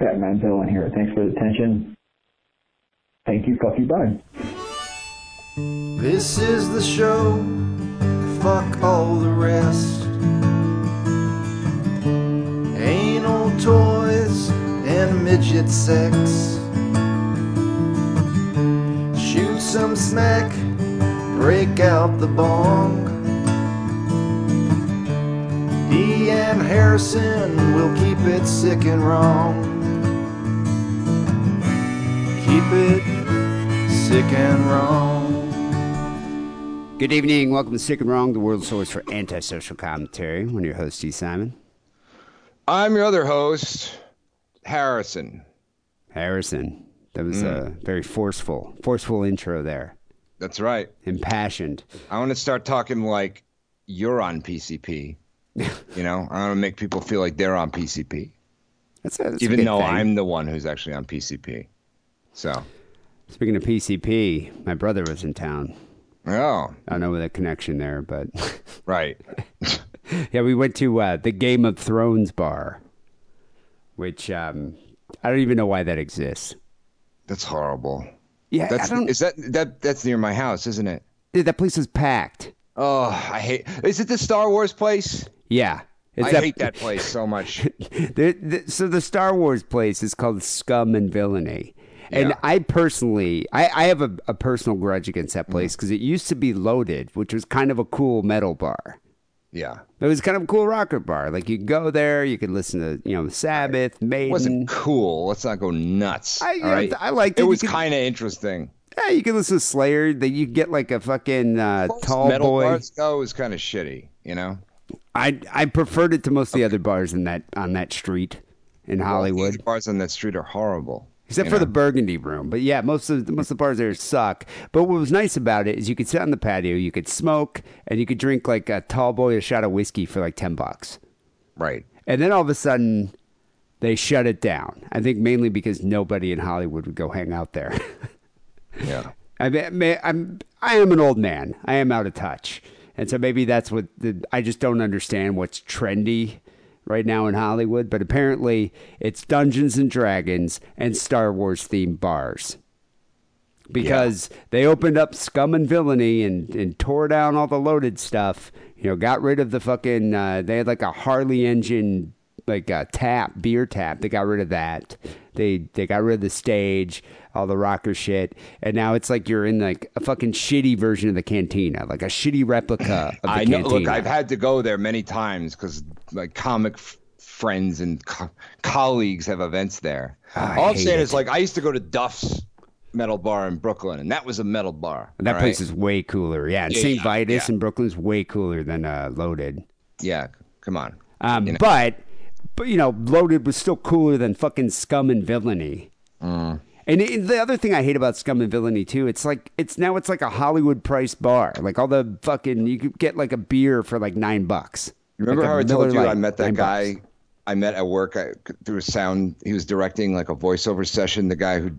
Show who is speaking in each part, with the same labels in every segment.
Speaker 1: Batman villain here. Thanks for the attention. Thank you. Fuck you. Bye.
Speaker 2: This is the show. Fuck all the rest. Anal toys and midget sex. Shoot some smack, break out the bong. Ian Harrison will keep it sick and wrong. Keep it sick and wrong.
Speaker 3: Good evening. Welcome to Sick and Wrong, the world source for antisocial commentary. I'm your host, E. Simon.
Speaker 4: I'm your other host, Harrison.
Speaker 3: Harrison. That was a mm. very forceful, forceful intro there.
Speaker 4: That's right.
Speaker 3: Impassioned.
Speaker 4: I want to start talking like you're on PCP. you know, I want to make people feel like they're on PCP,
Speaker 3: That's a, that's a
Speaker 4: even
Speaker 3: good
Speaker 4: though
Speaker 3: thing.
Speaker 4: I'm the one who's actually on PCP. So,
Speaker 3: Speaking of PCP, my brother was in town.
Speaker 4: oh,
Speaker 3: I don't know the connection there, but
Speaker 4: right.
Speaker 3: yeah, we went to uh, the Game of Thrones bar, which um, I don't even know why that exists.
Speaker 4: That's horrible.
Speaker 3: Yeah,
Speaker 4: That's is that that that's near my house, isn't it?
Speaker 3: Dude, that place is packed.
Speaker 4: Oh, I hate. Is it the Star Wars place?
Speaker 3: Yeah, it's
Speaker 4: I hate that place so much.
Speaker 3: The, the, so the Star Wars place is called Scum and Villainy. And
Speaker 4: Yeah.
Speaker 3: I personally, I, I have a, a personal grudge against that
Speaker 4: Mm-hmm.
Speaker 3: place because it used to be loaded, which was kind of a cool metal bar.
Speaker 4: Yeah,
Speaker 3: It was kind of a cool rocker bar. Like you go there, you could listen to you know Sabbath,
Speaker 4: it
Speaker 3: Maiden.
Speaker 4: wasn't cool. Let's not go nuts.
Speaker 3: I-
Speaker 4: all right?
Speaker 3: I liked it.
Speaker 4: It was kind of interesting.
Speaker 3: yeah, you could listen to Slayer. That you get like a fucking uh, tall
Speaker 4: Metal
Speaker 3: boy.
Speaker 4: bars go was kind of shitty. You know.
Speaker 3: I I preferred it to most of the other bars in that on that street in Hollywood.
Speaker 4: The bars on that street are horrible.
Speaker 3: Except
Speaker 4: you
Speaker 3: for
Speaker 4: know?
Speaker 3: the Burgundy room. But yeah, most of most of the bars there suck. But what was nice about it is you could sit on the patio, you could smoke, and you could drink like a tall boy a shot of whiskey for like ten bucks.
Speaker 4: right.
Speaker 3: And then all of a sudden, they shut it down. I think mainly because nobody in Hollywood would go hang out there.
Speaker 4: Yeah.
Speaker 3: I mean, I'm I am an old man. I am out of touch, and so maybe that's what the, I just don't understand what's trendy right now in Hollywood. But apparently, it's Dungeons and Dragons and Star Wars themed bars because they opened up Scum and Villainy and, and tore down all the loaded stuff. You know, got rid of the fucking. Uh, they had like a Harley engine, like a tap, beer tap. They got rid of that. They they got rid of the stage, all the rocker shit, and now it's like you're in like a fucking shitty version of the cantina, like a shitty replica of the
Speaker 4: I know.
Speaker 3: cantina.
Speaker 4: Look, I've had to go there many times because like comic f- friends and co- colleagues have events there.
Speaker 3: I
Speaker 4: All I'm saying
Speaker 3: it.
Speaker 4: is like I used to go to Duff's metal bar in Brooklyn, and that was a metal bar.
Speaker 3: that
Speaker 4: all
Speaker 3: place
Speaker 4: right?
Speaker 3: is way cooler. Yeah, and
Speaker 4: Yeah,
Speaker 3: St. Vitus
Speaker 4: yeah.
Speaker 3: in Brooklyn's way cooler than uh, Loaded.
Speaker 4: yeah. Come on.
Speaker 3: Um,
Speaker 4: You know?
Speaker 3: But, but you know, Loaded was still cooler than fucking Scum and Villainy.
Speaker 4: Mm.
Speaker 3: And it, the other thing I hate about Scum and Villainy too, it's like it's now it's like a Hollywood price bar. Like all the fucking you could get like a beer for like nine bucks.
Speaker 4: Remember
Speaker 3: Like
Speaker 4: how I told
Speaker 3: Miller
Speaker 4: you I met that guy?
Speaker 3: bucks.
Speaker 4: I met at work I, through a sound. He was directing like a voiceover session. The guy who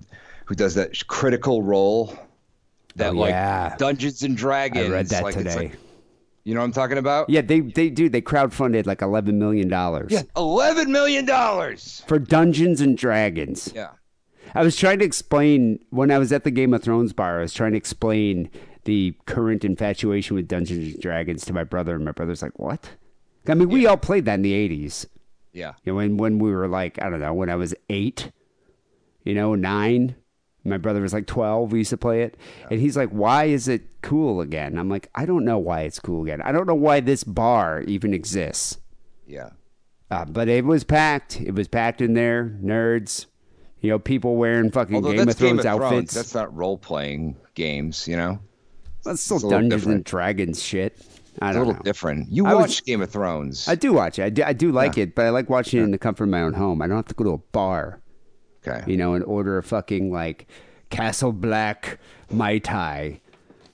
Speaker 4: who does that critical role. That
Speaker 3: Oh,
Speaker 4: like
Speaker 3: yeah.
Speaker 4: Dungeons and Dragons.
Speaker 3: I read that
Speaker 4: like,
Speaker 3: today.
Speaker 4: like- you know what I'm talking about?
Speaker 3: Yeah, they they do. They crowdfunded like eleven million dollars
Speaker 4: Yeah. Eleven million dollars.
Speaker 3: for Dungeons and Dragons.
Speaker 4: Yeah.
Speaker 3: I was trying to explain when I was at the Game of Thrones bar. I was trying to explain the current infatuation with Dungeons and Dragons to my brother, and my brother's like, "What?" I mean, we all played that in the '80s.
Speaker 4: Yeah.
Speaker 3: You know, when when we were like, I don't know, when I was eight, you know, nine. My brother was like twelve. We used to play it, and he's like, "Why is it cool again?" I'm like, "I don't know why it's cool again. I don't know why this bar even exists."
Speaker 4: Yeah.
Speaker 3: Uh, but it was packed. It was packed in there. Nerds, you know, people wearing fucking
Speaker 4: Although
Speaker 3: Game of Thrones
Speaker 4: Game of Thrones.
Speaker 3: outfits.
Speaker 4: That's not role playing games, you know?
Speaker 3: That's still
Speaker 4: it's
Speaker 3: Dungeons and. Dragons shit. I
Speaker 4: It's a
Speaker 3: don't
Speaker 4: little
Speaker 3: know.
Speaker 4: different. You
Speaker 3: I was-
Speaker 4: watch Game of Thrones.
Speaker 3: I do watch it. I do, I do like it, but I like watching it in the comfort of my own home. I don't have to go to a bar,
Speaker 4: okay.
Speaker 3: you know, and order a fucking like Castle Black Mai Tai.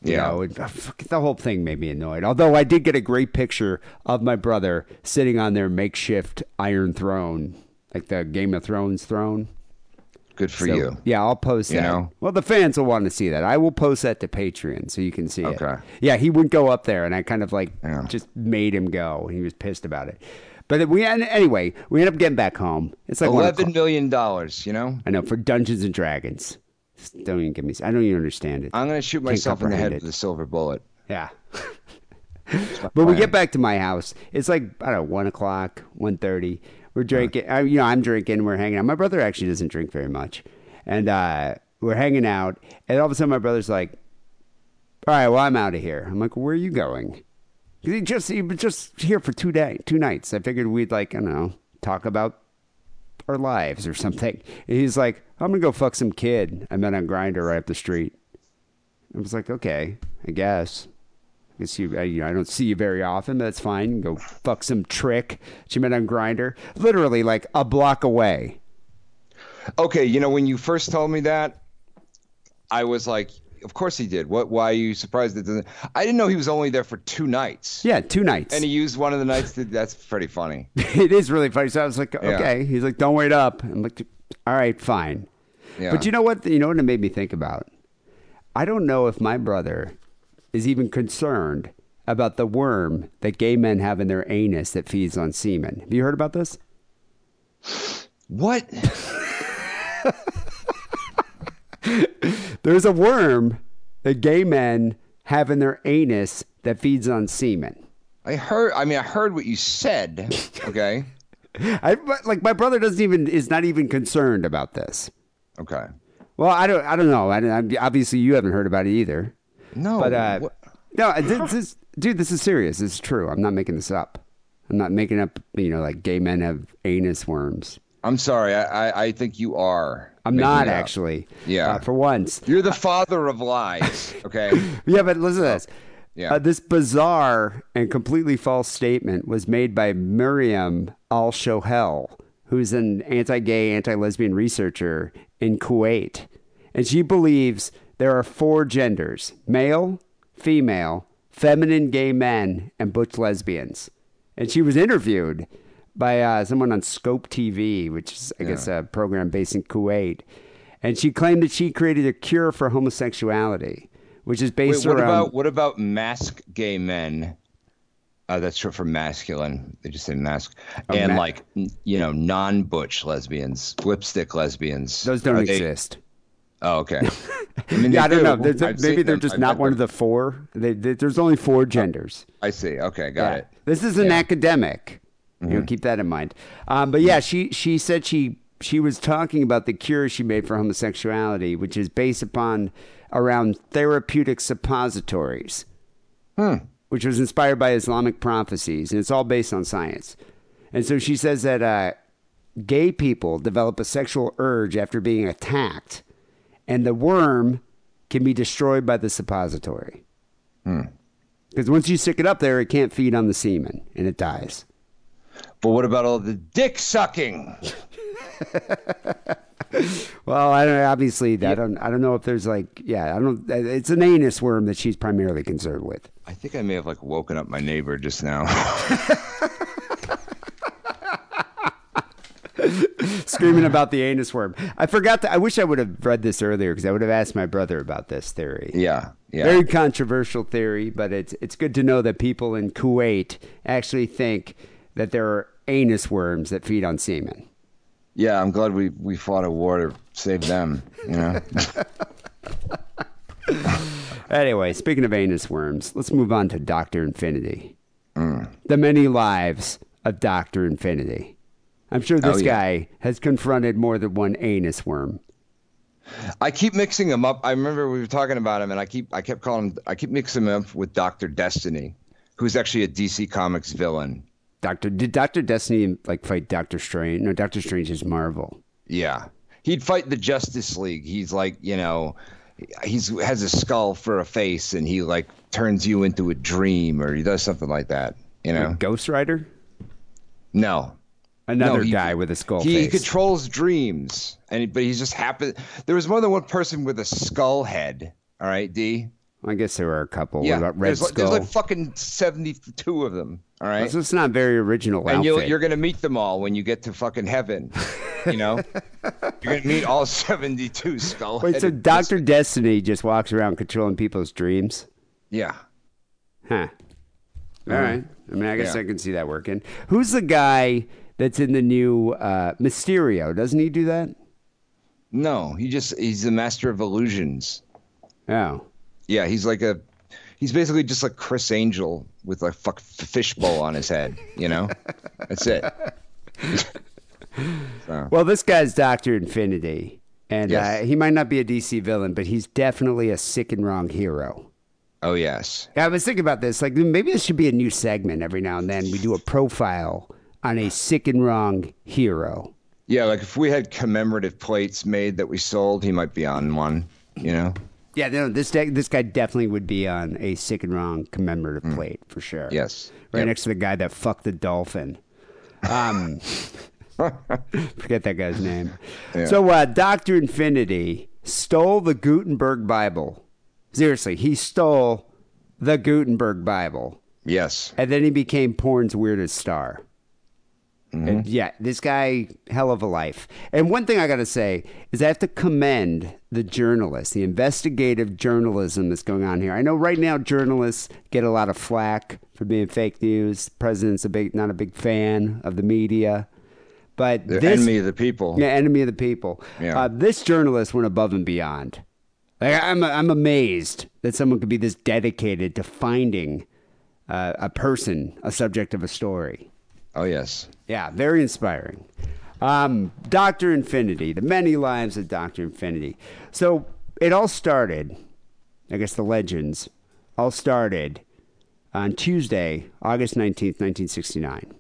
Speaker 3: You
Speaker 4: Yeah.
Speaker 3: know, it, uh, the whole thing made me annoyed. Although I did get a great picture of my brother sitting on their makeshift Iron Throne, like the Game of Thrones throne.
Speaker 4: Good for
Speaker 3: So,
Speaker 4: you.
Speaker 3: Yeah, I'll post
Speaker 4: You
Speaker 3: that.
Speaker 4: know?
Speaker 3: Well, the fans will want to see that. I will post that to Patreon so you can see it.
Speaker 4: Okay.
Speaker 3: Yeah, he wouldn't go up there, and I kind of like
Speaker 4: Yeah.
Speaker 3: just made him go. He was pissed about it. But we anyway, we end up getting back home. It's like
Speaker 4: eleven million dollars. You know,
Speaker 3: I know for Dungeons and Dragons. Don't even give me. I don't even understand it.
Speaker 4: I'm gonna shoot myself in the head
Speaker 3: it.
Speaker 4: with a silver bullet.
Speaker 3: Yeah. but we get back to my house. It's like I don't know, one o'clock, one thirty. We're drinking. I, you know, I'm drinking. We're hanging out. My brother actually doesn't drink very much, and uh, we're hanging out. And all of a sudden, my brother's like, "All right, well, I'm out of here." I'm like, "Where are you going?" 'Cause he just he was just here for two day, two nights. I figured we'd like I don't know talk about our lives or something. And he's like, "I'm gonna go fuck some kid I met on Grindr right up the street." I was like, "Okay, I guess." I guess you, I, you know, I don't see you very often, but that's fine. Go fuck some trick you met on Grindr, literally like a block away.
Speaker 4: Okay, you know when you first told me that, I was like, of course he did. What? Why are you surprised that? doesn't- I didn't know he was only there for two nights.
Speaker 3: Yeah, two nights.
Speaker 4: And he used one of the nights. To, that's pretty funny.
Speaker 3: it is really funny. So I was like,
Speaker 4: Yeah.
Speaker 3: okay. He's like, don't wait up. I'm like, all right, fine.
Speaker 4: Yeah.
Speaker 3: But you know what? You know what it made me think about? I don't know if my brother is even concerned about the worm that gay men have in their anus that feeds on semen. Have you heard about this?
Speaker 4: What?
Speaker 3: There's a worm that gay men have in their anus that feeds on semen.
Speaker 4: I heard. I mean, I heard what you said. Okay.
Speaker 3: I like my brother doesn't even is not even concerned about this.
Speaker 4: Okay.
Speaker 3: Well, I don't I don't know. I, I obviously you haven't heard about it either.
Speaker 4: No.
Speaker 3: But uh,
Speaker 4: what-
Speaker 3: no, this is dude. This is serious. This is true. I'm not making this up. I'm not making up. You know, like gay men have anus worms.
Speaker 4: I'm sorry. I, I, I think you are.
Speaker 3: I'm not actually.
Speaker 4: Yeah.
Speaker 3: Uh, for once.
Speaker 4: You're the father of lies. Okay.
Speaker 3: Yeah, but listen to this.
Speaker 4: Yeah.
Speaker 3: Uh, this bizarre and completely false statement was made by Miriam Al Shohel, who's an anti gay, anti lesbian researcher in Kuwait. And she believes there are four genders male, female, feminine gay men, and butch lesbians. And she was interviewed by uh, someone on Scope TV, which is, I guess, a program based in Kuwait. And she claimed that she created a cure for homosexuality, which is
Speaker 4: Wait,
Speaker 3: based
Speaker 4: what
Speaker 3: around.
Speaker 4: about what about mask gay men? Uh, that's short for masculine. They just say mask. and
Speaker 3: ma-
Speaker 4: like you know, non-butch lesbians, lipstick lesbians.
Speaker 3: Those don't
Speaker 4: Are they-
Speaker 3: exist.
Speaker 4: Oh, okay. I mean,
Speaker 3: Yeah, I don't know. There's maybe they're
Speaker 4: them.
Speaker 3: just
Speaker 4: I've
Speaker 3: not one of the four. They, they- there's only four genders.
Speaker 4: I see. Okay, got
Speaker 3: Yeah.
Speaker 4: it.
Speaker 3: This is an
Speaker 4: Yeah.
Speaker 3: academic. You know, keep that in mind. Um, but yeah, she she said she she was talking about the cure she made for homosexuality, which is based upon around therapeutic suppositories, which was inspired by Islamic prophecies, and it's all based on science. And so she says that uh, gay people develop a sexual urge after being attacked, and the worm can be destroyed by the suppository. Hmm. Because once you stick it up there, it can't feed on the semen and it dies.
Speaker 4: But what about all the dick sucking?
Speaker 3: Well, I don't obviously I don't I don't know if there's like yeah I don't it's an anus worm that she's primarily concerned with.
Speaker 4: I think I may have like woken up my neighbor just now.
Speaker 3: Screaming about the anus worm. I forgot to. I wish I would have read this earlier because I would have asked my brother about this theory.
Speaker 4: yeah, yeah.
Speaker 3: Very controversial theory, but it's it's good to know that people in Kuwait actually think that there are anus worms that feed on semen.
Speaker 4: Yeah, I'm glad we we fought a war to save them. You know.
Speaker 3: Anyway, speaking of anus worms, let's move on to Doctor Infinity.
Speaker 4: Mm.
Speaker 3: The many lives of Doctor Infinity. I'm sure this
Speaker 4: Oh, yeah.
Speaker 3: guy has confronted more than one anus worm.
Speaker 4: I keep mixing him up. I remember we were talking about him, and I keep I kept calling him. I keep mixing him up with Doctor Destiny, who's actually a DC Comics villain.
Speaker 3: Doctor did Doctor Destiny like fight Doctor Strange? No, Doctor Strange is Marvel.
Speaker 4: Yeah, he'd fight the Justice League. He's like you know, he's has a skull for a face, and he like turns you into a dream, or he does something like that. You know,
Speaker 3: Ghost Rider?
Speaker 4: no.
Speaker 3: Another
Speaker 4: No, he-
Speaker 3: guy with a skull
Speaker 4: He, controls dreams, and but he's just happen. There was more than one person with a skull head. All right, D.
Speaker 3: I guess there were a couple.
Speaker 4: Yeah,
Speaker 3: Red
Speaker 4: there's, like, there's like fucking seventy-two of them. All right,
Speaker 3: so it's not very original
Speaker 4: and you'll, you're gonna meet them all when you get to fucking heaven. You know, you're gonna meet all seventy-two skull.
Speaker 3: Wait, so Doctor Destiny just walks around controlling people's dreams?
Speaker 4: Yeah,
Speaker 3: Huh. All mm-hmm. right. I mean, I guess
Speaker 4: Yeah.
Speaker 3: I can see that working. Who's the guy that's in the new uh, Mysterio? Doesn't he do that?
Speaker 4: No, he just he's the master of illusions.
Speaker 3: Oh.
Speaker 4: Yeah, he's like a he's basically just like Criss Angel with like fuck fishbowl on his head. You know, that's it. so,
Speaker 3: Well, this guy's Doctor Infinity, and
Speaker 4: Yes.
Speaker 3: uh, he might not be a DC villain, but he's definitely a sick and wrong hero.
Speaker 4: oh yes,
Speaker 3: Yeah, I was thinking about this. Like, maybe this should be a new segment every now and then. We do a profile on a sick and wrong hero.
Speaker 4: yeah. Like if we had commemorative plates made that we sold, he might be on one. You know.
Speaker 3: Yeah, no, this de- this guy definitely would be on a sick and wrong commemorative plate for sure.
Speaker 4: Yes.
Speaker 3: right
Speaker 4: Yep.
Speaker 3: next to the guy that fucked the dolphin. Um, forget that guy's name.
Speaker 4: Yeah.
Speaker 3: So, uh, Doctor Infinity stole the Gutenberg Bible. Seriously, he stole the Gutenberg Bible,
Speaker 4: Yes.
Speaker 3: and then he became porn's weirdest star.
Speaker 4: Mm-hmm.
Speaker 3: Yeah, this guy, hell of a life. And one thing I got to say is I have to commend the journalists, the investigative journalism that's going on here. I know right now journalists get a lot of flack for being fake news. president's a big, not a big fan of the media, but
Speaker 4: The
Speaker 3: this,
Speaker 4: enemy of the people.
Speaker 3: yeah, enemy of the people.
Speaker 4: Yeah.
Speaker 3: Uh, this journalist went above and beyond. Like, I'm, I'm amazed that someone could be this dedicated to finding uh, a person, a subject of a story.
Speaker 4: Oh yes.
Speaker 3: Yeah, very inspiring. Um, Doctor Infinity, the many lives of Doctor Infinity. So it all started, I guess the legends all started on Tuesday, August 19th, 1969.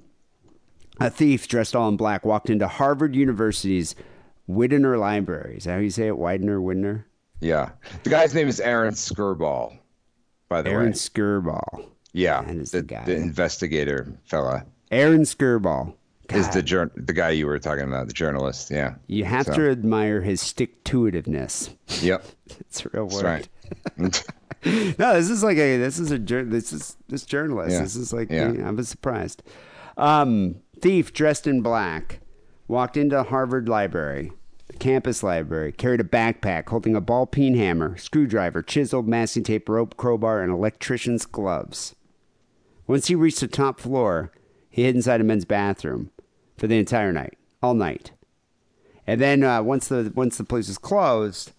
Speaker 3: A thief dressed all in black walked into Harvard University's Widener Library. Is that how you say it? Widener, Widener?
Speaker 4: Yeah. The guy's name is Aaron Skirball. By the
Speaker 3: Aaron
Speaker 4: way.
Speaker 3: Aaron Skirball.
Speaker 4: Yeah.
Speaker 3: That is
Speaker 4: the,
Speaker 3: the guy.
Speaker 4: the investigator fella
Speaker 3: Aaron Skirball.
Speaker 4: is the jour- the guy you were talking about, the journalist. Yeah.
Speaker 3: You have
Speaker 4: So-
Speaker 3: to admire his stick to itiveness.
Speaker 4: Yep.
Speaker 3: It's a real word.
Speaker 4: That's right.
Speaker 3: No, this is like a this is a this is this journalist.
Speaker 4: Yeah.
Speaker 3: This is like
Speaker 4: Yeah.
Speaker 3: I was surprised. Um, thief dressed in black walked into Harvard Library, the campus library, carried a backpack holding a ball peen hammer, screwdriver, chisel, masking tape, rope, crowbar, and electrician's gloves. Once he reached the top floor, he hid inside a men's bathroom for the entire night, all night. And then uh, once the once the place was closed,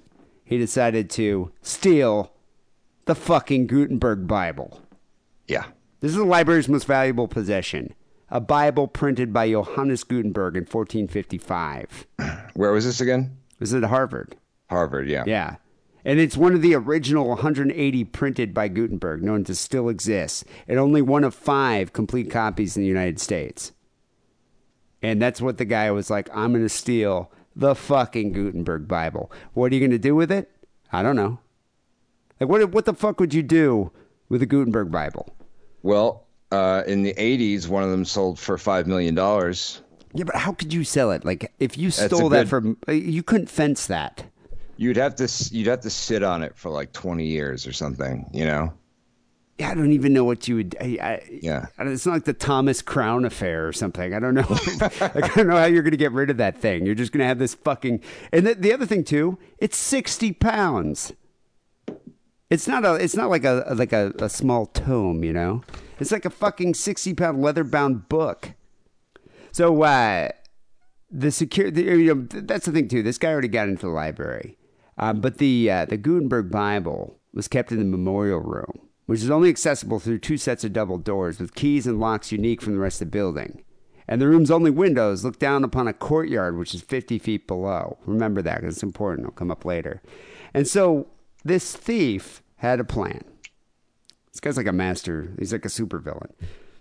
Speaker 3: he decided to steal the fucking Gutenberg Bible.
Speaker 4: yeah.
Speaker 3: This is the library's most valuable possession. A Bible printed by Johannes Gutenberg in 1455.
Speaker 4: Where was this again?
Speaker 3: This is at Harvard.
Speaker 4: Harvard. Yeah.
Speaker 3: Yeah. And it's one of the original 180 printed by Gutenberg, known to still exist, and only one of five complete copies in the United States. And that's what the guy was like I'm going to steal the fucking Gutenberg Bible. What are you going to do with it? I don't know. Like, what, what the fuck would you do with a Gutenberg Bible?
Speaker 4: Well, uh, in the '80s, one of them sold for five million dollars.
Speaker 3: Yeah, but how could you sell it? Like, if you stole that
Speaker 4: good-
Speaker 3: from, uh, you couldn't fence that.
Speaker 4: You'd have to you'd have to sit on it for like 20 years or something. You know.
Speaker 3: Yeah, I don't even know what you would. I, I,
Speaker 4: Yeah.
Speaker 3: I don't- it's not like the Thomas Crown affair or something. I don't know. like, I don't know how you're going to get rid of that thing. You're just going to have this fucking. And the, the other thing too, it's sixty pounds. It's not a. It's not like a like a, a small tome. You know, it's like a fucking sixty pound leather bound book. So uh, the secure. The, you know, that's the thing too. This guy already got into the library, um, but the uh, the Gutenberg Bible was kept in the memorial room, which is only accessible through two sets of double doors with keys and locks unique from the rest of the building. And the room's only windows look down upon a courtyard which is 50 feet below. Remember that 'cause it's important. It'll come up later. And so this thief had a plan. This guy's like a master. He's like a supervillain.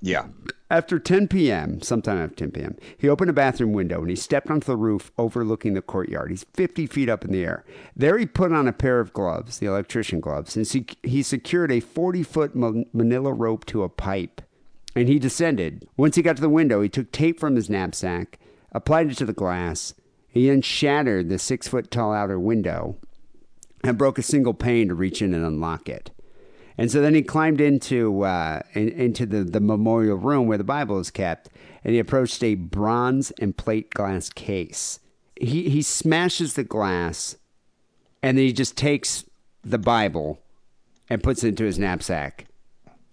Speaker 4: Yeah.
Speaker 3: After 10 p.m., sometime after 10 p.m., he opened a bathroom window and he stepped onto the roof overlooking the courtyard. He's 50 feet up in the air. There he put on a pair of gloves, the electrician gloves, and he, he secured a 40 foot manila rope to a pipe. And he descended. Once he got to the window, he took tape from his knapsack, applied it to the glass. He then shattered the six foot tall outer window and broke a single pane to reach in and unlock it. And so then he climbed into uh, in, into the, the memorial room where the Bible is kept, and he approached a bronze and plate glass case. He he smashes the glass, and then he just takes the Bible and puts it into his knapsack,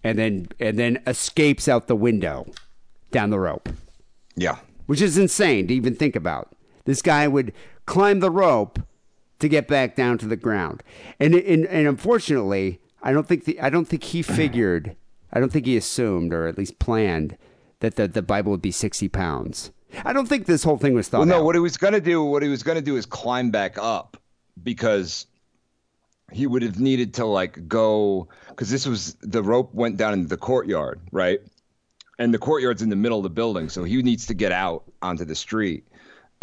Speaker 3: and then and then escapes out the window down the rope,
Speaker 4: Yeah.
Speaker 3: which is insane to even think about. This guy would climb the rope to get back down to the ground, and and, and unfortunately, I don't think the I don't think he figured, I don't think he assumed or at least planned that the the Bible would be sixty pounds. I don't think this whole thing was thought
Speaker 4: Well, no,
Speaker 3: out.
Speaker 4: what he was gonna do, what he was gonna do is climb back up because he would have needed to like go because this was the rope went down into the courtyard, right? And the courtyard's in the middle of the building, so he needs to get out onto the street.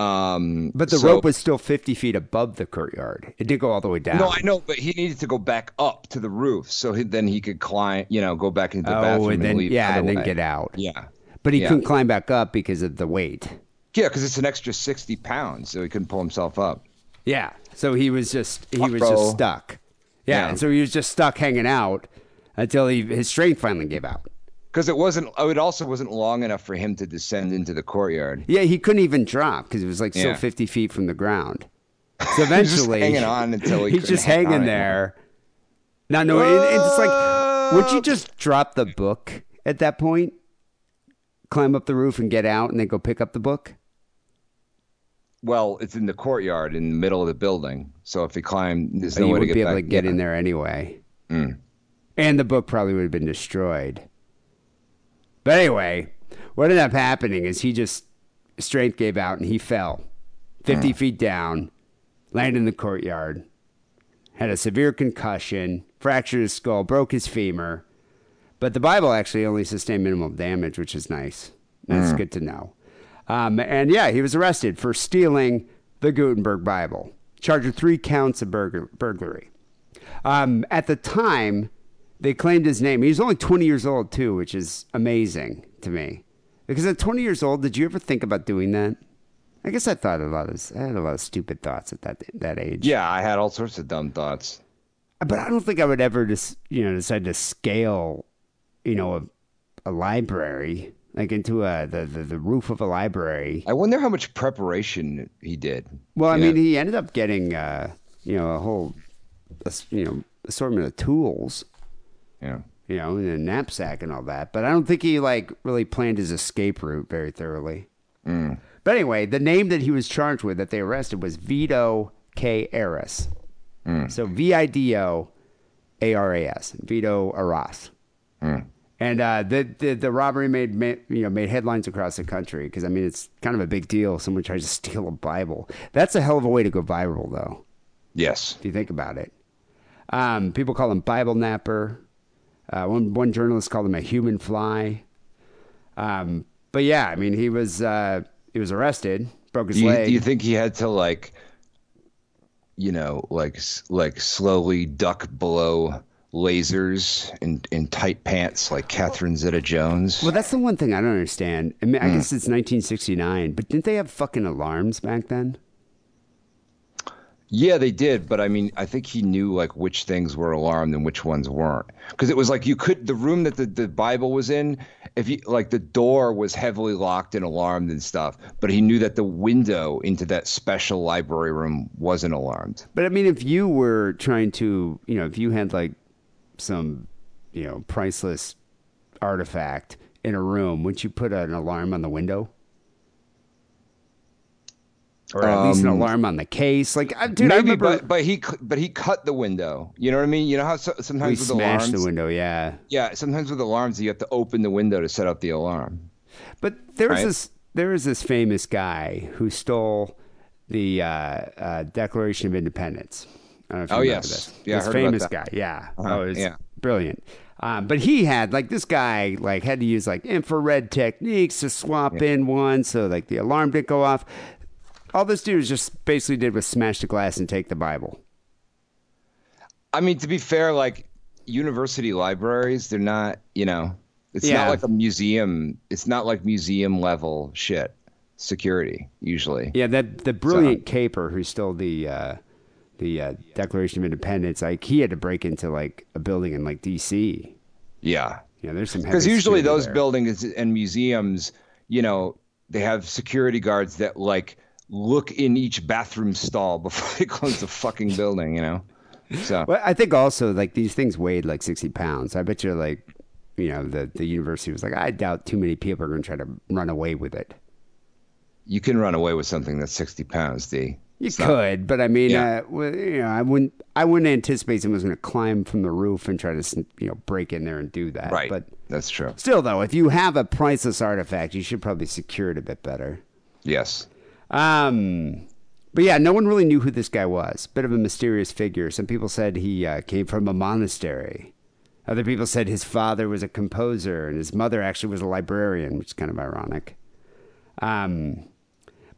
Speaker 4: Um,
Speaker 3: But the
Speaker 4: so-
Speaker 3: rope was still 50 feet above the courtyard. It did go all the way down.
Speaker 4: No, I know, but he needed to go back up to the roof so he, then he could climb, you know, go back into the
Speaker 3: oh,
Speaker 4: bathroom
Speaker 3: and then,
Speaker 4: leave.
Speaker 3: yeah, and then get out.
Speaker 4: Yeah.
Speaker 3: But he
Speaker 4: Yeah.
Speaker 3: couldn't climb back up because of the weight.
Speaker 4: Yeah, because it's an extra 60 pounds, so he couldn't pull himself up.
Speaker 3: Yeah. So he was just he was just stuck. Yeah,
Speaker 4: Yeah.
Speaker 3: And so he was just stuck hanging out until he his strength finally gave out.
Speaker 4: Because it wasn't, oh, it also wasn't long enough for him to descend into the courtyard.
Speaker 3: Yeah, he couldn't even drop because it was like still 50 feet from the ground. So
Speaker 4: He's just
Speaker 3: eventually,
Speaker 4: hanging on until he
Speaker 3: he's just
Speaker 4: hang
Speaker 3: hanging there. Not knowing. and It's like, would you just drop the book at that point? Climb up the roof and get out, and then go pick up the book.
Speaker 4: Well, it's in the courtyard in the middle of the building. So if he climbed, there's no
Speaker 3: you
Speaker 4: way to
Speaker 3: would
Speaker 4: get
Speaker 3: be able
Speaker 4: back.
Speaker 3: to get
Speaker 4: yeah.
Speaker 3: in there anyway.
Speaker 4: Mm.
Speaker 3: And the book probably would have been destroyed. But anyway, what ended up happening is he just strength gave out and he fell 50 feet down, landed in the courtyard, had a severe concussion, fractured his skull, broke his femur. But the Bible actually only sustained minimal damage, which is nice. That's good to know. Um, and yeah, he was arrested for stealing the Gutenberg Bible, charged with three counts of burg- burglary. Um, at the time, they claimed his name. He was only 20 years old, too, which is amazing to me. Because at 20 years old, did you ever think about doing that? I guess I thought a lot of, I had a lot of stupid thoughts at that that age.
Speaker 4: Yeah, I had all sorts of dumb thoughts.
Speaker 3: But I don't think I would ever just, you know, decide to scale, you know, a, a library like into a the, the, the roof of a library.
Speaker 4: I wonder how much preparation he did.
Speaker 3: Well, I mean,
Speaker 4: know?
Speaker 3: he ended up getting, uh, you know, a whole, you know, assortment of tools.
Speaker 4: Yeah.
Speaker 3: you know, in a knapsack and all that. But I don't think he like really planned his escape route very thoroughly. But anyway, the name that he was charged with that they arrested was Vido K. Aras. So V I D O A R A S. Vido Aras. And uh, the, the the robbery made, you know made headlines across the country because I mean it's kind of a big deal. Someone tries to steal a Bible. That's a hell of a way to go viral, though
Speaker 4: Yes.
Speaker 3: if you think about it. Um, people call him Bible napper. Uh, one one journalist called him a human fly. Um, but yeah, I mean, he was uh, he was arrested, broke his
Speaker 4: Do you,
Speaker 3: leg.
Speaker 4: do you think he had to like, you know, like like slowly duck below lasers in in tight pants like Catherine Zeta-Jones?
Speaker 3: well, that's the one thing I don't understand. I mean, I guess it's 1969, but didn't they have fucking alarms back then?
Speaker 4: Yeah, they did, but I mean, I think he knew like which things were alarmed and which ones weren't. Because it was like you could the room that the, the Bible was in, if you like the door was heavily locked and alarmed and stuff, but he knew that the window into that special library room wasn't alarmed.
Speaker 3: But I mean, if you were trying to, you know, if you had like some, you know, priceless artifact in a room, wouldn't you put an alarm on the window? Or at least an alarm on the case. Like, I- dude, I
Speaker 4: Maybe,
Speaker 3: remember
Speaker 4: but but he but he cut the window. You know what I mean? You know how so, sometimes with
Speaker 3: smashed
Speaker 4: alarms,
Speaker 3: the window. Yeah,
Speaker 4: yeah, sometimes with alarms you have to open the window to set up the alarm.
Speaker 3: but there was
Speaker 4: Right.
Speaker 3: this there was this famous guy who stole the uh, uh, Declaration of Independence. I don't know if you
Speaker 4: Oh,
Speaker 3: remember
Speaker 4: yes.
Speaker 3: this.
Speaker 4: Yeah, I
Speaker 3: this famous guy. Yeah,
Speaker 4: Uh-huh,
Speaker 3: oh, it was
Speaker 4: yeah.
Speaker 3: brilliant. Um, but he had like this guy like had to use like infrared techniques to swap in one so like the alarm didn't go off. All this dude just basically did was smash the glass and take the Bible.
Speaker 4: I mean, to be fair, like university libraries, they're not, you know, it's
Speaker 3: Yeah.
Speaker 4: not like a museum. It's not like museum level shit security usually.
Speaker 3: Yeah, that the brilliant caper who stole the uh, the uh, Declaration of Independence, like he had to break into like a building in like D.C.
Speaker 4: Yeah.
Speaker 3: Know, there's some
Speaker 4: Because usually those
Speaker 3: there.
Speaker 4: buildings and museums, you know, they have security guards that like look in each bathroom stall before they close the fucking building, you know? So,
Speaker 3: Well, I think also like these things weighed like sixty pounds. I bet you're like, you know, the the university was like, I doubt too many people are going to try to run away with it.
Speaker 4: You can run away with something that's 60 pounds, D.
Speaker 3: You
Speaker 4: It's not-
Speaker 3: could, but I mean,
Speaker 4: Yeah.
Speaker 3: uh, well, you know, I wouldn't, I wouldn't anticipate someone's going to climb from the roof and try to, you know, break in there and do that.
Speaker 4: Right.
Speaker 3: But
Speaker 4: that's true.
Speaker 3: still, though, if you have a priceless artifact, you should probably secure it a bit better.
Speaker 4: Yes.
Speaker 3: Um, but yeah, no one really knew who this guy was. Bit of a mysterious figure. Some people said he uh, came from a monastery. Other people said his father was a composer and his mother actually was a librarian, which is kind of ironic. Um,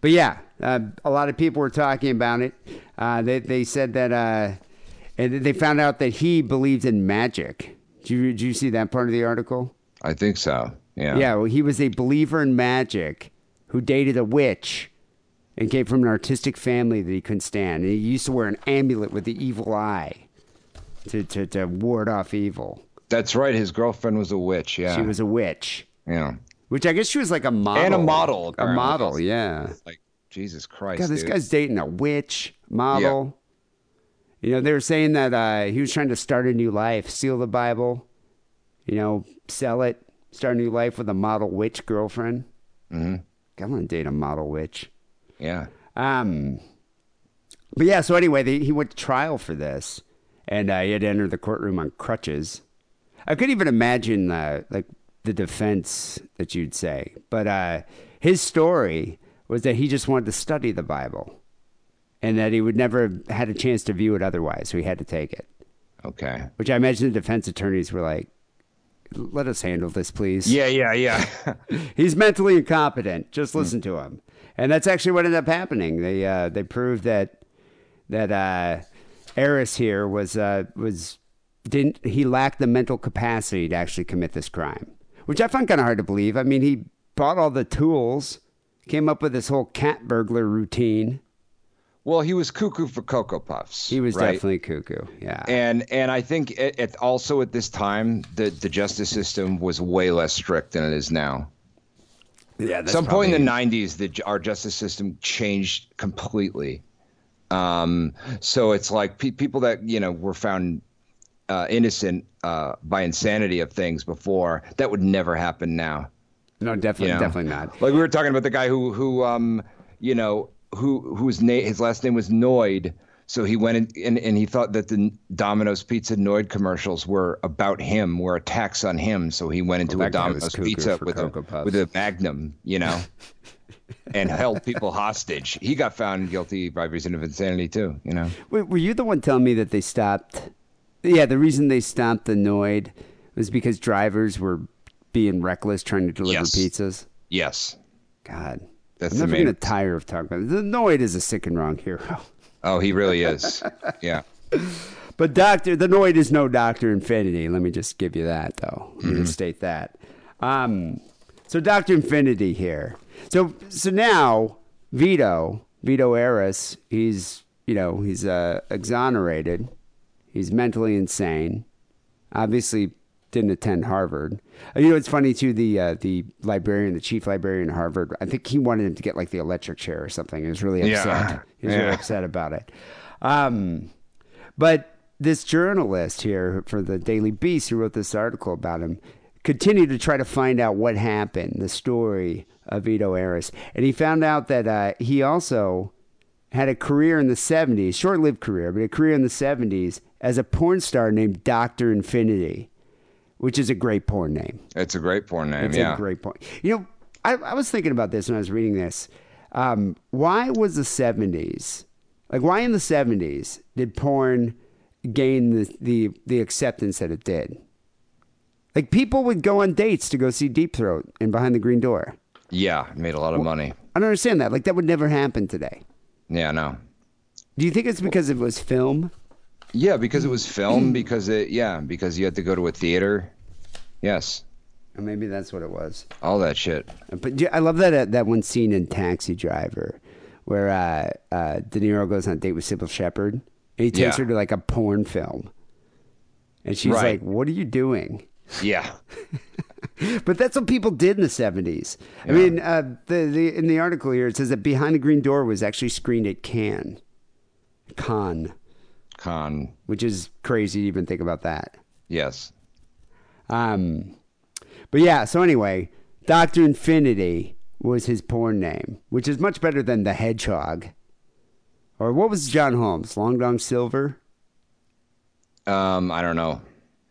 Speaker 3: but yeah, uh, a lot of people were talking about it. Uh, they they said that uh, and they found out that he believed in magic. Did you, did you see that part of the article?
Speaker 4: I think so. Yeah.
Speaker 3: Yeah, well, he was a believer in magic who dated a witch and came from an artistic family that he couldn't stand. And he used to wear an amulet with the evil eye to, to, to ward off evil.
Speaker 4: That's right. His girlfriend was a witch. Yeah.
Speaker 3: She was a witch,
Speaker 4: Yeah.
Speaker 3: which I guess she was like a model.
Speaker 4: And a model,
Speaker 3: A model, yeah.
Speaker 4: Like Jesus Christ.
Speaker 3: God, this
Speaker 4: dude.
Speaker 3: guy's dating a witch model. You know, they were saying that uh, he was trying to start a new life, seal the Bible, you know, sell it, start a new life with a model witch girlfriend. Mm-hmm. I want to date a model witch.
Speaker 4: Yeah.
Speaker 3: Um, but yeah, so anyway, they, he went to trial for this, and uh, he had to enter the courtroom on crutches. I couldn't even imagine uh, like the defense that you'd say, but uh, his story was that he just wanted to study the Bible, and that he would never have had a chance to view it otherwise, so he had to take it.
Speaker 4: Okay.
Speaker 3: Which I imagine the defense attorneys were like, "Let us handle this, please."
Speaker 4: Yeah. Yeah. Yeah.
Speaker 3: He's mentally incompetent. Just listen to him. And that's actually what ended up happening. They uh, they proved that that uh, Eris here was uh, was didn't he lacked the mental capacity to actually commit this crime, which I find kind of hard to believe. I mean, he bought all the tools, came up with this whole cat burglar routine.
Speaker 4: well, he was cuckoo for cocoa puffs.
Speaker 3: He was
Speaker 4: right?
Speaker 3: definitely cuckoo. Yeah.
Speaker 4: And and I think it, it also at this time the the justice system was way less strict than it is now.
Speaker 3: Yeah. That's
Speaker 4: Some point in the '90s, the our justice system changed completely. Um, so it's like pe- people that you know were found uh, innocent uh, by insanity of things before that would never happen now.
Speaker 3: No, definitely,
Speaker 4: you know?
Speaker 3: definitely not.
Speaker 4: Like we were talking about the guy who who um you know who whose name his last name was Noid. So he went in, and, and he thought that the Domino's Pizza Noid commercials were about him, were attacks on him. So he went into
Speaker 3: Well,
Speaker 4: a
Speaker 3: that guy was
Speaker 4: Domino's Pizza with a,
Speaker 3: Puffs.
Speaker 4: with a Magnum, you know, and held people hostage. He got found guilty by reason of insanity too, you know.
Speaker 3: Wait, were you the one telling me that they stopped? Yeah, the reason they stopped the Noid was because drivers were being reckless trying to deliver
Speaker 4: Yes.
Speaker 3: pizzas.
Speaker 4: Yes.
Speaker 3: God,
Speaker 4: That's
Speaker 3: I'm never
Speaker 4: main-
Speaker 3: gonna tire of talking about it. The Noid is a sick and wrong hero.
Speaker 4: Oh, he really is. Yeah.
Speaker 3: But Doctor, the Noid is no Doctor Infinity. Let me just give you that, though. Let
Speaker 4: Mm-hmm.
Speaker 3: me state that. Um, so Doctor Infinity here. So so now Vido Vido Eris, he's you know he's uh, exonerated. He's mentally insane. Obviously, didn't attend Harvard. Uh, You know, it's funny too. The uh, the librarian, the chief librarian at Harvard, I think he wanted him to get like the electric chair or something. He was really upset.
Speaker 4: Yeah.
Speaker 3: He was really upset about it. Um, but this journalist here for the Daily Beast who wrote this article about him continued to try to find out what happened, the story of Vido Eris. And he found out that uh, he also had a career in the 70s, short lived career, but a career in the 70s as a porn star named Dr. Infinity, which is a great porn name.
Speaker 4: It's a great porn name.
Speaker 3: It's
Speaker 4: yeah.
Speaker 3: a great point. You know, I, I was thinking about this when I was reading this. Um, why was the 70s, like, why in the 70s did porn gain the, the, the acceptance that it did? Like, people would go on dates to go see Deep Throat and Behind the Green Door.
Speaker 4: yeah. Made a lot of money.
Speaker 3: I don't understand that. Like, that would never happen today.
Speaker 4: Yeah. No.
Speaker 3: Do you think it's because it was film?
Speaker 4: Yeah, because it was film. Because it. Yeah. Because you had to go to a theater. Yes.
Speaker 3: Or maybe that's what it was.
Speaker 4: All that shit.
Speaker 3: But do- I love that uh, that one scene in Taxi Driver where uh, uh, De Niro goes on a date with Cybill Shepherd and he takes
Speaker 4: Yeah.
Speaker 3: her to like a porn film. And she's
Speaker 4: Right.
Speaker 3: like, What are you doing?
Speaker 4: Yeah.
Speaker 3: But that's what people did in the 70s. I mean, uh, the, the, in the article here, it says that Behind the Green Door was actually screened at Cannes. Cannes,
Speaker 4: Con.
Speaker 3: which is crazy to even think about that.
Speaker 4: Yes.
Speaker 3: Um, But yeah, so anyway, Doctor Infinity was his porn name, which is much better than the Hedgehog. Or what was John Holmes? Long Dong Silver.
Speaker 4: Um, I don't know.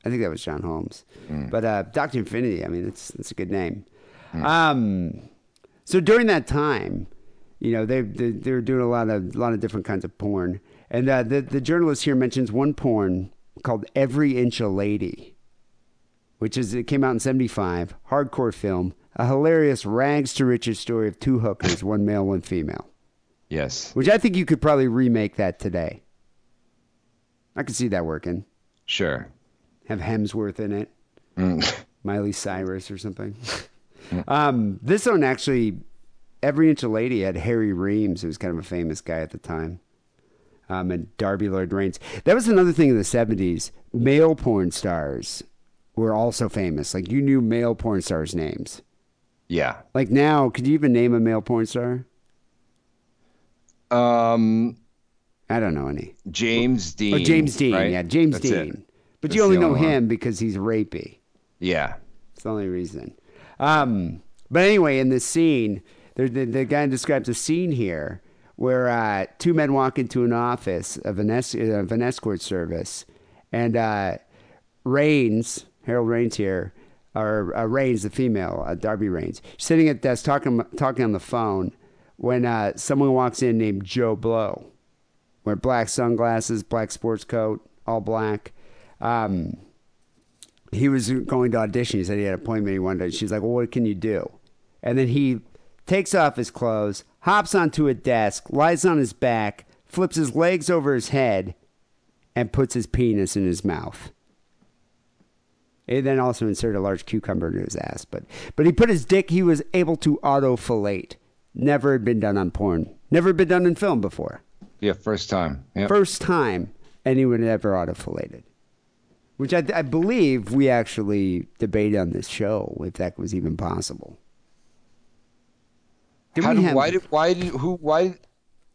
Speaker 3: I think that was John Holmes. But uh, Doctor Infinity, I mean, it's it's a good name. Um, so during that time, you know, they they, they were doing a lot of a lot of different kinds of porn, and uh, the the journalist here mentions one porn called "Every Inch a Lady," which is it came out in '75, hardcore film, a hilarious rags to riches story of two hookers, one male, one female.
Speaker 4: Yes.
Speaker 3: Which I think you could probably remake that today. I could see that working.
Speaker 4: Sure.
Speaker 3: Have Hemsworth in it.
Speaker 4: Mm.
Speaker 3: Miley Cyrus or something. um, this one actually, every inch a lady had Harry Reams, who was kind of a famous guy at the time, um, and Darby Lloyd Rains. That was another thing in the seventies. Male porn stars were also famous. Like you knew male porn stars' names.
Speaker 4: Yeah.
Speaker 3: Like now, could you even name a male porn star?
Speaker 4: Um,
Speaker 3: I don't know any.
Speaker 4: James Dean.
Speaker 3: Oh, James Dean.
Speaker 4: right?
Speaker 3: Yeah, James
Speaker 4: That's it.
Speaker 3: Dean. But
Speaker 4: That's
Speaker 3: you only
Speaker 4: the
Speaker 3: know
Speaker 4: one.
Speaker 3: him because he's rapey.
Speaker 4: Yeah.
Speaker 3: It's the only reason. Um, but anyway, in this scene, there, the, the guy describes a scene here where uh, two men walk into an office of an, es- of an escort service, and uh, Rains, Harold Rains here, or uh, Rains, the female, uh, Darby Rains, sitting at desk talking talking on the phone when uh, someone walks in named Joe Blow, wear black sunglasses, black sports coat, all black. Um, he was going to audition. He said he had an appointment. He wanted. To, she's like, "Well, what can you do?" And then he takes off his clothes, hops onto a desk, lies on his back, flips his legs over his head, and puts his penis in his mouth. And then also inserted a large cucumber into his ass. But but he put his dick. He was able to auto. Never had been done on porn. Never been done in film before.
Speaker 4: Yeah. First time. Yeah.
Speaker 3: First time anyone had ever auto fellated. Which I, I believe we actually debated on this show if that was even possible. Did
Speaker 4: did,
Speaker 3: have-
Speaker 4: why did why did who why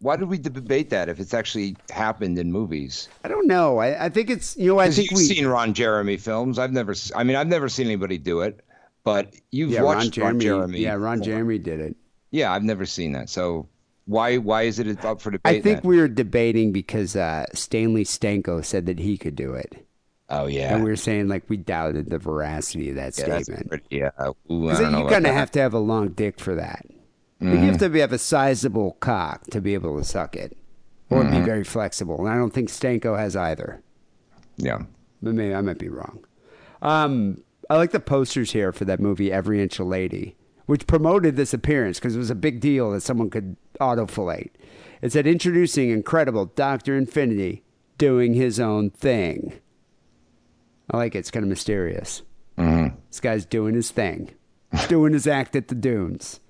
Speaker 4: why did we debate that if it's actually happened in movies?
Speaker 3: I don't know. I, I think it's you know I think
Speaker 4: you've
Speaker 3: we
Speaker 4: seen Ron Jeremy films. I've never. I mean, I've never seen anybody do it, but you've
Speaker 3: yeah
Speaker 4: watched
Speaker 3: Ron Jeremy,
Speaker 4: Jeremy.
Speaker 3: yeah Ron. Jeremy did it.
Speaker 4: Yeah, I've never seen that. So why why is it up for debate?
Speaker 3: I think
Speaker 4: then?
Speaker 3: we were debating because uh, Stanley Stanko said that he could do it,
Speaker 4: Oh yeah.
Speaker 3: and we were saying like we doubted the veracity of that
Speaker 4: yeah,
Speaker 3: statement.
Speaker 4: pretty, yeah. Ooh, don't know
Speaker 3: you kind of have to have a long dick for that. Like, You have mm-hmm. to be, have a sizable cock to be able to suck it, or be mm-hmm. very flexible. And I don't think Stanko has either.
Speaker 4: Yeah.
Speaker 3: But maybe I might be wrong. Um, I like the posters here for that movie, Every Inch a Lady, which promoted this appearance because it was a big deal that someone could autofellate. It said, introducing incredible Dr. Infinity doing his own thing. I like it. It's kind of mysterious. Mm-hmm. This guy's doing his thing, doing his act at the dunes.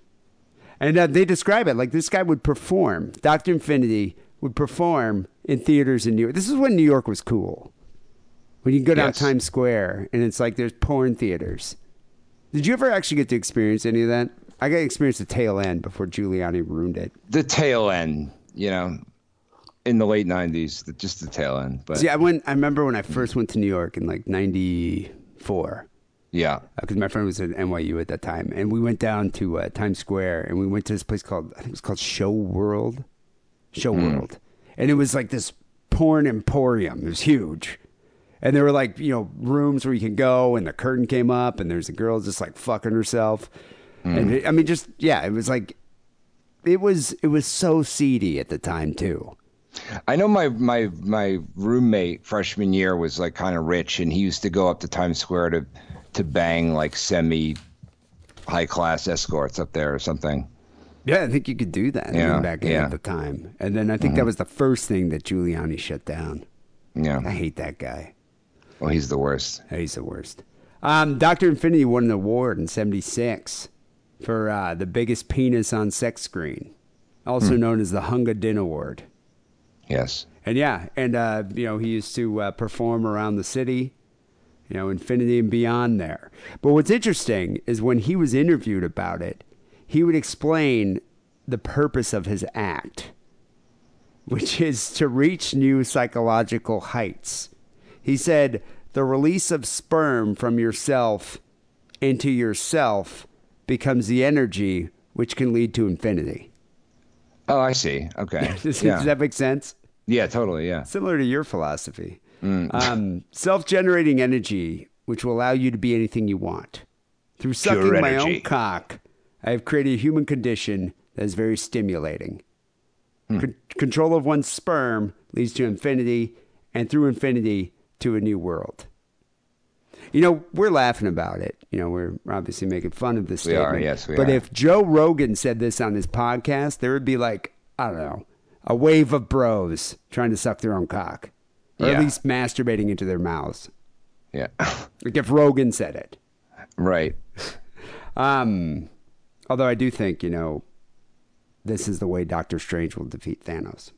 Speaker 3: And uh, they describe it like this guy would perform. Dr. Infinity would perform in theaters in New York. This is when New York was cool. When you go down
Speaker 4: Yes.
Speaker 3: Times Square and it's like there's porn theaters. Did you ever actually get to experience any of that? I got to experience the tail end before Giuliani ruined it.
Speaker 4: The tail end, you know, in the late '90s, just the tail end. But
Speaker 3: See, I went. I remember when I first went to New York in like '94.
Speaker 4: Yeah, uh,
Speaker 3: because my friend was at NYU at that time, and we went down to uh, Times Square, and we went to this place called I think it was called Show World, Show mm. World, and it was like this porn emporium. It was huge, and there were like you know rooms where you can go, and the curtain came up, and there's a girl just like fucking herself, mm. and it, I mean just yeah, it was like it was it was so seedy at the time too.
Speaker 4: I know my my my roommate freshman year was like kind of rich, and he used to go up to Times Square to to bang like semi high class escorts up there or something.
Speaker 3: Yeah, I think you could do that
Speaker 4: Yeah,
Speaker 3: back in
Speaker 4: yeah.
Speaker 3: at the time, and then I think that was the first thing that Giuliani shut down.
Speaker 4: Yeah.
Speaker 3: I hate that guy.
Speaker 4: well, he's the worst.
Speaker 3: He's the worst. Um, Dr. Infinity won an award in 76 for uh, the biggest penis on sex screen, also known as the Hunga Din Award.
Speaker 4: Yes.
Speaker 3: And yeah, and, uh, you know, he used to uh, perform around the city, you know, infinity and beyond there. But what's interesting is when he was interviewed about it, he would explain the purpose of his act, which is to reach new psychological heights. He said, the release of sperm from yourself into yourself becomes the energy which can lead to infinity.
Speaker 4: Oh, I see. Okay.
Speaker 3: Does,
Speaker 4: yeah.
Speaker 3: does that make sense?
Speaker 4: yeah, totally. Yeah.
Speaker 3: Similar to your philosophy. Um, Self generating energy, which will allow you to be anything you want. Through sucking my own cock, I have created a human condition that is very stimulating. Con- control of one's sperm leads to infinity, and through infinity, to a new world. You know, we're laughing about it. You know, we're obviously making fun of this
Speaker 4: We are,
Speaker 3: statement.
Speaker 4: yes, we
Speaker 3: but
Speaker 4: are.
Speaker 3: if Joe Rogan said this on his podcast, there would be like, I don't know, a wave of bros trying to suck their own cock. Or at least masturbating into their mouths.
Speaker 4: Yeah.
Speaker 3: Like if Rogan said it.
Speaker 4: right.
Speaker 3: Um, although I do think, you know, this is the way Doctor Strange will defeat Thanos.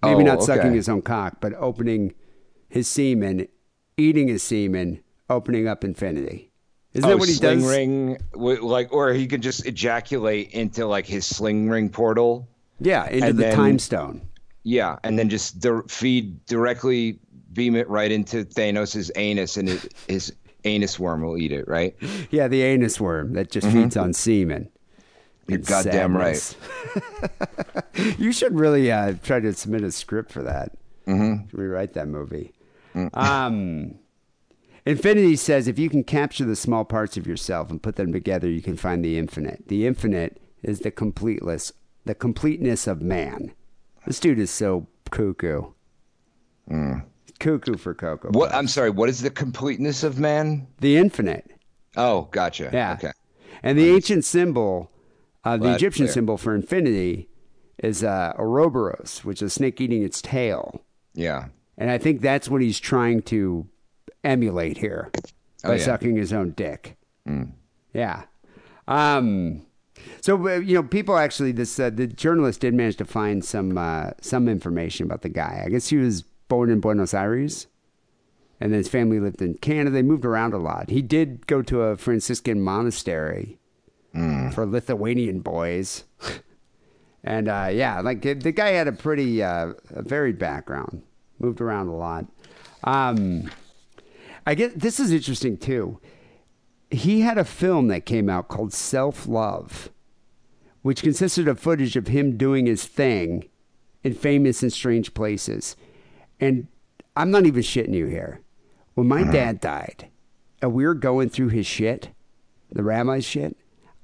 Speaker 3: Maybe
Speaker 4: Oh,
Speaker 3: not sucking his own cock, but opening his semen, eating his semen, opening up infinity. Isn't
Speaker 4: oh,
Speaker 3: that what he
Speaker 4: sling
Speaker 3: does?
Speaker 4: ring, like, or he could just ejaculate into like his sling ring portal.
Speaker 3: Yeah, into the
Speaker 4: then-
Speaker 3: time stone.
Speaker 4: Yeah, and then just dir- feed directly, beam it right into Thanos' anus, and it, his anus worm will eat it. Right?
Speaker 3: Yeah, the anus worm that just feeds on semen.
Speaker 4: You're goddamn
Speaker 3: sadness. you should really uh, try to submit a script for that. Mm-hmm. Rewrite that movie. Um, Infinity says if you can capture the small parts of yourself and put them together, you can find the infinite. The infinite is the completeness, the completeness of man. This dude is so cuckoo. Cuckoo for cocoa.
Speaker 4: What?
Speaker 3: Puffs.
Speaker 4: I'm sorry. What is the completeness of man?
Speaker 3: the infinite.
Speaker 4: Oh, gotcha.
Speaker 3: Yeah.
Speaker 4: Okay.
Speaker 3: And the ancient symbol, uh, the
Speaker 4: Well,
Speaker 3: Egyptian symbol for infinity, is uh, Ouroboros, which is a snake eating its tail.
Speaker 4: Yeah.
Speaker 3: And I think that's what he's trying to emulate here by
Speaker 4: Oh, yeah. Mm.
Speaker 3: sucking his own dick. Yeah. Um, so uh, you know, people actually, this uh, the journalist did manage to find some uh, some information about the guy. I guess he was born in Buenos Aires, and then his family lived in Canada. They moved around a lot. He did go to a Franciscan monastery
Speaker 4: Mm.
Speaker 3: for Lithuanian boys. And uh, yeah, like the guy had a pretty uh, a varied background, moved around a lot. Um, I get this is interesting too. He had a film that came out called Self Love, which consisted of footage of him doing his thing in famous and strange places. And I'm not even shitting you here. When my mm-hmm. dad died, and we were going through his shit, the rabbi's shit,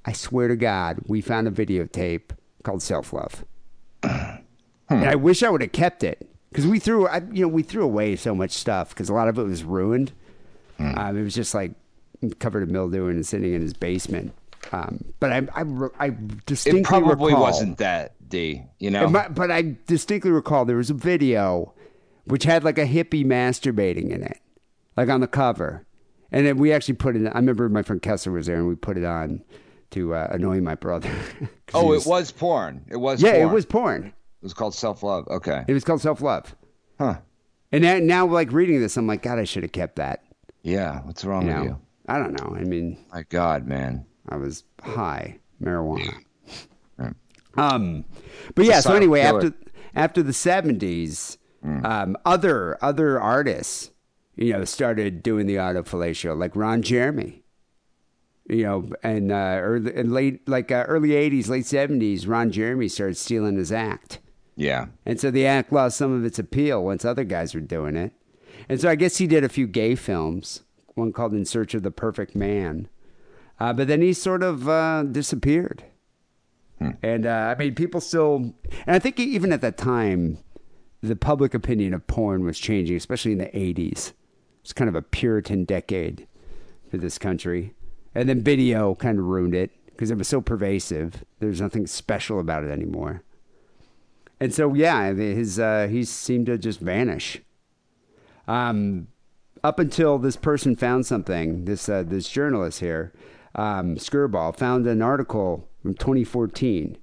Speaker 3: I swear to God, we found a videotape called Self Love. Hmm. And I wish I would have kept it because we threw, I, you know, we threw away so much stuff because a lot of it was ruined. Hmm. Um, it was just like covered in mildew and sitting in his basement. Um, but I, I, I distinctly
Speaker 4: It probably
Speaker 3: recall,
Speaker 4: wasn't that Dee. You know.
Speaker 3: might- but I distinctly recall there was a video which had like a hippie masturbating in it, like on the cover. And then we actually put it. I remember my friend Kessler was there, and we put it on to uh, annoy my brother.
Speaker 4: oh,
Speaker 3: he
Speaker 4: it was porn. It was.
Speaker 3: Yeah, it was porn.
Speaker 4: It was called self love. Okay.
Speaker 3: It was called self love.
Speaker 4: Huh.
Speaker 3: And now, now, like reading this, I'm like, God, I should have kept that.
Speaker 4: Yeah. What's wrong
Speaker 3: You
Speaker 4: with
Speaker 3: know,
Speaker 4: you?
Speaker 3: I don't know. I mean,
Speaker 4: My God, man.
Speaker 3: I was high marijuana.
Speaker 4: Right.
Speaker 3: Um, but yeah. So anyway,
Speaker 4: killer.
Speaker 3: after after the seventies, um, other other artists, you know, started doing the autofellatio, like Ron Jeremy. You know, and uh, early and late, like uh, early '80s, late '70s, Ron Jeremy started stealing his act.
Speaker 4: Yeah.
Speaker 3: And so the act lost some of its appeal once other guys were doing it. And so I guess he did a few gay films, one called In Search of the Perfect Man. Uh, but then he sort of uh, disappeared. And uh, I mean, people still, and I think even at that time, the public opinion of porn was changing, especially in the 80s. It's kind of a Puritan decade for this country. And then video kind of ruined it because it was so pervasive. There's nothing special about it anymore. And so, yeah, his uh, he seemed to just vanish. Um, up until this person found something, this uh, this journalist here, um, Skirball, found an article from 2014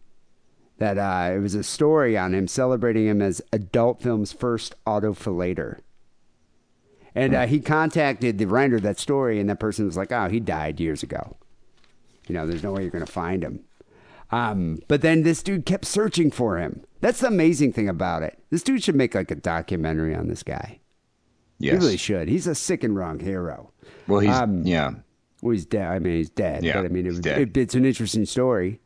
Speaker 3: that uh, it was a story on him celebrating him as adult film's first autofellator. And uh, he contacted the writer of that story, and that person was like, "Oh, he died years ago. You know, there's no way you're going to find him." Um, but then this dude kept searching for him. That's the amazing thing about it. This dude should make like a documentary on this guy.
Speaker 4: Yes.
Speaker 3: He really should. He's a sick and wrong hero.
Speaker 4: well, he's
Speaker 3: um,
Speaker 4: yeah.
Speaker 3: Well, he's dead. I mean, he's dead.
Speaker 4: Yeah,
Speaker 3: but I mean, it, it- it's an interesting story.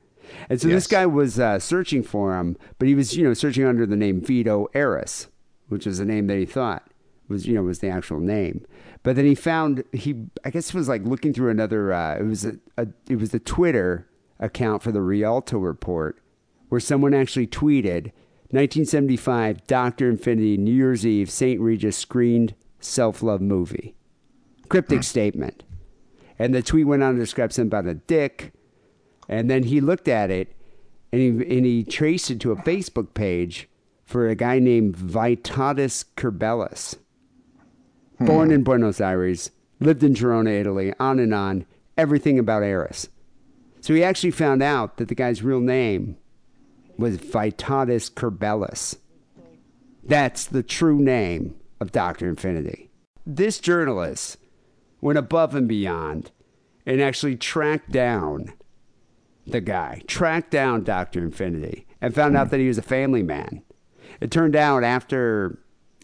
Speaker 3: And so
Speaker 4: Yes.
Speaker 3: this guy was uh, searching for him, but he was, you know, searching under the name Vido Eris, which was the name that he thought was, you know, was the actual name. But then he found he, I guess, was like looking through another. Uh, it was a, a, it was the Twitter account for the Rialto report, where someone actually tweeted, 1975, Doctor Infinity, New Year's Eve, St. Regis screened self love movie. Cryptic statement. And the tweet went on to describe something about a dick. And then he looked at it and he, and he traced it to a Facebook page for a guy named Vytautas Kerbelis. Hmm. Born in Buenos Aires, lived in Girona, Italy, on and on, everything about Eris. So he actually found out that the guy's real name was Vytautas Kerbelis. That's the true name of Dr. Infinity. This journalist went above and beyond and actually tracked down the guy, tracked down Dr. Infinity, and found out that he was a family man. It turned out after,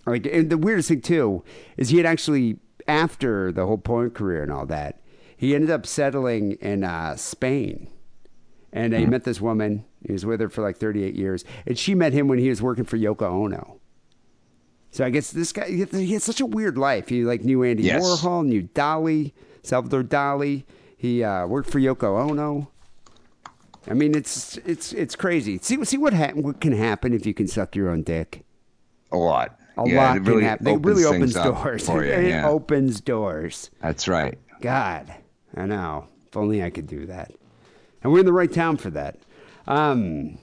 Speaker 3: like, and the weirdest thing too is he had actually, after the whole porn career and all that, he ended up settling in uh, Spain. And he met this woman. He was with her for like 38 years. And she met him when he was working for Yoko Ono. So I guess this guy, he had, such a weird life. He like knew Andy
Speaker 4: Yes.
Speaker 3: Warhol, knew Dali, Salvador Dali. He uh, worked for Yoko Ono. I mean, it's it's it's crazy. See see what ha- what can happen if you can suck your own dick.
Speaker 4: A lot.
Speaker 3: A
Speaker 4: Yeah,
Speaker 3: lot
Speaker 4: it
Speaker 3: can
Speaker 4: really
Speaker 3: happen. It
Speaker 4: opens
Speaker 3: really opens doors.
Speaker 4: you,
Speaker 3: it
Speaker 4: yeah.
Speaker 3: opens doors.
Speaker 4: That's right.
Speaker 3: God, I know. If only I could do that. And we're in the right town for that. Um,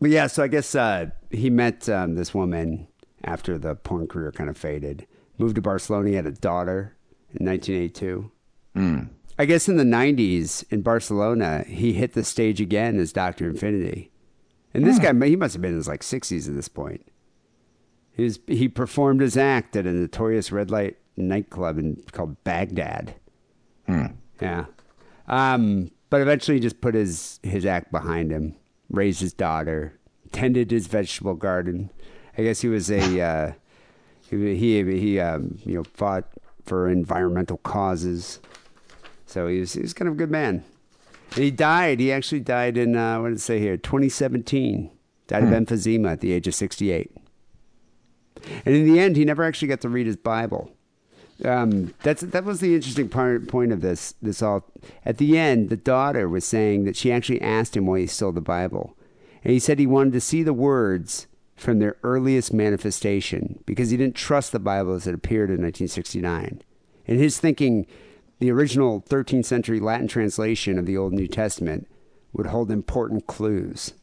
Speaker 3: but yeah, so I guess uh, he met um, this woman after the porn career kind of faded. Moved to Barcelona. He had a daughter in 1982. Hmm. I guess in the 90s in Barcelona, he hit the stage again as Dr. Infinity. And this hmm. guy, he must have been in his like 60s at this point. He, was, he performed his act at a notorious red light nightclub in, called Baghdad. Hmm. Yeah. Um, but eventually he just put his, his act behind him, raised his daughter, tended his vegetable garden. I guess he was a, uh, he, he, he um, you know, fought for environmental causes. So he was, he was kind of a good man. And he died. He actually died in, uh, what did it say here? 2017. Died of emphysema at the age of 68. And in the end, he never actually got to read his Bible. Um, that's that was the interesting part, point of this. This all at the end, the daughter was saying that she actually asked him why he stole the Bible, and he said he wanted to see the words from their earliest manifestation because he didn't trust the Bible as it appeared in 1969. In his thinking, the original 13th century Latin translation of the Old New Testament would hold important clues.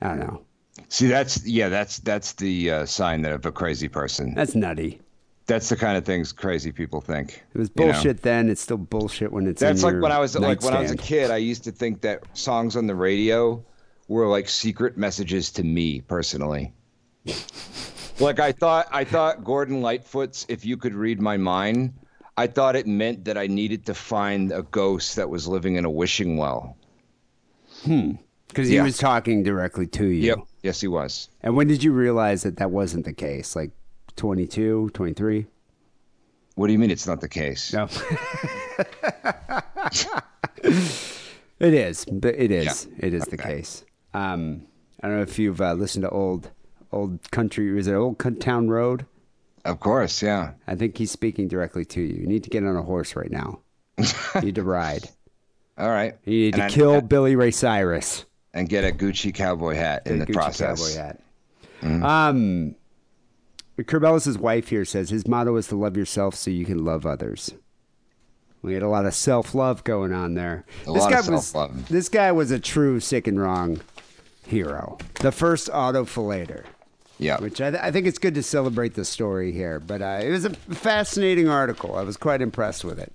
Speaker 3: I don't know.
Speaker 4: See, that's yeah, that's that's the uh, sign that of a crazy person.
Speaker 3: That's nutty.
Speaker 4: That's the kind of things crazy people think.
Speaker 3: It was
Speaker 4: you know?
Speaker 3: bullshit then. It's still bullshit when it's. in
Speaker 4: That's like when I was like when I was a kid. I used to think that songs on the radio were like secret messages to me personally. like I thought, I thought Gordon Lightfoot's "If You Could Read My Mind," I thought it meant that I needed to find a ghost that was living in a wishing well. Hmm.
Speaker 3: Because he
Speaker 4: Yeah.
Speaker 3: was talking directly to you.
Speaker 4: Yep. Yes, he was.
Speaker 3: And when did you realize that that wasn't the case? Like 22, 23?
Speaker 4: What do you mean it's not the case?
Speaker 3: No. it is. But it is. It is the case. Um, I don't know if you've uh, listened to old old country. Is it Old Town Road?
Speaker 4: Of course, yeah.
Speaker 3: I think he's speaking directly to you. You need to get on a horse right now. you need to ride.
Speaker 4: All right.
Speaker 3: You need to
Speaker 4: I-
Speaker 3: kill Billy Ray Cyrus.
Speaker 4: and get a Gucci cowboy hat in the
Speaker 3: Gucci
Speaker 4: process.
Speaker 3: cowboy hat. Um, Kerbelis' wife here says his motto is to love yourself so you can love others. We had a lot of self love going on there.
Speaker 4: A
Speaker 3: this
Speaker 4: lot
Speaker 3: guy
Speaker 4: of
Speaker 3: was this guy was a true sick and wrong hero, the first autofellator.
Speaker 4: Yeah.
Speaker 3: Which I, th- I think it's good to celebrate the story here, but uh, it was a fascinating article. I was quite impressed with it.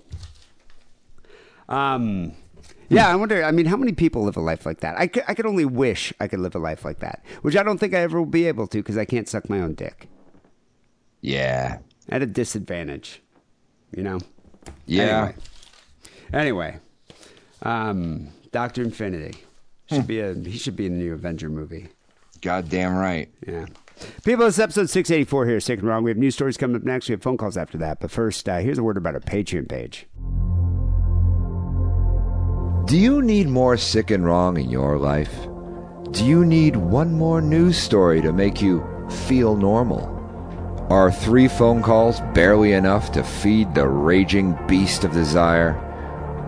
Speaker 3: Um, yeah, I wonder. I mean, how many people live a life like that? I could, I could only wish I could live a life like that, which I don't think I ever will be able to because I can't suck my own dick.
Speaker 4: yeah.
Speaker 3: At a disadvantage, you know.
Speaker 4: Yeah.
Speaker 3: Anyway, anyway um, Doctor Infinity should be a he should be in the new Avenger movie.
Speaker 4: Goddamn right.
Speaker 3: Yeah. People, this is episode 684 here, Sick and Wrong. We have news stories coming up next. We have phone calls after that. But first, uh, here's a word about our Patreon page.
Speaker 2: Do you need more sick and wrong in your life? Do you need one more news story to make you feel normal? Are three phone calls barely enough to feed the raging beast of desire?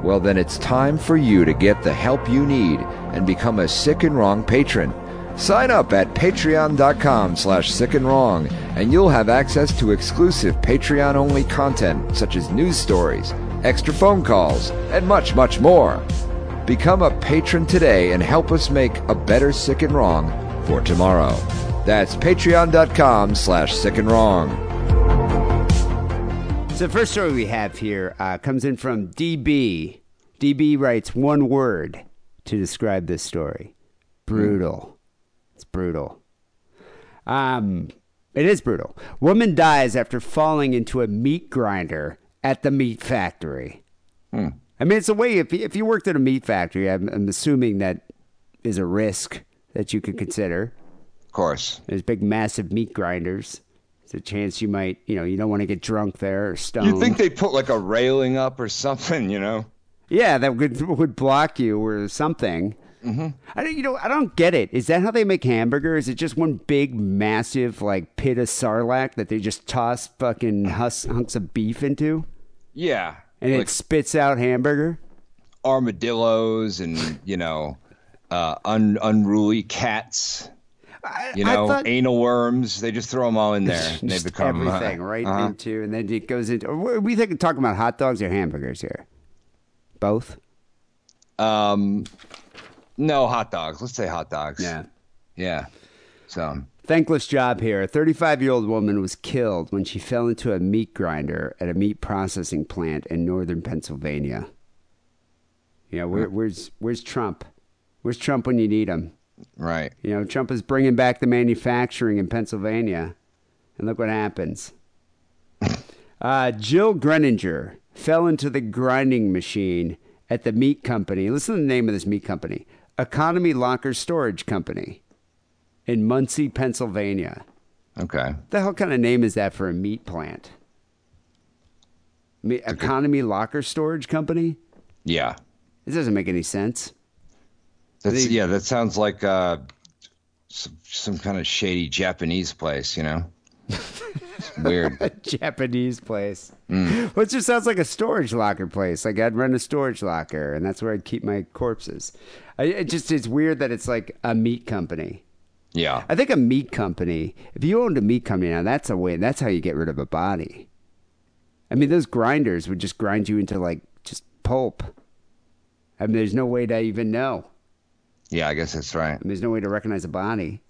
Speaker 2: Well, then it's time for you to get the help you need and become a Sick and Wrong patron. Sign up at patreon.com slash sick and wrong, and you'll have access to exclusive Patreon only content such as news stories, extra phone calls, and much, much more. Become a patron today and help us make a better Sick and Wrong for tomorrow. That's patreon.com slash sick and wrong.
Speaker 3: So the first story we have here uh, comes in from DB. DB writes one word to describe this story: brutal. It's brutal. Um, it is brutal. Woman dies after falling into a meat grinder at the meat factory. I mean, it's a way. If you- if you worked at a meat factory, I'm, I'm assuming that is a risk that you could consider.
Speaker 4: Of course.
Speaker 3: There's big, massive meat grinders. There's a chance you might, you know, you don't want to get drunk there or stoned.
Speaker 4: You'd think they put like a railing up or something, you know?
Speaker 3: Yeah, that would would block you or something. Mm-hmm. I don't, you know, I don't get it. Is that how they make hamburger? Is it just one big, massive like pit of sarlacc that they just toss fucking hus- hunks of beef into,
Speaker 4: Yeah.
Speaker 3: and
Speaker 4: like
Speaker 3: it spits out hamburger?
Speaker 4: armadillos and, you know, uh, un- unruly cats,
Speaker 3: I,
Speaker 4: you know,
Speaker 3: thought
Speaker 4: anal worms. They just throw them all in there and they become uh,
Speaker 3: everything right
Speaker 4: uh-huh.
Speaker 3: into, and then it goes into. Are we think talking about hot dogs or hamburgers here? Both.
Speaker 4: Um, no, hot dogs. Let's say hot dogs.
Speaker 3: Yeah.
Speaker 4: Yeah. So,
Speaker 3: Thankless job here. A 35 year old woman was killed when she fell into a meat grinder at a meat processing plant in northern Pennsylvania. Yeah, where, where's where's Trump? Where's Trump when you need him?
Speaker 4: right.
Speaker 3: You know, Trump is bringing back the manufacturing in Pennsylvania, and look what happens. Uh, Jill Greninger fell into the grinding machine at the meat company. Listen to the name of this meat company Economy Locker Storage Company in Muncy, Pennsylvania.
Speaker 4: Okay.
Speaker 3: The hell kind of name is that for a meat plant? Me- Economy Locker Storage Company?
Speaker 4: Yeah.
Speaker 3: This doesn't make any sense.
Speaker 4: That's,
Speaker 3: They-
Speaker 4: yeah, that sounds like uh, some, some kind of shady Japanese place, you know? Weird.
Speaker 3: a Japanese place. Well, it just sounds like a storage locker place. Like I'd run a storage locker, and that's where I'd keep my corpses. I, it just it's weird that it's like a meat company.
Speaker 4: Yeah.
Speaker 3: I think a meat company. If you owned a meat company, now that's a way. That's how you get rid of a body. I mean, those grinders would just grind you into like just pulp. I mean, there's no way to even know.
Speaker 4: Yeah, I guess that's right.
Speaker 3: And there's no way to recognize a body.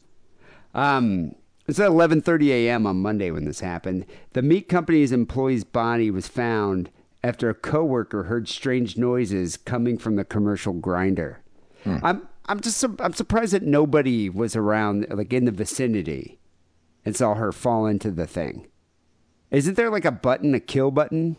Speaker 3: Um, it's at 11:30 a.m. on Monday when this happened. The meat company's employee's body was found after a coworker heard strange noises coming from the commercial grinder. I'm I'm just I'm surprised that nobody was around, like in the vicinity, and saw her fall into the thing. Isn't there like a button, a kill button?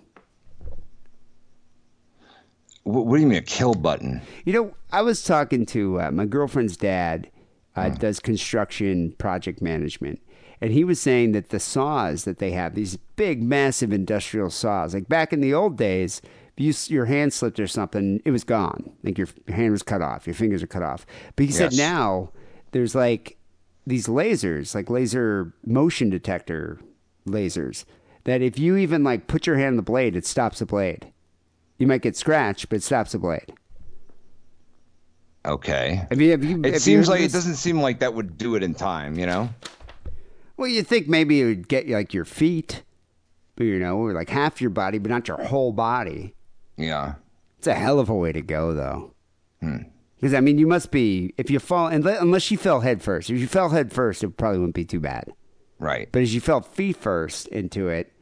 Speaker 4: What, what do you mean a kill button?
Speaker 3: You know, I was talking to uh, my girlfriend's dad, uh, does construction project management, and he was saying that the saws that they have, these big, massive industrial saws, like back in the old days, if you, your hand slipped or something, it was gone. Like your, your hand was cut off, your fingers are cut off. But he said now there's like these lasers, like laser motion detector lasers, that if you even like put your hand on the blade, it stops the blade. You might get scratched, but it stops the blade.
Speaker 4: Okay.
Speaker 3: Have you, have you,
Speaker 4: It
Speaker 3: have
Speaker 4: seems like it doesn't seem like that would do it in time, you know?
Speaker 3: Well, you think maybe it would get like your feet, you know, or like half your body, but not your whole body.
Speaker 4: Yeah.
Speaker 3: It's a hell of a way to go, though. Hmm. Because I mean, you must be if you fall unless, unless you fell head first. If you fell head first, it probably wouldn't be too bad.
Speaker 4: Right.
Speaker 3: But as you fell feet first into it,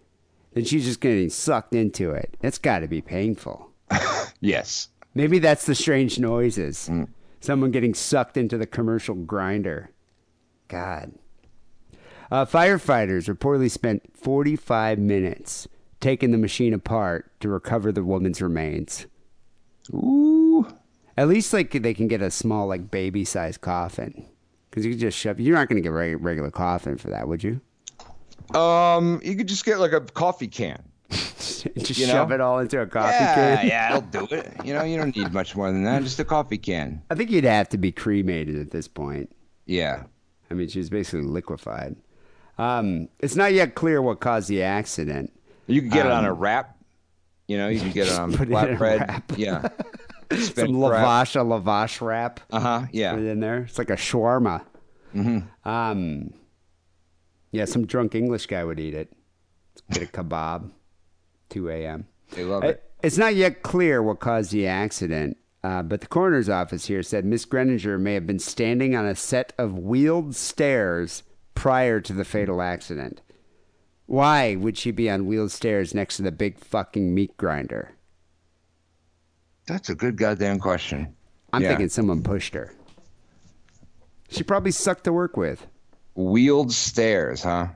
Speaker 3: then she's just getting sucked into it. That's got to be painful.
Speaker 4: Yes.
Speaker 3: Maybe that's the strange noises. Someone getting sucked into the commercial grinder. God. Uh, firefighters reportedly spent 45 minutes taking the machine apart to recover the woman's remains.
Speaker 4: Ooh.
Speaker 3: At least like they can get a small like baby sized coffin. Because you can just shove. You're not going to get a regular coffin for that, would you?
Speaker 4: Um, you could just get like a coffee can.
Speaker 3: Just
Speaker 4: You know?
Speaker 3: shove it all into a coffee
Speaker 4: Yeah,
Speaker 3: can.
Speaker 4: yeah, it'll do it. You know, you don't need much more than that. Just a coffee can.
Speaker 3: I think you'd have to be cremated at this point.
Speaker 4: Yeah.
Speaker 3: I mean, she was basically liquefied. Um, it's not yet clear what caused the accident.
Speaker 4: You can get it on a wrap. You know, you can get it on
Speaker 3: Put it in a
Speaker 4: flatbread.
Speaker 3: wrap.
Speaker 4: Yeah.
Speaker 3: Some lavash, a lavash wrap.
Speaker 4: Uh huh. Yeah.
Speaker 3: Put it in there. It's like a shawarma. Mm-hmm. Um, yeah, some drunk English guy would eat it. Get a kebab. 2 a.m.
Speaker 4: They love it.
Speaker 3: It's not yet clear what caused the accident, uh, but the coroner's office here said Miss Greninger may have been standing on a set of wheeled stairs prior to the fatal accident. Why would she be on wheeled stairs next to the big fucking meat grinder?
Speaker 4: That's a good goddamn question.
Speaker 3: I'm
Speaker 4: Yeah.
Speaker 3: thinking someone pushed her. She probably sucked to work with.
Speaker 4: Wheeled stairs, huh?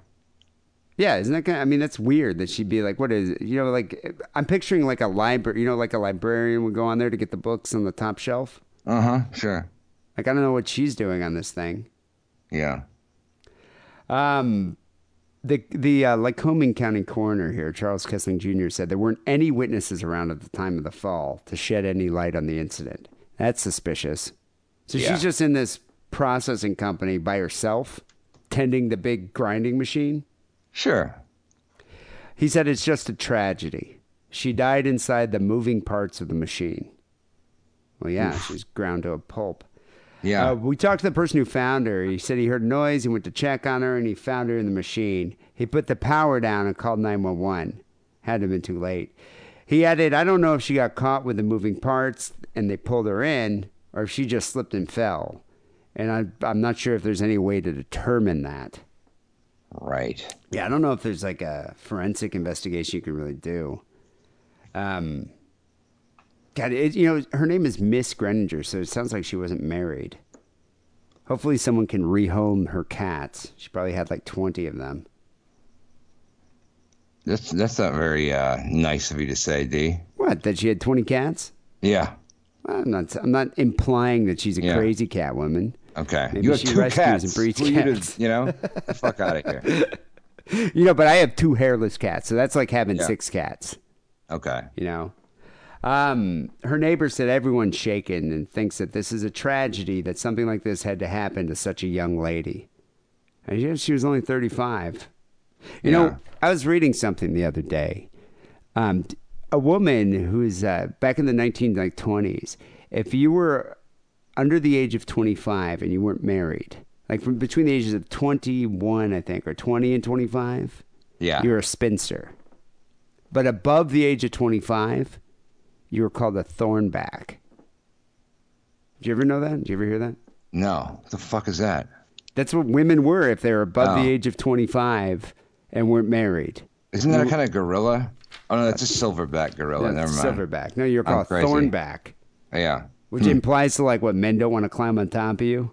Speaker 3: Yeah, isn't that kind Of, I mean, that's weird that she'd be like, what is it? You know, like, I'm picturing like a library, you know, like a librarian would go on there to get the books on the top shelf.
Speaker 4: Uh huh. Sure.
Speaker 3: Like, I don't know what she's doing on this thing.
Speaker 4: Yeah.
Speaker 3: Um, the the uh, Lycoming County coroner here, Charles Kiessling Jr., said there weren't any witnesses around at the time of the fall to shed any light on the incident. That's suspicious. So
Speaker 4: Yeah.
Speaker 3: she's just in this processing company by herself, tending the big grinding machine.
Speaker 4: Sure.
Speaker 3: He said it's just a tragedy. She died inside the moving parts of the machine. Well, yeah, she's ground to a pulp.
Speaker 4: Yeah.
Speaker 3: Uh, we talked to the person who found her. He said he heard noise. He went to check on her, and he found her in the machine. He put the power down and called 911. Hadn't been too late. He added, I don't know if she got caught with the moving parts and they pulled her in, or if she just slipped and fell. And I, I'm not sure if there's any way to determine that.
Speaker 4: Right.
Speaker 3: Yeah, I don't know if there's like a forensic investigation you can really do. Um, God, it, you know, her name is Miss Greninger, so it sounds like she wasn't married. Hopefully, someone can rehome her cats. She probably had like 20 of them.
Speaker 4: That's that's not very uh, nice of you to say, Dee.
Speaker 3: What? That she had 20 cats?
Speaker 4: Yeah.
Speaker 3: Well, I'm not. I'm not implying that she's a
Speaker 4: Yeah.
Speaker 3: crazy cat woman.
Speaker 4: Okay.
Speaker 3: Maybe
Speaker 4: you have two cats.
Speaker 3: and breeds
Speaker 4: you to- you know, fuck out of here.
Speaker 3: You know, but I have two hairless cats, so that's like having
Speaker 4: Yeah.
Speaker 3: six cats.
Speaker 4: Okay.
Speaker 3: you know. Um, her neighbor said everyone's shaken and thinks that this is a tragedy that something like this had to happen to such a young lady. And she was only 35. You
Speaker 4: Yeah.
Speaker 3: know, I was reading something the other day. Um, a woman who's uh, back in the 1920s, if you were under the age of 25 and you weren't married, like from between the ages of 21, I think, or 20 and 25,
Speaker 4: Yeah.
Speaker 3: you're a spinster. But above the age of 25, you were called a thornback. Did you ever know that? Did you ever hear that?
Speaker 4: No. What the fuck is that?
Speaker 3: That's what women were if they were above
Speaker 4: Oh.
Speaker 3: the age of 25 and weren't married.
Speaker 4: Isn't that a kind of gorilla? Oh no, that's a silverback gorilla. Never mind.
Speaker 3: Silverback. No, you're called thornback,
Speaker 4: Yeah.
Speaker 3: Which implies to like what men don't want to climb on top of you.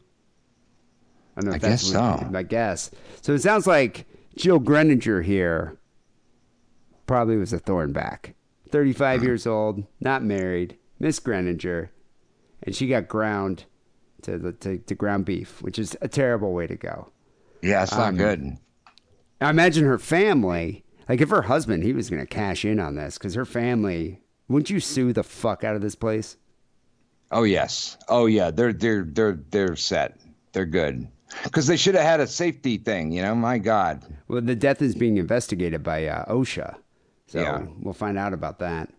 Speaker 3: I don't know
Speaker 4: I guess so.
Speaker 3: I guess. So it sounds like Jill Greninger here probably was a thornback. 35 years old, not married, Miss Greninger, and she got ground to the to, to ground beef, which is a terrible way to go.
Speaker 4: Yeah, it's
Speaker 3: Um,
Speaker 4: not good.
Speaker 3: I imagine her family, like if her husband, he was going to cash in on this because her family, wouldn't you sue the fuck out of this place?
Speaker 4: Oh yes. Oh yeah. They're they're they're they're set. They're good. Because they should have had a safety thing. You know. My God.
Speaker 3: Well, the death is being investigated by uh, OSHA, so
Speaker 4: Yeah.
Speaker 3: we'll find out about that.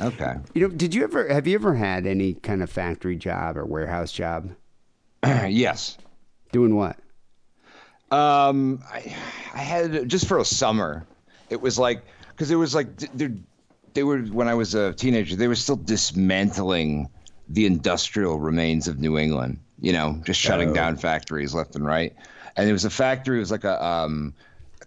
Speaker 4: Okay.
Speaker 3: You know, did you ever have you ever had any kind of factory job or warehouse job?
Speaker 4: yes.
Speaker 3: Doing what?
Speaker 4: Um, I, I had just for a summer. It was like because it was like they they were when I was a teenager. They were still dismantling the industrial remains of New England. You know, just shutting
Speaker 3: Oh.
Speaker 4: down factories left and right. And it was a factory. It was like a um,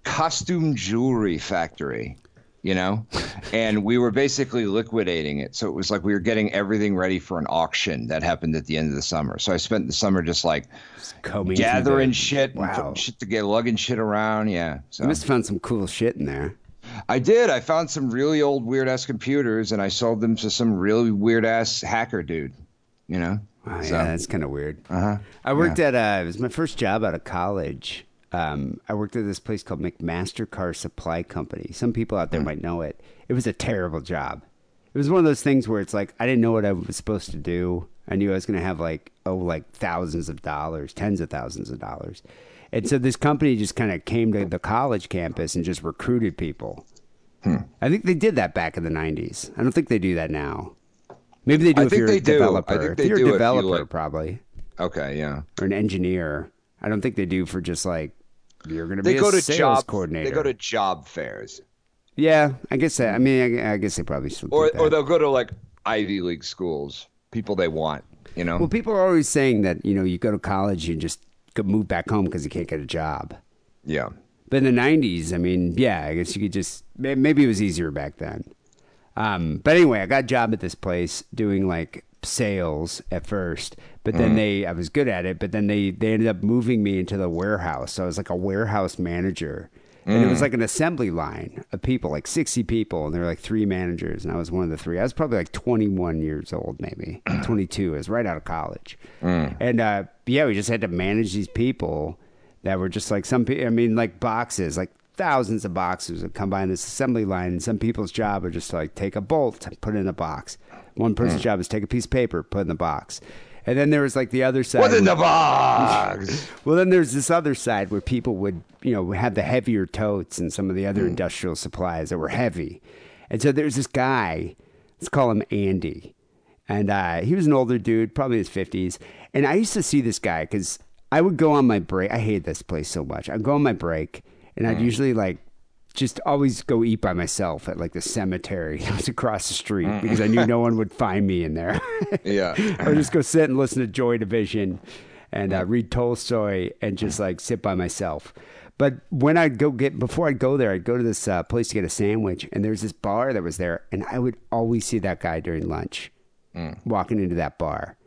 Speaker 4: costume jewelry factory. You know, and we were basically liquidating it. So it was like we were getting everything ready for an auction that happened at the end of the summer. So I spent the summer just like
Speaker 3: through
Speaker 4: gathering
Speaker 3: the-
Speaker 4: shit,
Speaker 3: Wow.
Speaker 4: shit together, lugging shit around. Yeah, so
Speaker 3: You must have found some cool shit in there.
Speaker 4: I did. I found some really old weird ass computers, and I sold them to some really weird ass hacker dude. You know.
Speaker 3: Wow,
Speaker 4: So,
Speaker 3: yeah, that's kind of weird.
Speaker 4: uh-huh.
Speaker 3: I worked at uh, it was my first job out of college. Um, I worked at this place called McMaster-Carr Supply Company. Some people out there might know it. It was a terrible job. It was one of those things where it's like I didn't know what I was supposed to do. I knew I was going to have like oh like thousands of dollars, tens of thousands of dollars, and so this company just kind of came to the college campus and just recruited people. Hmm. I think they did that back in the '90s. I don't think they do that now. Maybe they do
Speaker 4: I
Speaker 3: if
Speaker 4: think
Speaker 3: you're
Speaker 4: they
Speaker 3: a
Speaker 4: do. I
Speaker 3: developer.
Speaker 4: think
Speaker 3: if
Speaker 4: they
Speaker 3: you're
Speaker 4: do
Speaker 3: a
Speaker 4: if you,
Speaker 3: developer,
Speaker 4: like-
Speaker 3: probably
Speaker 4: Okay, yeah.
Speaker 3: or an engineer. I don't think they do for just like you're going to
Speaker 4: They
Speaker 3: be
Speaker 4: go
Speaker 3: a
Speaker 4: to
Speaker 3: sales
Speaker 4: job
Speaker 3: coordinator.
Speaker 4: They go to job fairs,
Speaker 3: yeah, I guess that. I mean, I, I guess they probably still
Speaker 4: or
Speaker 3: do that.
Speaker 4: or they'll go to like Ivy League schools. People they want, you know.
Speaker 3: well, people are always saying that you know you go to college and just go move back home because you can't get a job.
Speaker 4: yeah.
Speaker 3: But in the '90s, I mean, yeah, I guess you could just maybe it was easier back then. Um, but anyway, I got a job at this place doing like sales at first, but then they I was good at it, but then they they ended up moving me into the warehouse. So I was like a warehouse manager. And it was mm. like an assembly line of people, like 60 people, and there were like three managers, and I was one of the three. I was probably like 21 years old, maybe 22. I was right out of college. Mm. And uh, yeah, we just had to manage these people that were just like some people, I mean, like boxes, like thousands of boxes would come by in this assembly line, and some people's job would just to, like take a bolt, put it in a box. One person's mm. job is take a piece of paper, put it in the box. And then there was like the other side.
Speaker 4: What's in the box?
Speaker 3: well, then there's this other side where people would, you know, have the heavier totes and some of the other industrial supplies that were heavy. And so there's this guy, let's call him Andy. And uh, he was an older dude, probably in his 50s. And I used to see this guy because I would go on my break. I hate this place so much. I'd go on my break and I'd usually like just always go eat by myself at like the cemetery that was across the street because I knew no one would find me in there.
Speaker 4: yeah.
Speaker 3: or just go sit and listen to Joy Division and uh, read Tolstoy and just like sit by myself. But when I'd go get before I'd go there, I'd go to this uh, place to get a sandwich, and there's this bar that was there, and I would always see that guy during lunch walking into that bar,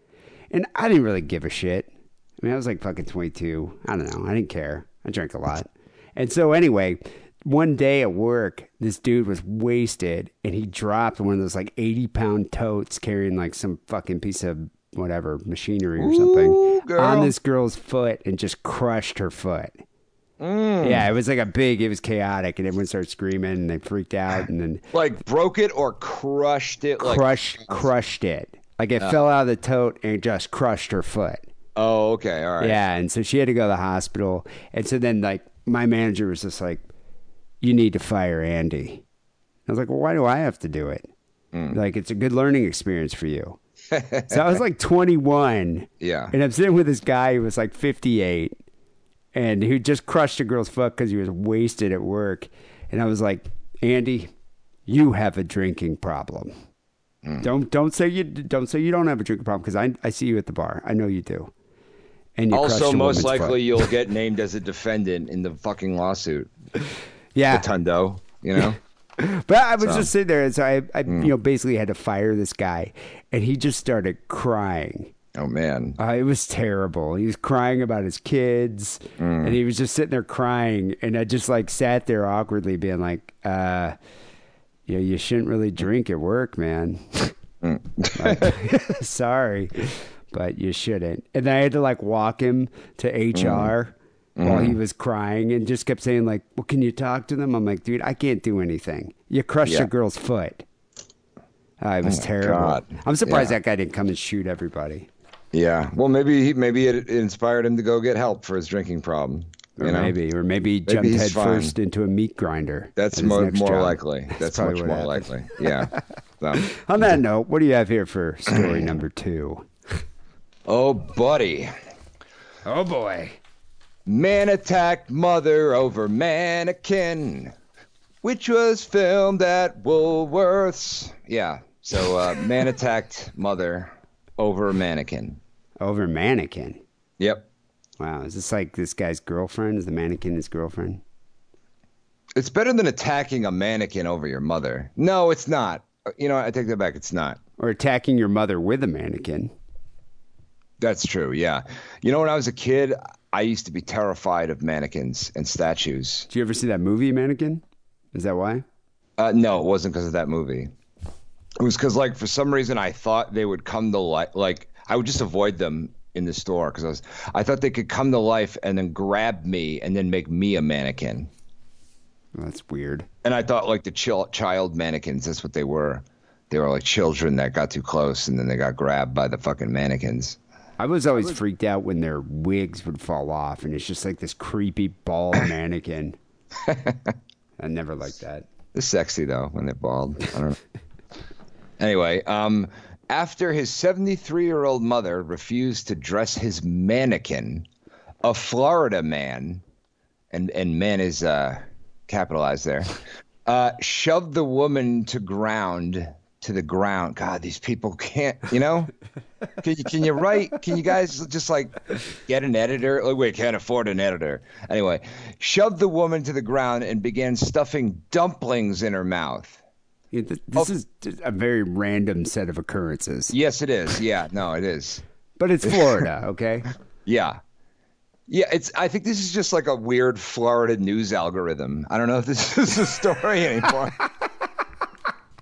Speaker 3: and I didn't really give a shit. I mean, I was like fucking 22. I don't know. I didn't care. I drank a lot, and so anyway. One day at work, this dude was wasted and he dropped one of those like 80 pound totes carrying like some fucking piece of whatever machinery or something
Speaker 4: Ooh,
Speaker 3: on this girl's foot and just crushed her foot.
Speaker 4: Mm.
Speaker 3: Yeah, it was like a big, it was chaotic and everyone started screaming and they freaked out and then
Speaker 4: Like broke it or crushed it. Like
Speaker 3: crushed, crushed it. Like it fell out of the tote and just crushed her foot.
Speaker 4: oh, okay, all right.
Speaker 3: Yeah, and so she had to go to the hospital. And so then, like, my manager was just like, "You need to fire Andy." I was like, "Well, why do I have to do it? Mm. Like, it's a good learning experience for you." so I was like 21,
Speaker 4: Yeah.
Speaker 3: and I'm sitting with this guy who was like 58, and who just crushed a girl's foot because he was wasted at work. And I was like, "Andy, you have a drinking problem." Mm. Don't don't say you don't say you don't have a drinking problem because I I see you at the bar. I know you do. And you
Speaker 4: Also, most likely you'll get named as a defendant in the fucking lawsuit.
Speaker 3: Yeah.
Speaker 4: Tundo, you know?
Speaker 3: But I was
Speaker 4: So.
Speaker 3: just sitting there, and so I, I you know, basically had to fire this guy, and he just started crying.
Speaker 4: oh man.
Speaker 3: Uh, it was terrible. He was crying about his kids, and he was just sitting there crying, and I just like sat there awkwardly, being like, uh, "You know, you shouldn't really drink at work, man." Like, sorry, but you shouldn't. And then I had to like walk him to HR. While he was crying and just kept saying like, "Well, can you talk to them?" I'm like, "Dude, I can't do anything. You crushed
Speaker 4: Yeah.
Speaker 3: a girl's foot." Uh, it was
Speaker 4: my
Speaker 3: terrible.
Speaker 4: God.
Speaker 3: I'm surprised
Speaker 4: Yeah.
Speaker 3: that guy didn't come and shoot everybody.
Speaker 4: Yeah. Well, maybe he, maybe it inspired him to go get help for his drinking problem.
Speaker 3: Or
Speaker 4: know?
Speaker 3: maybe, or maybe he jumped
Speaker 4: he's
Speaker 3: head
Speaker 4: fine.
Speaker 3: first into a meat grinder.
Speaker 4: That's
Speaker 3: at his
Speaker 4: more,
Speaker 3: job.
Speaker 4: likely. That's,
Speaker 3: probably
Speaker 4: much more
Speaker 3: happened.
Speaker 4: likely. Yeah. So.
Speaker 3: On that note, what do you have here for story number two?
Speaker 4: Oh, buddy.
Speaker 3: Oh boy.
Speaker 4: Man attacked mother over mannequin, which was filmed at Woolworths. Yeah. So, uh, man attacked mother over mannequin.
Speaker 3: Over mannequin.
Speaker 4: Yep.
Speaker 3: Wow, is this like this guy's girlfriend? Is the mannequin his girlfriend?
Speaker 4: It's better than attacking a mannequin over your mother. No, it's not. You know. I take that back. It's not.
Speaker 3: Or attacking your mother with a mannequin?
Speaker 4: That's true. Yeah. You know, when I was a kid, I used to be terrified of mannequins and statues.
Speaker 3: Do you ever see that movie Mannequin? Is that why?
Speaker 4: Uh, no, it wasn't because of that movie. It was because, like, for some reason, I thought they would come to life. Like, I would just avoid them in the store because I was I thought they could come to life and then grab me and then make me a mannequin.
Speaker 3: That's weird.
Speaker 4: And I thought like the chil- child mannequins, that's what they were. They were like children that got too close and then they got grabbed by the fucking mannequins.
Speaker 3: I was always freaked out when their wigs would fall off, and it's just like this creepy bald mannequin. I never liked that.
Speaker 4: It's sexy though when they're bald. I don't know. anyway, um, after his 73 year old mother refused to dress his mannequin, a Florida man, and and man is uh, capitalized there, uh, shoved the woman to ground to the ground. God, these people can't, you know. Can you, can you write? Can you guys just like get an editor? Oh, like, wait, can't afford an editor. Anyway, shoved the woman to the ground and began stuffing dumplings in her mouth.
Speaker 3: Yeah, th- this oh. is a very random set of occurrences,
Speaker 4: Yes, it is. Yeah, no, it is.
Speaker 3: but it's Florida, okay?
Speaker 4: Yeah. Yeah, it's. I think this is just like a weird Florida news algorithm. I don't know if this is a story anymore.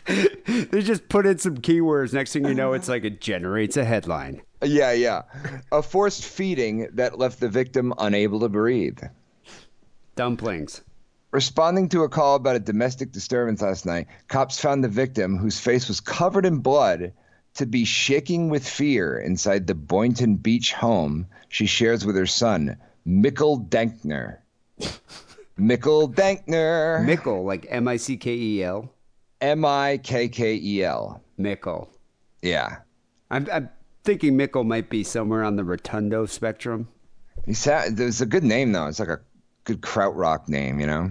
Speaker 3: they just put in some keywords. Next thing you know, it's like it generates a headline.
Speaker 4: yeah, yeah. A forced feeding that left the victim unable to breathe.
Speaker 3: Dumplings.
Speaker 4: Responding to a call about a domestic disturbance last night, cops found the victim, whose face was covered in blood, to be shaking with fear inside the Boynton Beach home she shares with her son, Mikkel Dankner. Mikkel Dankner.
Speaker 3: Mickle, like M I C K E L.
Speaker 4: M I K K E L.
Speaker 3: Mickle.
Speaker 4: Yeah.
Speaker 3: I'm, I'm thinking Mickle might be somewhere on the Rotundo spectrum.
Speaker 4: He sound, there's a good name, though. It's like a good krautrock name, you know?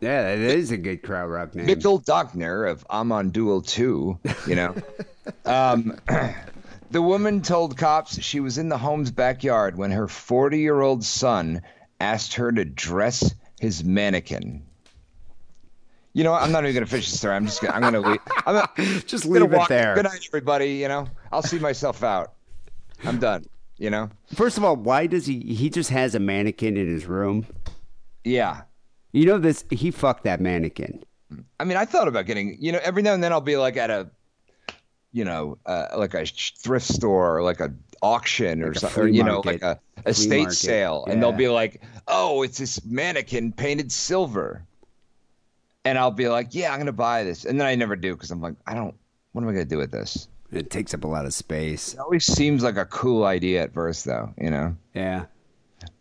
Speaker 3: Yeah, it is a good krautrock name.
Speaker 4: Mikkel Dankner of Amon Düül 2, you know? um, the woman told cops she was in the home's backyard when her 40 year old son asked her to dress his mannequin. You know, what? I'm not even gonna finish the story. I'm just gonna. I'm gonna leave. I'm gonna,
Speaker 3: Just
Speaker 4: gonna
Speaker 3: leave it
Speaker 4: walk-
Speaker 3: there.
Speaker 4: Good night, everybody. You know, I'll see myself out. I'm done. You know.
Speaker 3: First of all, why does he? He just has a mannequin in his room.
Speaker 4: Yeah.
Speaker 3: You know this. He fucked that mannequin.
Speaker 4: I mean, I thought about getting. You know, every now and then I'll be like at a, you know, uh, like a thrift store or like a auction or
Speaker 3: Like
Speaker 4: something. Or, you know,
Speaker 3: market.
Speaker 4: like a estate sale, and they'll be like, "Oh, it's this mannequin painted silver," and I'll be like, "Yeah, I'm gonna buy this," and then I never do because I'm like, I don't. What am I gonna do with this?
Speaker 3: It takes up a lot of space.
Speaker 4: It always seems like a cool idea at first, though. You know.
Speaker 3: Yeah.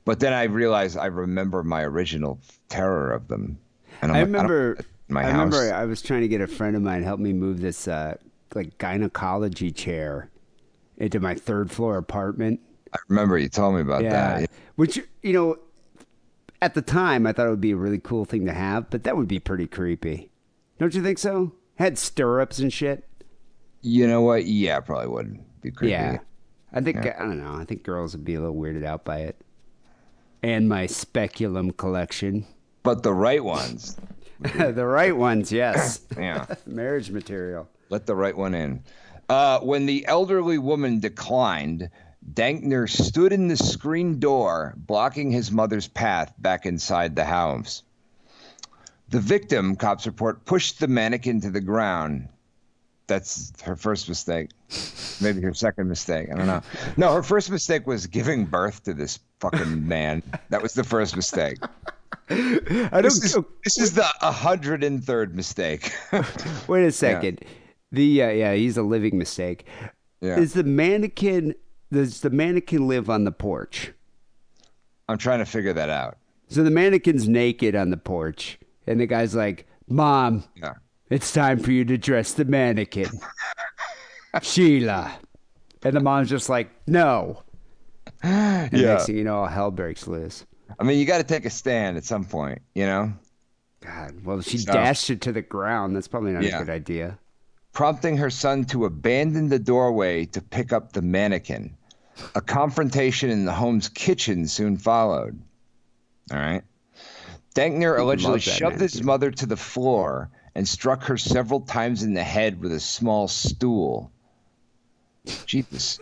Speaker 4: But then I realize I remember my original terror of them. And I'm
Speaker 3: I
Speaker 4: like,
Speaker 3: remember.
Speaker 4: want my
Speaker 3: I
Speaker 4: house.
Speaker 3: remember. I was trying to get a friend of mine help me move this uh, like gynecology chair into my third floor apartment.
Speaker 4: I remember you told me about
Speaker 3: Yeah.
Speaker 4: that.
Speaker 3: Which you know, at the time I thought it would be a really cool thing to have, but that would be pretty creepy. Don't you think so? Had stirrups and shit.
Speaker 4: You know what? Yeah, probably would be creepy.
Speaker 3: Yeah. I think I don't know. I think girls would be a little weirded out by it. And my speculum collection.
Speaker 4: But the right ones.
Speaker 3: the right ones, yes.
Speaker 4: Yeah.
Speaker 3: Marriage material.
Speaker 4: Let the right one in. Uh, when the elderly woman declined, Dankner stood in the screen door, blocking his mother's path back inside the house. The victim, cops report, pushed the mannequin to the ground. That's her first mistake. Maybe her second mistake. I don't know. No, her first mistake was giving birth to this fucking man. That was the first mistake.
Speaker 3: I don't
Speaker 4: This is, this is the 103rd mistake.
Speaker 3: Wait a second. Yeah. The uh, yeah, he's a living mistake.
Speaker 4: Yeah.
Speaker 3: Is the mannequin does the mannequin live on the porch?
Speaker 4: I'm trying to figure that out.
Speaker 3: So the mannequin's naked on the porch, and the guy's like, "Mom,
Speaker 4: Yeah.
Speaker 3: it's time for you to dress the mannequin, Sheila." And the mom's just like, "No." And
Speaker 4: Yeah.
Speaker 3: next thing you know, hell breaks loose.
Speaker 4: I mean, you got to take a stand at some point, you know?
Speaker 3: God, well, she
Speaker 4: So-
Speaker 3: dashed it to the ground. That's probably not
Speaker 4: Yeah.
Speaker 3: a good idea.
Speaker 4: Prompting her son to abandon the doorway to pick up the mannequin. A confrontation in the home's kitchen soon followed. All right. Dankner allegedly shoved his mother to the floor and struck her several times in the head with a small stool. Jesus.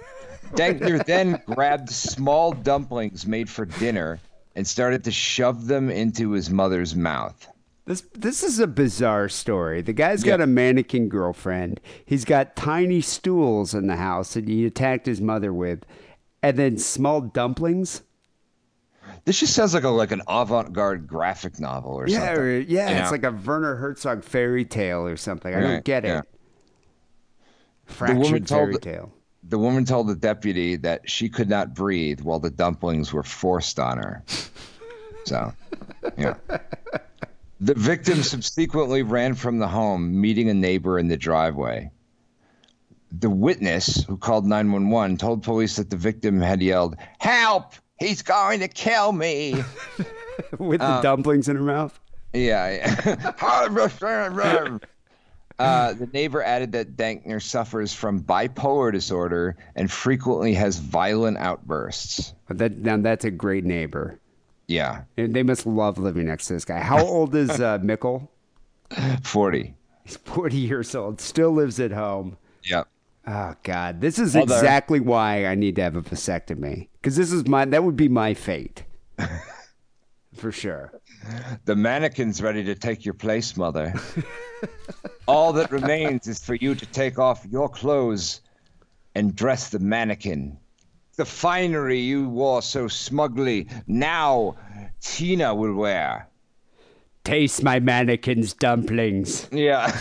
Speaker 4: Dankner then grabbed small dumplings made for dinner and started to shove them into his mother's mouth.
Speaker 3: This this is a bizarre story. The guy's
Speaker 4: Yeah.
Speaker 3: got a mannequin girlfriend. He's got tiny stools in the house that he attacked his mother with, and then small dumplings.
Speaker 4: This just sounds like a like an avant-garde graphic novel or
Speaker 3: Yeah,
Speaker 4: something.
Speaker 3: or- yeah,
Speaker 4: You
Speaker 3: it's like a Werner Herzog fairy tale or something. I
Speaker 4: Right,
Speaker 3: don't get it.
Speaker 4: yeah.
Speaker 3: Fractured
Speaker 4: told
Speaker 3: fairy
Speaker 4: the- The woman told the deputy that she could not breathe while the dumplings were forced on her. So, yeah. The victim subsequently ran from the home, meeting a neighbor in the driveway. The witness, who called 911, told police that the victim had yelled, Help! He's going to kill me!
Speaker 3: With the dumplings in her mouth.
Speaker 4: Yeah. yeah. uh, the neighbor added that Dankner suffers from bipolar disorder and frequently has violent outbursts.
Speaker 3: That now that's a great neighbor.
Speaker 4: Yeah,
Speaker 3: And they must love living next to this guy. How old is uh, Mickle?
Speaker 4: 40.
Speaker 3: He's 40 years old. Still lives at home.
Speaker 4: Yep.
Speaker 3: Oh God, this is exactly why I need to have a vasectomy. Because this is my that would be my fate, for sure.
Speaker 4: The mannequin's ready to take your place, mother. All that remains is for you to take off your clothes and dress the mannequin. The finery you wore so smugly, now Tina will wear.
Speaker 3: Taste my mannequin's dumplings.
Speaker 4: Yeah.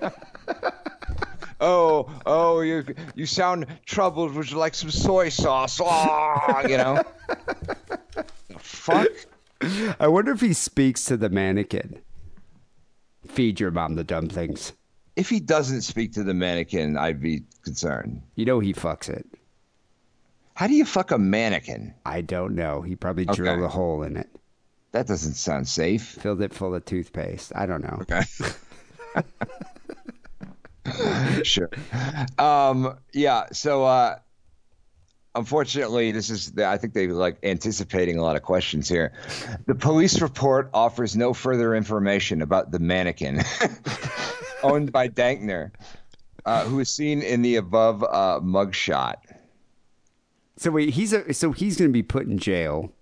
Speaker 4: oh, oh, you you sound troubled. Would you like some soy sauce? Oh, you know. Fuck.
Speaker 3: I wonder if he speaks to the mannequin. Feed your mom the dumplings.
Speaker 4: If he doesn't speak to the mannequin, I'd be concerned.
Speaker 3: You know he fucks it.
Speaker 4: How do you fuck a mannequin?
Speaker 3: I don't know. He probably
Speaker 4: Okay.
Speaker 3: drilled a hole in it,
Speaker 4: That doesn't sound safe.
Speaker 3: filled it full of toothpaste. I don't know.
Speaker 4: Okay. sure. Um, yeah. So, uh, unfortunately, this is, I think they like anticipating a lot of questions here. The police report offers no further information about the mannequin owned by Dankner, uh, who is seen in the above uh, mugshot.
Speaker 3: So wait, he's a, so he's going to be put in jail.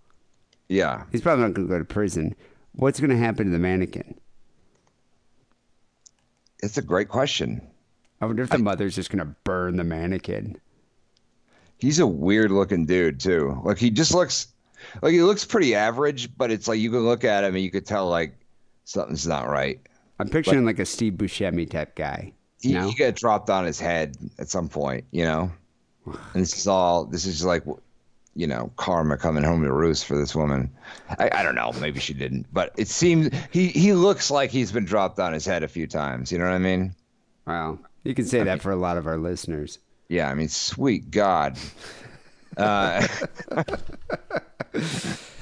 Speaker 4: Yeah.
Speaker 3: He's probably not going to go to prison. What's going to happen to the mannequin?
Speaker 4: It's a great question.
Speaker 3: I wonder if the mother's just going to burn the mannequin.
Speaker 4: He's a weird looking dude too. Like he just looks like he looks pretty average, but it's like you can look at him and you could tell like something's not right.
Speaker 3: I'm picturing like a Steve Buscemi type guy.
Speaker 4: He,
Speaker 3: no,
Speaker 4: he got dropped on his head at some point, you know. And this is all. This is like, you know, karma coming home to roost for this woman. I, I don't know. Maybe she didn't, but it seems he he looks like he's been dropped on his head a few times. You know what I mean?
Speaker 3: wow, you can say that for a lot of our listeners.
Speaker 4: Yeah. I mean, sweet God. Uh,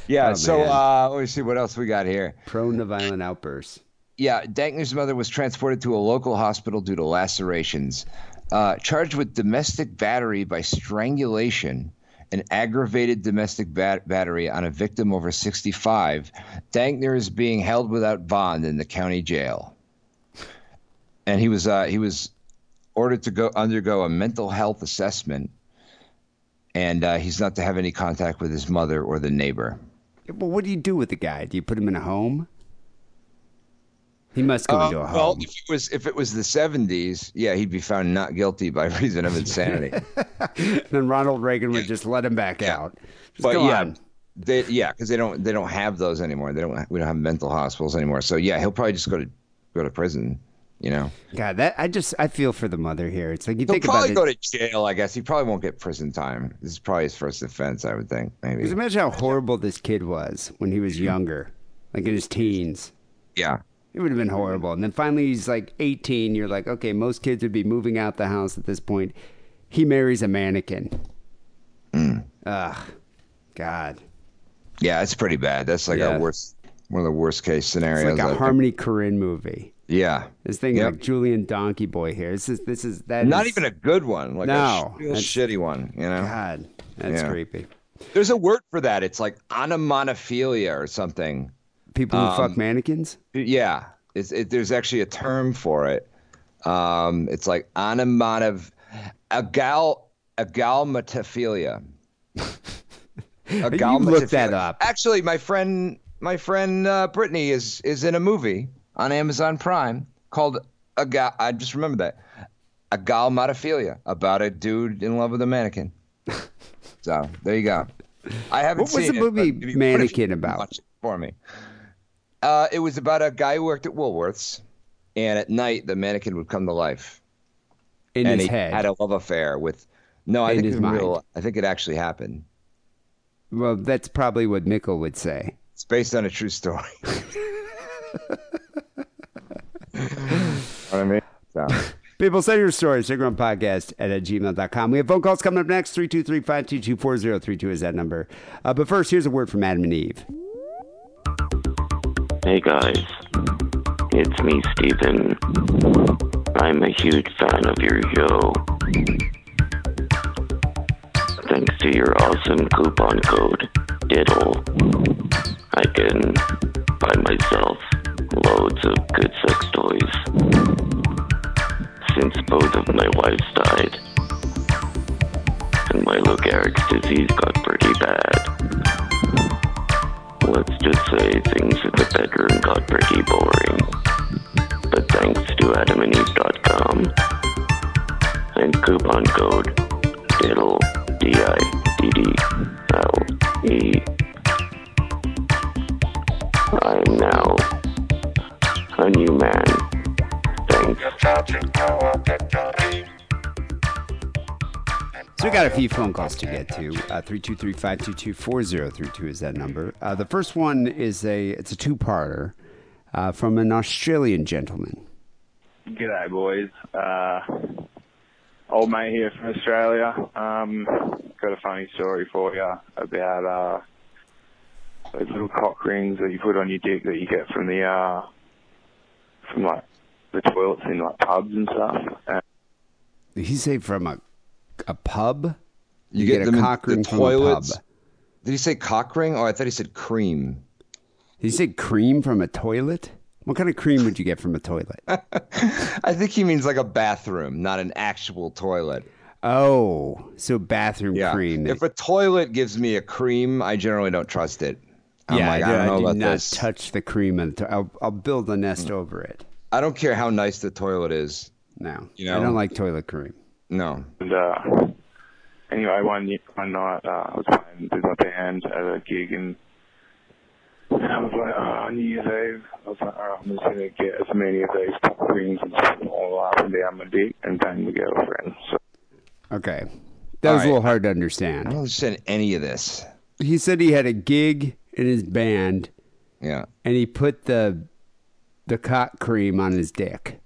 Speaker 4: yeah.
Speaker 3: Oh,
Speaker 4: so uh, let me see what else we got here.
Speaker 3: Prone to violent outbursts.
Speaker 4: Yeah, Dankner's mother was transported to a local hospital due to lacerations. Uh, charged with domestic battery by strangulation and aggravated domestic bat- battery on a victim over 65, Dankner is being held without bond in the county jail. And he was uh, he was ordered to go undergo a mental health assessment, and uh, he's not to have any contact with his mother or the neighbor.
Speaker 3: Well, what do you do with the guy? Do you put him in a home? He must go into a
Speaker 4: Uh, well, if it was if it was the seventies, yeah, he'd be found not guilty by reason of insanity.
Speaker 3: then Ronald Reagan would just let him back out. Just
Speaker 4: but yeah,
Speaker 3: on.
Speaker 4: they, yeah, because they don't they don't have those anymore. They don't we don't have mental hospitals anymore. So yeah, he'll probably just go to go to prison. You know,
Speaker 3: God, that I just I feel for the mother here. It's like you
Speaker 4: he'll
Speaker 3: think about
Speaker 4: probably
Speaker 3: it.
Speaker 4: go to jail. I guess he probably won't get prison time. This is probably his first offense. I would think maybe.
Speaker 3: Because imagine how horrible this kid was when he was younger, like in his teens.
Speaker 4: Yeah,
Speaker 3: It would have been horrible. And then finally he's like 18. You're like, okay, most kids would be moving out the house at this point. He marries a mannequin.
Speaker 4: Hmm.
Speaker 3: Ugh. God.
Speaker 4: yeah, it's pretty bad. That's like
Speaker 3: Yeah.
Speaker 4: a worst one of the worst case
Speaker 3: It's
Speaker 4: scenarios.
Speaker 3: like
Speaker 4: I
Speaker 3: a
Speaker 4: think.
Speaker 3: Harmony Korine movie.
Speaker 4: yeah,
Speaker 3: This thing
Speaker 4: Yep.
Speaker 3: like Julien Donkey-Boy here. This is this is that
Speaker 4: not
Speaker 3: is-
Speaker 4: even a good one. Like
Speaker 3: No,
Speaker 4: a
Speaker 3: that's-
Speaker 4: shitty one. You know.
Speaker 3: God. That's
Speaker 4: Yeah.
Speaker 3: creepy.
Speaker 4: There's a word for that. It's like onomatopoeia or something.
Speaker 3: People who
Speaker 4: Um,
Speaker 3: fuck mannequins?
Speaker 4: Yeah, it's, it, there's actually a term for it. Um, it's like onomatopoeia, agal, agalmatophilia.
Speaker 3: You looked that up.
Speaker 4: Actually, my friend, my friend uh, Brittany is is in a movie on Amazon Prime called Agal. I just remember that agalmatophilia about a dude in love with a mannequin. So there you go. I haven't
Speaker 3: What was the movie
Speaker 4: but if you-
Speaker 3: Mannequin about?
Speaker 4: watch it for me. Uh, it was about a guy who worked at Woolworths, and at night the mannequin would come to life,
Speaker 3: In
Speaker 4: and
Speaker 3: his
Speaker 4: he
Speaker 3: head.
Speaker 4: had a love affair with. No, I
Speaker 3: In
Speaker 4: think
Speaker 3: his
Speaker 4: real.
Speaker 3: mind.
Speaker 4: I think it actually happened.
Speaker 3: well, that's probably what Mickle would say.
Speaker 4: It's based on a true story. I mean? So.
Speaker 3: People, send your stories. Instagram podcast at, at gmail.com. We have phone calls coming up next. 323 522 4032 is that number. Uh, but first, here's a word from Adam and Eve.
Speaker 5: Hey guys, it's me, Steven. I'm a huge fan of your show. Thanks to your awesome coupon code, Diddle, I can buy myself loads of good sex toys. Since both of my wives died, and my Lou Gehrig's disease got pretty bad. Let's just say things in the bedroom got pretty boring. But thanks to adamandeve.com and coupon code DIDDLE, D-I-D-D-L-E, I am now a new man. Thanks.
Speaker 3: So we got a few phone calls to get to. Uh, 323-522-4032 is that number. Uh, the first one is a it's a two-parter uh, from an Australian gentleman.
Speaker 6: G'day, boys. Uh, old mate here from Australia. Um, got a funny story for you about uh, those little cock rings that you put on your dick that you get from the uh, from like the toilets in like pubs and stuff.
Speaker 3: Did he say from a a pub?
Speaker 4: You,
Speaker 3: get,
Speaker 4: them
Speaker 3: a cock
Speaker 4: the
Speaker 3: ring from a pub.
Speaker 4: Did he say cock ring? Oh, I thought he said cream.
Speaker 3: Did he say cream from a toilet? What kind of cream would you get from a toilet?
Speaker 4: I think he means like a bathroom, not an actual toilet.
Speaker 3: Oh, so bathroom
Speaker 4: Yeah.
Speaker 3: cream.
Speaker 4: If a toilet gives me a cream, I generally don't trust it. I'm
Speaker 3: yeah,
Speaker 4: like,
Speaker 3: I,
Speaker 4: I don't know
Speaker 3: do
Speaker 4: about
Speaker 3: not
Speaker 4: this.
Speaker 3: touch the cream. And I'll, I'll build a nest
Speaker 4: Mm.
Speaker 3: over it.
Speaker 4: I don't care how nice the toilet is.
Speaker 3: No,
Speaker 4: You
Speaker 3: I don't like toilet cream.
Speaker 4: No.
Speaker 6: and uh, anyway, one ye- one night uh, I was playing with my band at a gig and. And I was like, oh, New Year's Eve. I was like, all right, I'm just going to get as many of these cock rings and put them all up and down my dick and bang my girlfriend. So
Speaker 3: Okay, that
Speaker 4: All
Speaker 3: was a little hard to understand.
Speaker 4: I
Speaker 3: understand.
Speaker 4: don't understand any of this.
Speaker 3: He said he had a gig in his band,
Speaker 4: Yeah.
Speaker 3: and he put the the cock cream on his dick.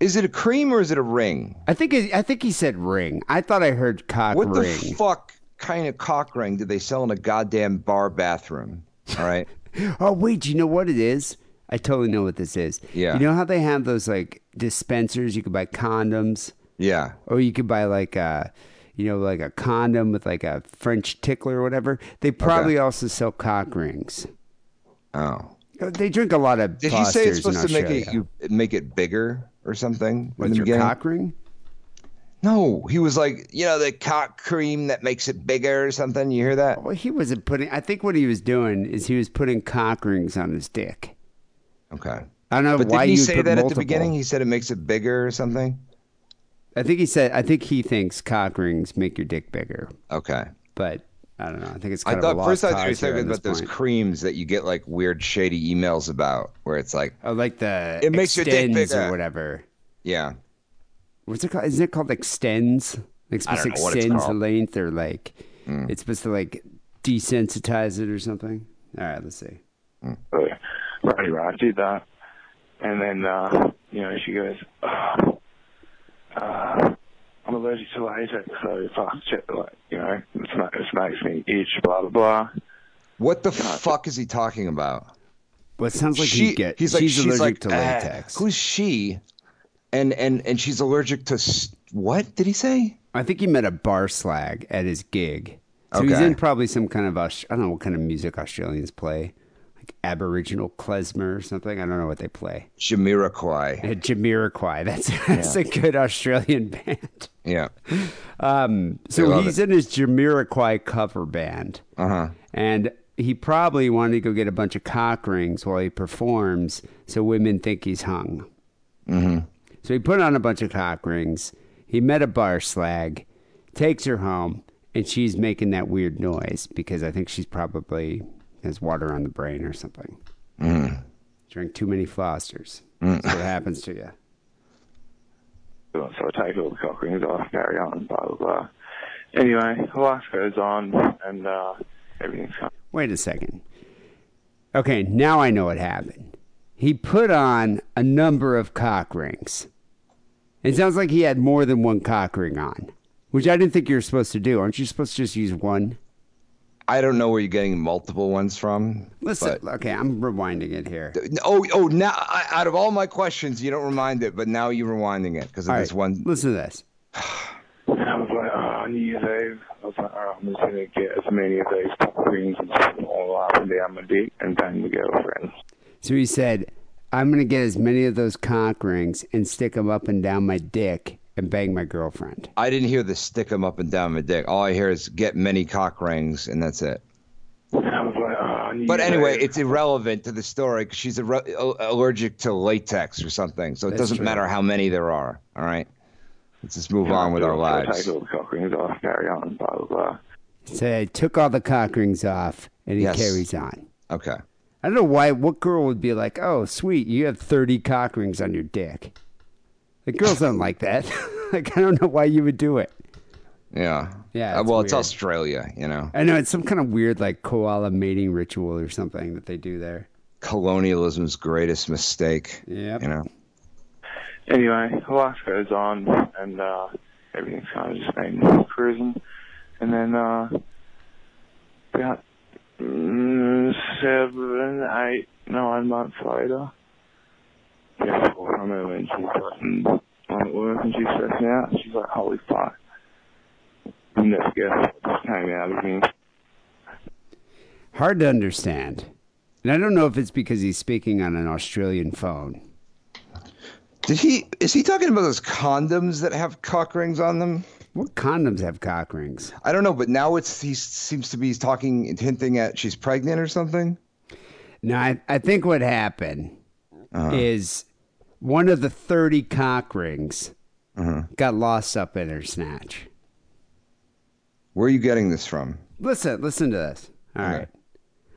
Speaker 4: Is it a cream or is it a ring?
Speaker 3: I think it, I think he said ring. I thought I heard cock ring.
Speaker 4: What the fuck kind of cock ring did they sell in a goddamn bar bathroom? All right.
Speaker 3: Oh wait, do you know what it is? I totally know what this is.
Speaker 4: Yeah.
Speaker 3: You know how they have those like dispensers? You could buy condoms,
Speaker 4: yeah.
Speaker 3: or you could buy like a, you know, like a condom with like a French tickler or whatever. They probably also sell cock rings.
Speaker 4: Oh.
Speaker 3: They drink a lot of.
Speaker 4: Did he say it's supposed to make it you make it bigger or something? the
Speaker 3: your
Speaker 4: beginning?
Speaker 3: cock ring?
Speaker 4: No, he was like, you know, the cock cream that makes it bigger or something. You hear that?
Speaker 3: Well, he wasn't putting. I think what he was doing is he was putting cock rings on his dick.
Speaker 4: Okay.
Speaker 3: I don't know
Speaker 4: But
Speaker 3: why
Speaker 4: didn't he
Speaker 3: you
Speaker 4: say that at the beginning? He said it makes it bigger or something.
Speaker 3: I think he said. I think he thinks cock rings make your dick bigger,
Speaker 4: Okay.
Speaker 3: but I don't know. I think it's
Speaker 4: I
Speaker 3: kind
Speaker 4: thought
Speaker 3: of a
Speaker 4: first I thought you were
Speaker 3: cause
Speaker 4: talking about those
Speaker 3: point.
Speaker 4: creams that you get like weird shady emails about, where it's like,
Speaker 3: Oh, like the
Speaker 4: It makes your dick bigger.
Speaker 3: or whatever.
Speaker 4: yeah,
Speaker 3: What's it called? Isn't it called extends? Like supposed to
Speaker 4: know what it's
Speaker 3: extends the.
Speaker 4: Mm.
Speaker 3: length, or like it's supposed to like desensitize it or something. All right, let's see.
Speaker 6: So, right, right, I did that. And then, uh, you know, she goes, oh, uh, I'm allergic to latex, so fuck, shit, like, you know, it's not, it makes me itch, blah, blah, blah.
Speaker 4: what the fuck is he talking about?
Speaker 3: Well, it sounds like
Speaker 4: she,
Speaker 3: he get.
Speaker 4: he's like,
Speaker 3: she's,
Speaker 4: she's
Speaker 3: allergic
Speaker 4: like,
Speaker 3: to
Speaker 4: "Ah,
Speaker 3: latex.
Speaker 4: who's she? And and and she's allergic to s- what? Did he say?
Speaker 3: I think he met a bar slag at his gig. So he's in probably some kind of Aus- I don't know what kind of music Australians play, like Aboriginal klezmer or something. I don't know what they play.
Speaker 4: Jamiroquai.
Speaker 3: Uh, Jamiroquai. That's that's a good Australian band.
Speaker 4: Yeah.
Speaker 3: Um, so he's
Speaker 4: it.
Speaker 3: in his Jamiroquai cover band,
Speaker 4: Uh huh.
Speaker 3: and he probably wanted to go get a bunch of cock rings while he performs, so women think he's hung.
Speaker 4: Mm-hmm.
Speaker 3: So he put on a bunch of cock rings. He met a bar slag, takes her home, and she's making that weird noise because I think she's probably has water on the brain or something.
Speaker 4: Mm.
Speaker 3: Drank too many Fosters. That's what happens to you.
Speaker 6: So I take all the cock rings off, carry on, blah, blah, blah. Anyway, life goes on, and uh, everything's fine.
Speaker 3: Wait a second. Okay, now I know what happened. He put on a number of cock rings. It sounds like he had more than one cock ring on, which I didn't think you were supposed to do. Aren't you supposed to just use one?
Speaker 4: I don't know where you're getting multiple ones from.
Speaker 3: Listen,
Speaker 4: but-
Speaker 3: okay, I'm rewinding it here.
Speaker 4: Oh, oh! Now, I, out of all my questions, you don't remind it, but now you're rewinding it because of
Speaker 3: All
Speaker 4: this
Speaker 3: right,
Speaker 4: one.
Speaker 3: listen to this.
Speaker 6: I was like, ah, oh, New Year's Eve. I was like, all right, I'm just going to get as many of these cock rings and stick them all up and down my dick and bang my girlfriend.
Speaker 3: So he said, I'm going to get as many of those cock rings and stick them up and down my dick and bang my girlfriend.
Speaker 4: I didn't hear the stick stick 'em up and down my dick. All I hear is get many cock rings, and that's it.
Speaker 6: I was like, New
Speaker 4: But anyway, it's irrelevant to the story because she's a, allergic to latex or something. So it
Speaker 3: That's
Speaker 4: doesn't
Speaker 3: true.
Speaker 4: matter how many there are. All right, let's just move on with our lives.
Speaker 6: take all the cock rings off, carry on, blah, blah, blah.
Speaker 3: So he took all the cock rings off and he
Speaker 4: Yes.
Speaker 3: carries on.
Speaker 4: Okay.
Speaker 3: I don't know why. What girl would be like, "Oh, sweet, you have thirty cock rings on your dick"? The girls don't like that. like, I don't know why you would do it.
Speaker 4: Yeah.
Speaker 3: Yeah,
Speaker 4: Uh,
Speaker 3: it's
Speaker 4: well, it's. Australia, you know.
Speaker 3: I know it's some kind of weird, like koala mating ritual or something that they do there.
Speaker 4: Colonialism's greatest mistake.
Speaker 3: Yeah.
Speaker 4: You know.
Speaker 6: Anyway, life goes on, and uh, everything's kind of just been cruising. And then uh, about mm, seven, eight, nine months later, yeah, I remember when she's fucking on at work and she's stressing out, and she's like, holy fuck. You never guess what just came out of me.
Speaker 3: Hard to understand. And I don't know if it's because he's speaking on an Australian phone.
Speaker 4: Did he? Is he talking about those condoms that have cock rings on them?
Speaker 3: What condoms have cock rings?
Speaker 4: I don't know, but now it's he seems to be talking, hinting at she's pregnant or something.
Speaker 3: No, I, I think what happened
Speaker 4: Uh-huh.
Speaker 3: is one of the 30 cock rings
Speaker 4: Uh-huh.
Speaker 3: got lost up in her snatch.
Speaker 4: Where are you getting this from?
Speaker 3: Listen, listen to this. All right,
Speaker 4: Okay.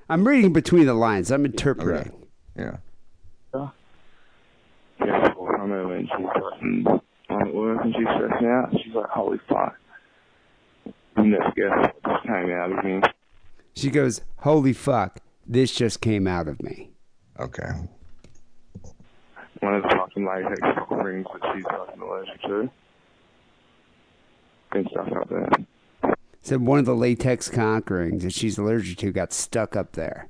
Speaker 3: I'm reading between the lines. I'm interpreting.
Speaker 4: Yeah.
Speaker 6: Yeah, I remember when she's fucking on at work and she's stressing out, she's like, holy fuck. You never guess what just came out of me.
Speaker 3: She goes, "Holy fuck, this just came out of me."
Speaker 4: Okay.
Speaker 6: One of the fucking latex cock rings that she's fucking allergic to. And stuff like that.
Speaker 3: Said one of the latex cock rings that she's allergic to got stuck up there.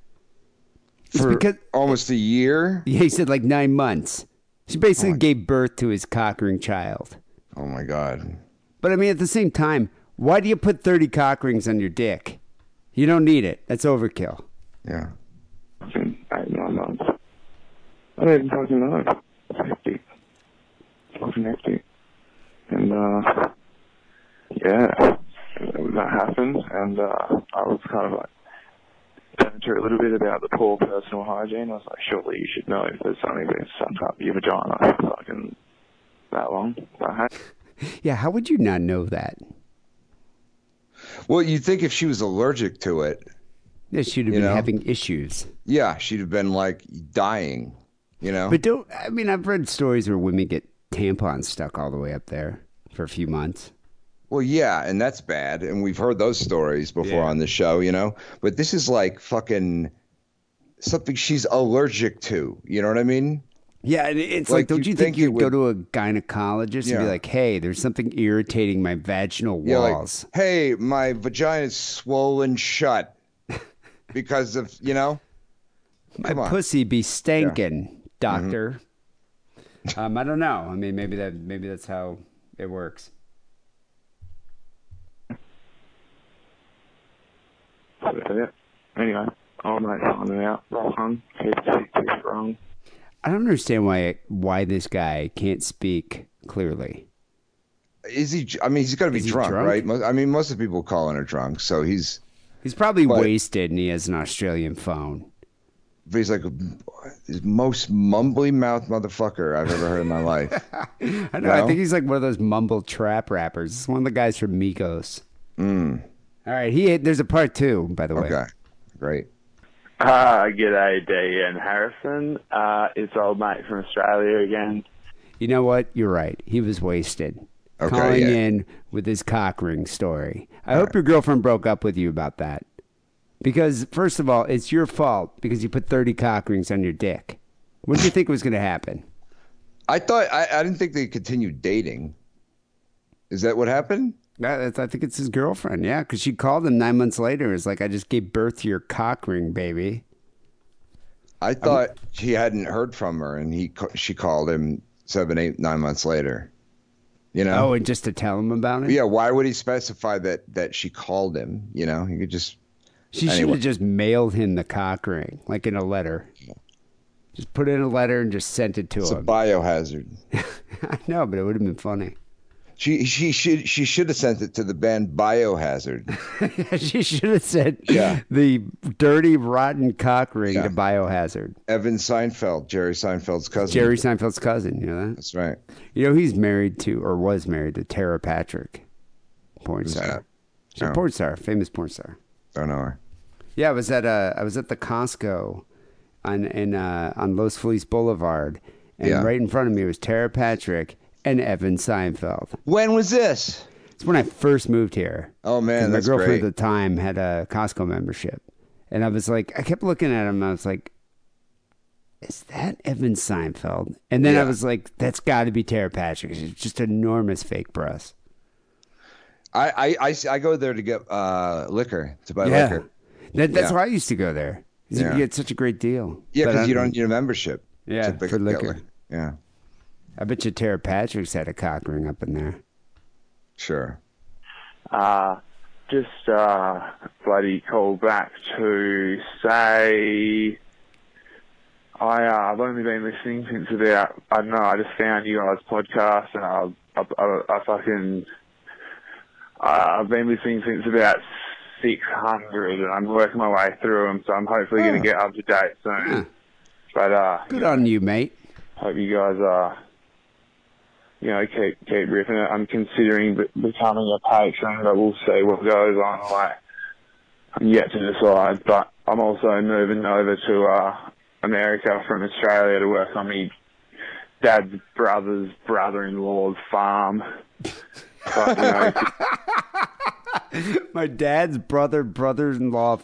Speaker 3: It's
Speaker 4: For
Speaker 3: because
Speaker 4: almost a year.
Speaker 3: yeah, he said like nine months. She basically oh gave birth to his cock ring child.
Speaker 4: Oh my god.
Speaker 3: But I mean, at the same time, why do you put 30 cock rings on your dick? You don't need it. That's overkill.
Speaker 4: Yeah.
Speaker 6: Fucking eight, nine months. I don't even fucking know. It's hectic. Fucking hectic. And, uh, yeah, that happened, and, uh, I was kind of like, telling her a little bit about the poor personal hygiene. I was like, surely you should know if there's something being stuck up your vagina for fucking that long. But hey,
Speaker 3: Yeah, how would you not know that?
Speaker 4: Well, you'd think if she was allergic to it,
Speaker 3: Yeah, she'd have been
Speaker 4: know?
Speaker 3: having issues.
Speaker 4: yeah, she'd have been like dying. You know.
Speaker 3: But don't, I mean, I've read stories where women get tampons stuck all the way up there for a few months.
Speaker 4: Well, yeah, and that's bad, and we've heard those stories before
Speaker 3: Yeah.
Speaker 4: on the show, you know. But this is like fucking something she's allergic to. You know what I mean?
Speaker 3: Yeah, and it's like,
Speaker 4: Like,
Speaker 3: don't you think
Speaker 4: think
Speaker 3: you'd go to a gynecologist and be like, hey, there's something irritating my vaginal
Speaker 4: Yeah, like,
Speaker 3: walls?
Speaker 4: hey, my vagina's swollen shut because of you know.
Speaker 3: my pussy be stankin', doctor.
Speaker 4: Mm-hmm.
Speaker 3: um, I don't know. I mean, maybe that maybe that's how it works.
Speaker 6: yeah. Anyway, I'll make something out. On. Wrong.
Speaker 3: I don't understand why why this guy can't speak clearly.
Speaker 4: Is he? I mean, he's got to be drunk,
Speaker 3: drunk?
Speaker 4: right? I mean, most of the people calling are drunk, so he's.
Speaker 3: He's probably
Speaker 4: But-
Speaker 3: wasted and he has an Australian phone.
Speaker 4: But he's like the most mumbly mouth motherfucker I've ever heard in my life.
Speaker 3: I know. I think he's like one of those mumble trap rappers. He's one of the guys from Migos. All right, he there's a part two, by the way.
Speaker 4: Okay, great.
Speaker 6: Uh, g'day, Dee and Harrison. Uh, it's old mate from Australia again.
Speaker 3: You know what? You're right. He was wasted.
Speaker 4: Okay,
Speaker 3: Calling
Speaker 4: yeah.
Speaker 3: in with his cock ring story. I hope your girlfriend broke up with you about that. Because first of all, it's your fault because you put 30 cock rings on your dick. What did you think was going to happen?
Speaker 4: I thought I, I didn't think they continued dating. Is that what happened?
Speaker 3: That's- I think it's his girlfriend. Yeah, because she called him nine months later. It's like I just gave birth to your cock ring, baby.
Speaker 4: I thought he hadn't heard from her, and he she called him seven, eight, nine months later. You know?
Speaker 3: Oh, and just to tell him about it.
Speaker 4: yeah. Why would he specify that that she called him? You know, he could just.
Speaker 3: She should have just mailed him the cock ring, like in a letter. Just put in a letter and just sent it to him.
Speaker 4: It's a biohazard.
Speaker 3: I know, but it would have been funny.
Speaker 4: She she should she should have sent it to the band Biohazard.
Speaker 3: she should have said
Speaker 4: Yeah.
Speaker 3: the dirty, rotten cock ring
Speaker 4: Yeah.
Speaker 3: to Biohazard.
Speaker 4: Evan Seinfeld, Jerry Seinfeld's cousin.
Speaker 3: Jerry Seinfeld's cousin, you know that?
Speaker 4: That's right.
Speaker 3: You know, he's married to, or was married to Tera Patrick, porn
Speaker 4: Who's
Speaker 3: star.
Speaker 4: that?
Speaker 3: She's a porn star, famous porn star.
Speaker 4: Don't know her.
Speaker 3: Yeah, I was at uh, I was at the Costco on in uh, on Los Feliz Boulevard, and
Speaker 4: Yeah.
Speaker 3: right in front of me was Tera Patrick and Evan Seinfeld.
Speaker 4: When was this?
Speaker 3: It's when I first moved here.
Speaker 4: Oh man,
Speaker 3: my
Speaker 4: that's
Speaker 3: girlfriend
Speaker 4: great.
Speaker 3: at the time had a Costco membership, and I was like, I kept looking at him. And I was like, "Is that Evan Seinfeld?" And then I
Speaker 4: Yeah.
Speaker 3: was like, "That's got to be Tera Patrick." She's just enormous fake breasts.
Speaker 4: I, I, I, I go there to get uh, liquor to buy
Speaker 3: yeah,
Speaker 4: liquor.
Speaker 3: that, that's
Speaker 4: Yeah.
Speaker 3: why I used to go there. 'Cause You
Speaker 4: Yeah.
Speaker 3: could get such a great deal.
Speaker 4: Yeah, because you don't need a membership.
Speaker 3: Yeah,
Speaker 4: to
Speaker 3: for
Speaker 4: get
Speaker 3: liquor.
Speaker 4: Yeah,
Speaker 3: I bet you Tera Patrick's had a cock ring up in there.
Speaker 4: sure.
Speaker 6: Uh, just uh, bloody call back to say I uh, I've only been listening since about I don't know I just found you guys podcast and I I, I, I fucking uh, I've been listening since about six hundred and I'm working my way through them so I'm hopefully going
Speaker 3: Oh.
Speaker 6: to get up to date soon.
Speaker 3: Huh.
Speaker 6: But uh,
Speaker 3: Good on you, mate.
Speaker 6: hope you guys uh you know keep keep ripping it. I'm considering be- becoming a patron, but we'll see what goes on. Like I'm yet to decide, but I'm also moving over to uh America from Australia to work on my dad's brother's brother-in-law's farm. But, you know,
Speaker 3: My dad's brother, brother-in-law.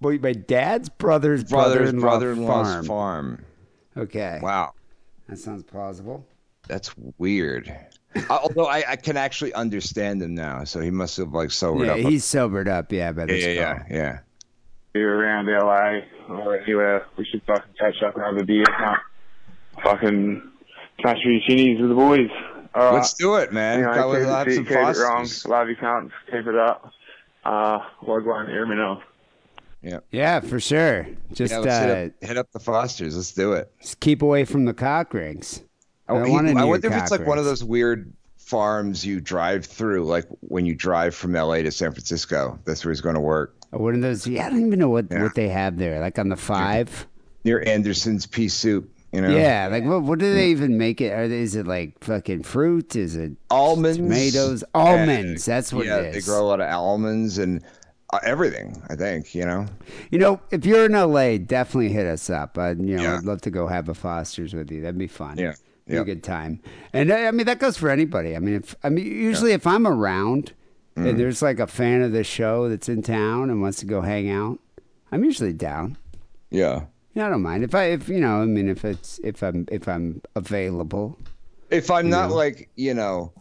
Speaker 3: Wait, my dad's brother's
Speaker 4: Brother's
Speaker 3: brother-in-law
Speaker 4: brother-in-law's
Speaker 3: farm.
Speaker 4: farm.
Speaker 3: Okay,
Speaker 4: Wow,
Speaker 3: that sounds plausible.
Speaker 4: that's weird. Although I, I can actually understand him now, so he must have like sobered
Speaker 3: Yeah,
Speaker 4: up.
Speaker 3: he's sobered up. Yeah, by
Speaker 4: yeah,
Speaker 3: this
Speaker 4: yeah, yeah,
Speaker 3: call.
Speaker 4: yeah.
Speaker 6: you're around LA or anywhere, we should fucking catch up and have a beer. Can't fucking smash a few chinnies with the boys. All right.
Speaker 4: Let's do it, man.
Speaker 6: You know,
Speaker 4: Go
Speaker 6: keep,
Speaker 4: with lots
Speaker 6: keep,
Speaker 4: of
Speaker 6: keep it wrong.
Speaker 4: Fosters.
Speaker 6: Love you, cunts. Keep it up. Uh, log one, hear me now.
Speaker 3: Yeah, Yeah, for sure. Just
Speaker 4: Yeah,
Speaker 3: uh,
Speaker 4: hit, up, hit up the Fosters. Let's do it.
Speaker 3: just keep away from the cock rings. I,
Speaker 4: Oh, he-
Speaker 3: want to
Speaker 4: I wonder if it's like one of those weird farms you drive through, like when you drive from LA to San Francisco. That's where he's going to work.
Speaker 3: One of those. Yeah, I don't even know what
Speaker 4: Yeah.
Speaker 3: what they have there. Like on the five.
Speaker 4: Near Andersen's Pea Soup, you know?
Speaker 3: Yeah, like what? What do they even make it? Are they, is it like fucking fruit? Is it
Speaker 4: Almonds.
Speaker 3: tomatoes?
Speaker 4: and-
Speaker 3: Almonds. That's what
Speaker 4: yeah,
Speaker 3: it
Speaker 4: they grow a lot of almonds and uh, everything, I think, you know?
Speaker 3: You know, if you're in LA, definitely hit us up. I, you know,
Speaker 4: Yeah.
Speaker 3: I'd love to go have a Foster's with you. That'd be fun.
Speaker 4: Yeah.
Speaker 3: Be
Speaker 4: Yeah.
Speaker 3: a good time. And I I mean, that goes for anybody. I mean, if I mean, usually if I'm around
Speaker 4: Mm-hmm.
Speaker 3: and there's like a fan of the show that's in town and wants to go hang out, I'm usually down.
Speaker 4: Yeah.
Speaker 3: I don't mind if I if you know I mean if it's if I'm if I'm available.
Speaker 4: If I'm not
Speaker 3: know?
Speaker 4: like, you know,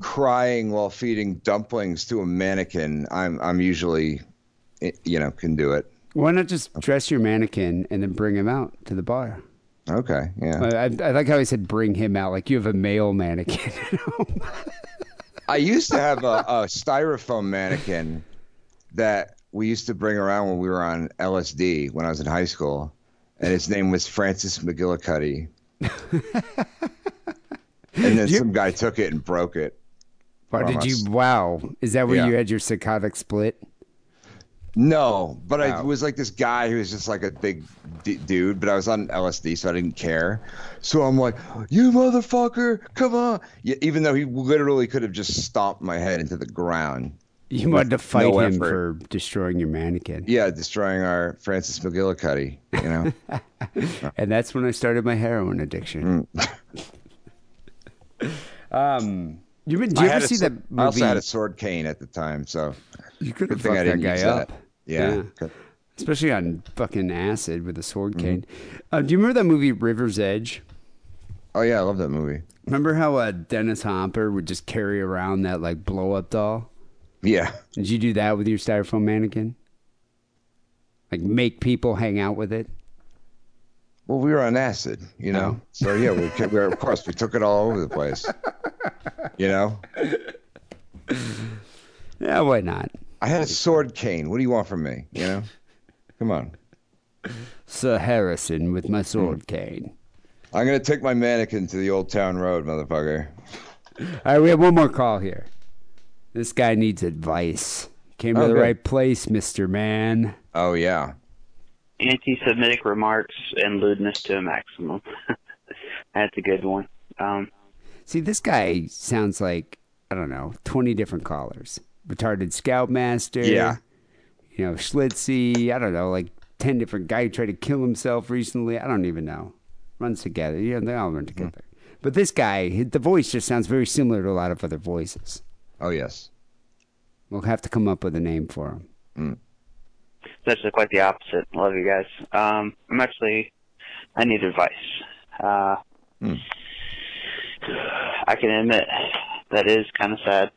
Speaker 4: crying while feeding dumplings to a mannequin, I'm I'm usually eh, you know, can do it.
Speaker 3: Why not just dress your mannequin and then bring him out to the bar?
Speaker 4: Okay, yeah.
Speaker 3: I, I, I like how he said bring him out like you have a male mannequin.
Speaker 4: I used to have a, a styrofoam mannequin that we used to bring around when we were on LSD when I was in high school, and his name was Francis McGillicuddy. and then some guy took it and broke it.
Speaker 3: Did you? Wow, is that where
Speaker 4: Yeah.
Speaker 3: you had your psychotic split?
Speaker 4: No, but I
Speaker 3: Wow.
Speaker 4: was like this guy who was just like a big d- dude, but I was on LSD, so I didn't care. So I'm like, "You motherfucker, come on!" Yeah, even though he literally could have just stomped my head into the ground.
Speaker 3: You wanted to fight
Speaker 4: no
Speaker 3: him
Speaker 4: effort.
Speaker 3: for destroying your mannequin.
Speaker 4: Yeah, destroying our Francis McGillicuddy. You know.
Speaker 3: And that's when I started my heroin addiction. um, you been, did you
Speaker 4: I,
Speaker 3: ever see that
Speaker 4: I also had a sword cane at the time, so
Speaker 3: you could have fucked that guy up.
Speaker 4: that. Yeah.
Speaker 3: Yeah. Especially on fucking acid with a sword
Speaker 4: Mm-hmm.
Speaker 3: cane. Uh, do you remember that movie River's Edge?
Speaker 4: Oh yeah, I love that movie.
Speaker 3: Remember how uh, Dennis Hopper would just carry around that like blow up doll?
Speaker 4: Yeah.
Speaker 3: Did you do that with your styrofoam mannequin? Like make people hang out with it?
Speaker 4: Well, we were on acid, you know.
Speaker 3: Oh.
Speaker 4: So yeah, we, kept- we of course we took it all over the place. You know,
Speaker 3: Yeah, why not?
Speaker 4: I had a sword cane. What do you want from me? You know, come on.
Speaker 3: Sir Harrison with my sword cane.
Speaker 4: I'm gonna take my mannequin to the old town road, motherfucker.
Speaker 3: All right, we have one more call here. This guy needs advice. Came to
Speaker 4: Oh,
Speaker 3: the
Speaker 4: good.
Speaker 3: right place, Mister Man.
Speaker 4: Oh yeah.
Speaker 7: anti-Semitic remarks and lewdness to a maximum. That's a good one. Um,
Speaker 3: See, this guy sounds like I don't know, twenty different callers. Retarded Scoutmaster.
Speaker 4: Yeah.
Speaker 3: You know, Schlitzy. I don't know, like ten different guy who tried to kill himself recently. I don't even know. Runs together. Yeah, they all run together. But this guy, the voice just sounds very similar to a lot of other voices.
Speaker 4: Oh yes.
Speaker 3: We'll have to come up with a name for him.
Speaker 7: it's actually quite the opposite. Love you guys. Um, I'm actually, I need advice. Uh,
Speaker 4: Hmm.
Speaker 7: I can admit that is kind of sad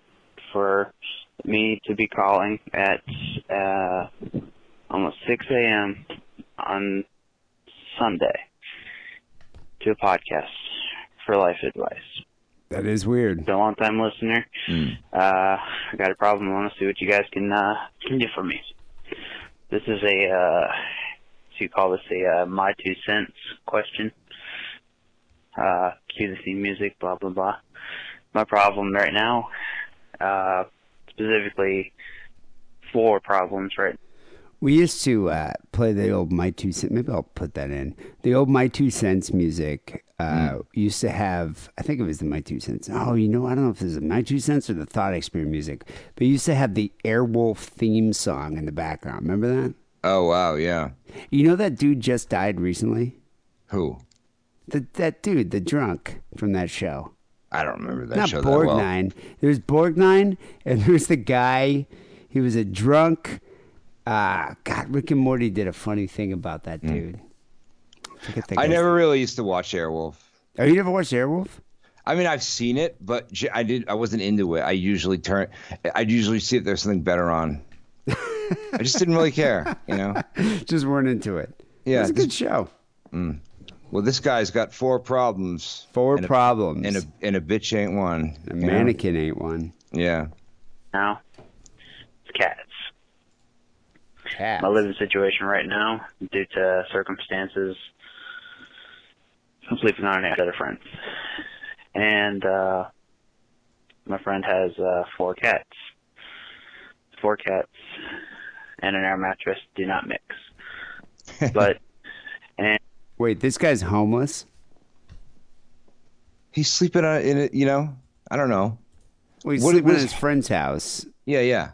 Speaker 7: for me to be calling at uh, almost 6 a.m. on Sunday to a podcast for life advice.
Speaker 3: That is weird.
Speaker 7: Been a long time listener. Uh, I got a problem. I want to see what you guys can uh, can do for me. This is a uh, so you call this a uh, my two cents question. Uh, cue the theme music. Blah blah blah. My problem right now, uh, specifically four problems right
Speaker 3: We used to uh, play the old My Two Cents. Maybe I'll put that in. The old My Two Cents music uh, used to have, I think it was the My Two Cents. Oh, you know, I don't know if it was the My Two Cents or the Thought Experiment music, but used to have the Airwolf theme song in the background. Remember that?
Speaker 4: Oh wow, yeah.
Speaker 3: You know that dude just died recently?
Speaker 4: Who?
Speaker 3: The, that dude, the drunk from that show.
Speaker 4: I don't remember that
Speaker 3: Not
Speaker 4: show that well.
Speaker 3: Borgnine. There's Borgnine, and there's the guy. He was a drunk. Ah, God, Rick and Morty did a funny thing about that dude. Forget that.
Speaker 4: I
Speaker 3: guy's-
Speaker 4: never really used to watch Airwolf.
Speaker 3: Oh, you never watched Airwolf?
Speaker 4: I mean, I've seen it, but j- I did. I wasn't into it. I usually turn. I'd usually see if there's something better on. I just didn't really care, you know.
Speaker 3: Just weren't into it.
Speaker 4: Yeah,
Speaker 3: it's a good show. Mm.
Speaker 4: Well, this guy's got four problems.
Speaker 3: Four
Speaker 4: and a-
Speaker 3: problems.
Speaker 4: and a and a bitch ain't one.
Speaker 3: A
Speaker 4: you know?
Speaker 3: mannequin ain't one.
Speaker 4: Yeah.
Speaker 7: now. It's cats.
Speaker 3: Cat.
Speaker 7: my living situation right now due to circumstances. I'm sleeping on an other friend, and uh, my friend has uh, four cats. Four cats and an air mattress do not mix. But and
Speaker 3: Wait, this guy's homeless?
Speaker 4: He's sleeping on in it. You know. I don't know.
Speaker 3: Well, he's
Speaker 4: What-
Speaker 3: sleeping
Speaker 4: what
Speaker 3: at his friend's house.
Speaker 4: Yeah, yeah.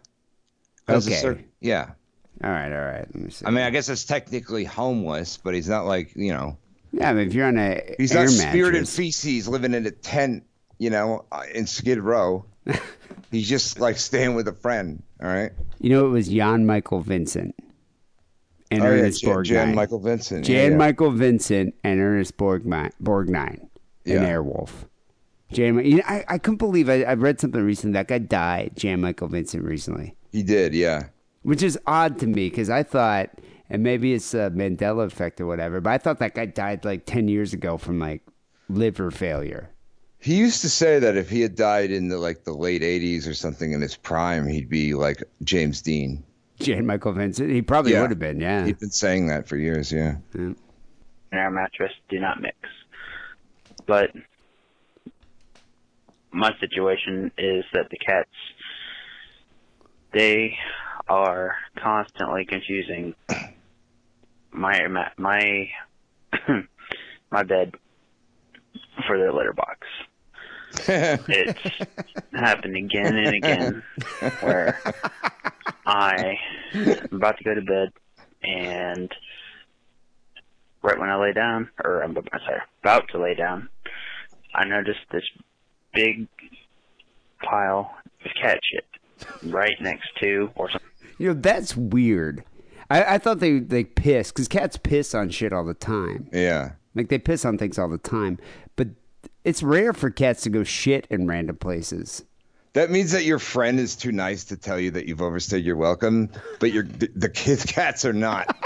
Speaker 4: 'Cause it's
Speaker 3: Okay.
Speaker 4: cer- yeah.
Speaker 3: All right, all right. Let me see.
Speaker 4: I mean, I guess it's technically homeless, but he's not like you know.
Speaker 3: Yeah, I mean, if you're on a
Speaker 4: He's not spirit and
Speaker 3: mattress,
Speaker 4: feces living in a tent, you know, uh, in Skid Row. he's just like staying with a friend. All right.
Speaker 3: you know, it was Jan Michael Vincent and
Speaker 4: Oh yeah,
Speaker 3: Ernest
Speaker 4: Jan,
Speaker 3: Borgnine.
Speaker 4: Jan Michael Vincent.
Speaker 3: Jan
Speaker 4: yeah, yeah.
Speaker 3: Michael Vincent and Ernest Borgnine, Borgnine
Speaker 4: Yeah.
Speaker 3: Airwolf. Jan, you know, I, I couldn't believe I, I read something recently. That guy died, Jan Michael Vincent, recently,
Speaker 4: He did. Yeah.
Speaker 3: which is odd to me because I thought, and maybe it's a Mandela effect or whatever, but I thought that guy died like 10 years ago from like liver failure.
Speaker 4: He used to say that if he had died in the like the late '80s or something in his prime, he'd be like James Dean.
Speaker 3: Jan Michael Vincent, he probably
Speaker 4: Yeah.
Speaker 3: would have been, yeah.
Speaker 4: He'd been saying that for years. Yeah.
Speaker 7: an air mattress do not mix. But my situation is that the cats they are constantly confusing my my my bed for their litter box. it's happened again and again where I am about to go to bed and right when I lay down, or I'm sorry, about to lay down, I noticed this big pile of cat shit right next to or something.
Speaker 3: You know, that's weird. I, I thought they they piss because cats piss on shit all the time.
Speaker 4: Yeah.
Speaker 3: Like they piss on things all the time, but it's rare for cats to go shit in random places.
Speaker 4: That means that your friend is too nice to tell you that you've overstayed your welcome, but your the, the kids cats are not.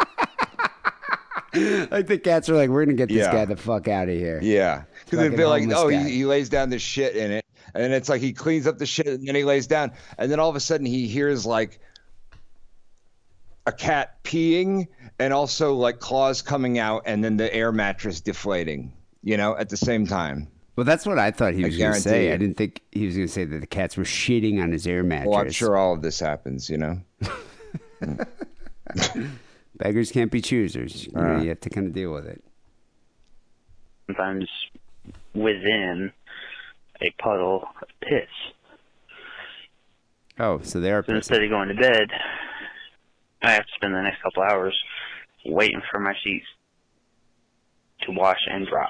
Speaker 3: Like the cats are like, we're gonna get this
Speaker 4: Yeah.
Speaker 3: guy the fuck out of here.
Speaker 4: Yeah, because they feel like, oh, he, he lays down the shit in it, and it's like he cleans up the shit, and then he lays down, and then all of a sudden he hears like a cat peeing, and also like claws coming out, and then the air mattress deflating. You know, at the same time.
Speaker 3: Well, that's what I thought he was gonna say.
Speaker 4: you.
Speaker 3: I didn't think he was gonna say that the cats were shitting on his air mattress.
Speaker 4: Well, I'm sure all of this happens. You know.
Speaker 3: beggars can't be choosers. You, know,
Speaker 4: Uh.
Speaker 3: you have to kind of deal with it.
Speaker 7: sometimes within a puddle of piss.
Speaker 3: Oh, so they are
Speaker 7: So instead of going to bed, I have to spend the next couple hours waiting for my sheets to wash and dry.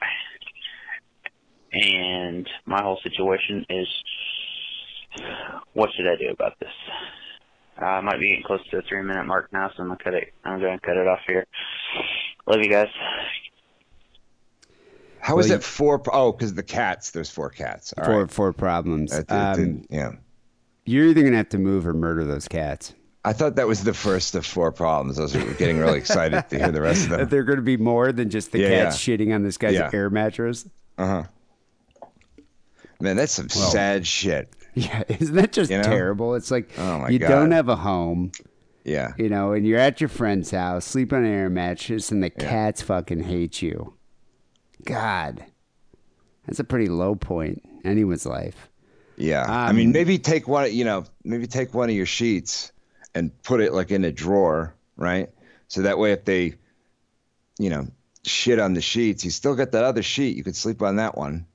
Speaker 7: And my whole situation is, what should I do about this? Uh, I might be getting close to the three minute mark now, so I'm gonna cut it. I'm gonna cut it off here. Love you guys.
Speaker 4: How is
Speaker 3: Well,
Speaker 4: it four? Oh, because the cats. There's four cats. All
Speaker 3: Four
Speaker 4: right.
Speaker 3: four problems.
Speaker 4: That- that
Speaker 3: Um,
Speaker 4: did- yeah.
Speaker 3: you're either gonna have to move or murder those cats.
Speaker 4: I thought that was the first of four problems. I was getting really excited to hear the rest of
Speaker 3: That
Speaker 4: them.
Speaker 3: they're gonna be more than just the
Speaker 4: Yeah,
Speaker 3: cats shitting on this guy's
Speaker 4: Yeah.
Speaker 3: air mattress.
Speaker 4: Uh huh. Man, that's some sad shit.
Speaker 3: Yeah, isn't that just
Speaker 4: You know?
Speaker 3: terrible? It's like
Speaker 4: Oh, my
Speaker 3: you
Speaker 4: God.
Speaker 3: don't have a home,
Speaker 4: Yeah.
Speaker 3: you know, and you're at your friend's house, sleep on an air mattress, and the cats fucking hate you. God, that's a pretty low point in anyone's life.
Speaker 4: Yeah. I
Speaker 3: Um,
Speaker 4: mean, maybe take one, you know, maybe take one of your sheets and put it like in a drawer, right? So that way, if they, you know, shit on the sheets, you still got that other sheet. You could sleep on that one.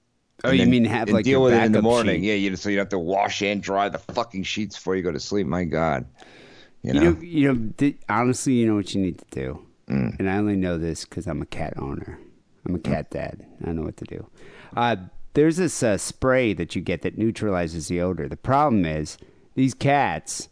Speaker 3: Oh, you
Speaker 4: then-
Speaker 3: mean have like
Speaker 4: deal with it in the morning?
Speaker 3: sheet?
Speaker 4: Yeah, you so you don't have to wash and dry the fucking sheets before you go to sleep. My God, you know,
Speaker 3: You know, you know. th- honestly, you know what you need to do,
Speaker 4: Mm.
Speaker 3: and I only know this because I'm a cat owner. I'm a cat dad. I know what to do. Uh, there's this uh, spray that you get that neutralizes the odor. The problem is these cats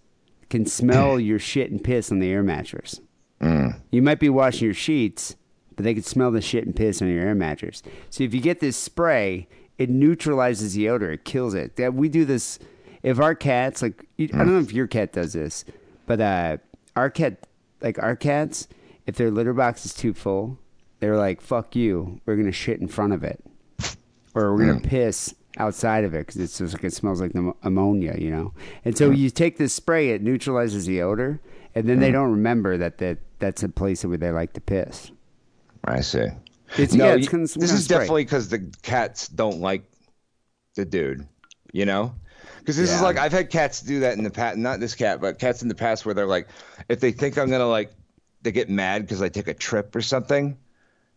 Speaker 3: can smell your shit and piss on the air mattress.
Speaker 4: Mm.
Speaker 3: You might be washing your sheets, but they can smell the shit and piss on your air mattress. So if you get this spray, it neutralizes the odor. It kills it. That we do this. If our cats like, I don't know if your cat does this, but uh, our cat, like our cats, if their litter box is too full, they're like, "Fuck you. We're gonna shit in front of it, or we're gonna piss." Outside of it because it's just like it smells like the ammonia, you know. And so you take this spray, it neutralizes the odor, and then they don't remember that, that that's a place where they like to piss.
Speaker 4: I see.
Speaker 3: It's,
Speaker 4: no,
Speaker 3: yeah, it's of,
Speaker 4: this is definitely because the cats don't like the dude, you know? Because this is like I've had cats do that in the past. Not this cat, but cats in the past where they're like, if they think I'm gonna like, they get mad because I take a trip or something.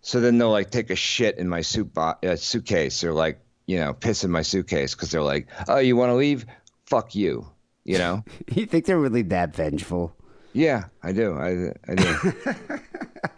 Speaker 4: So then they'll like take a shit in my suit bo- uh, suitcase or like you know piss in my suitcase because they're like, oh, you want to leave? Fuck you, you know?
Speaker 3: You think they're really that vengeful?
Speaker 4: yeah, I do. I I do.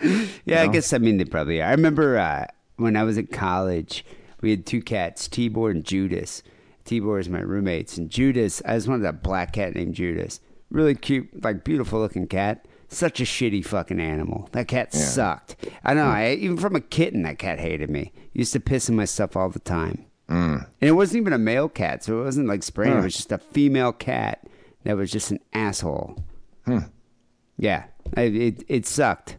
Speaker 3: Yeah, I guess I mean they probably are. I remember uh, when I was in college, we had two cats, Tibor and Judas. Tibor is my roommates, and Judas, I just wanted a black cat named Judas. Really cute, like beautiful looking cat. Such a shitty fucking animal. That cat sucked. I know. I, even from a kitten, that cat hated me. Used to piss in my stuff all the time. And it wasn't even a male cat, so it wasn't like spraying. It was just a female cat that was just an asshole. Hmm. Yeah, I, it it sucked.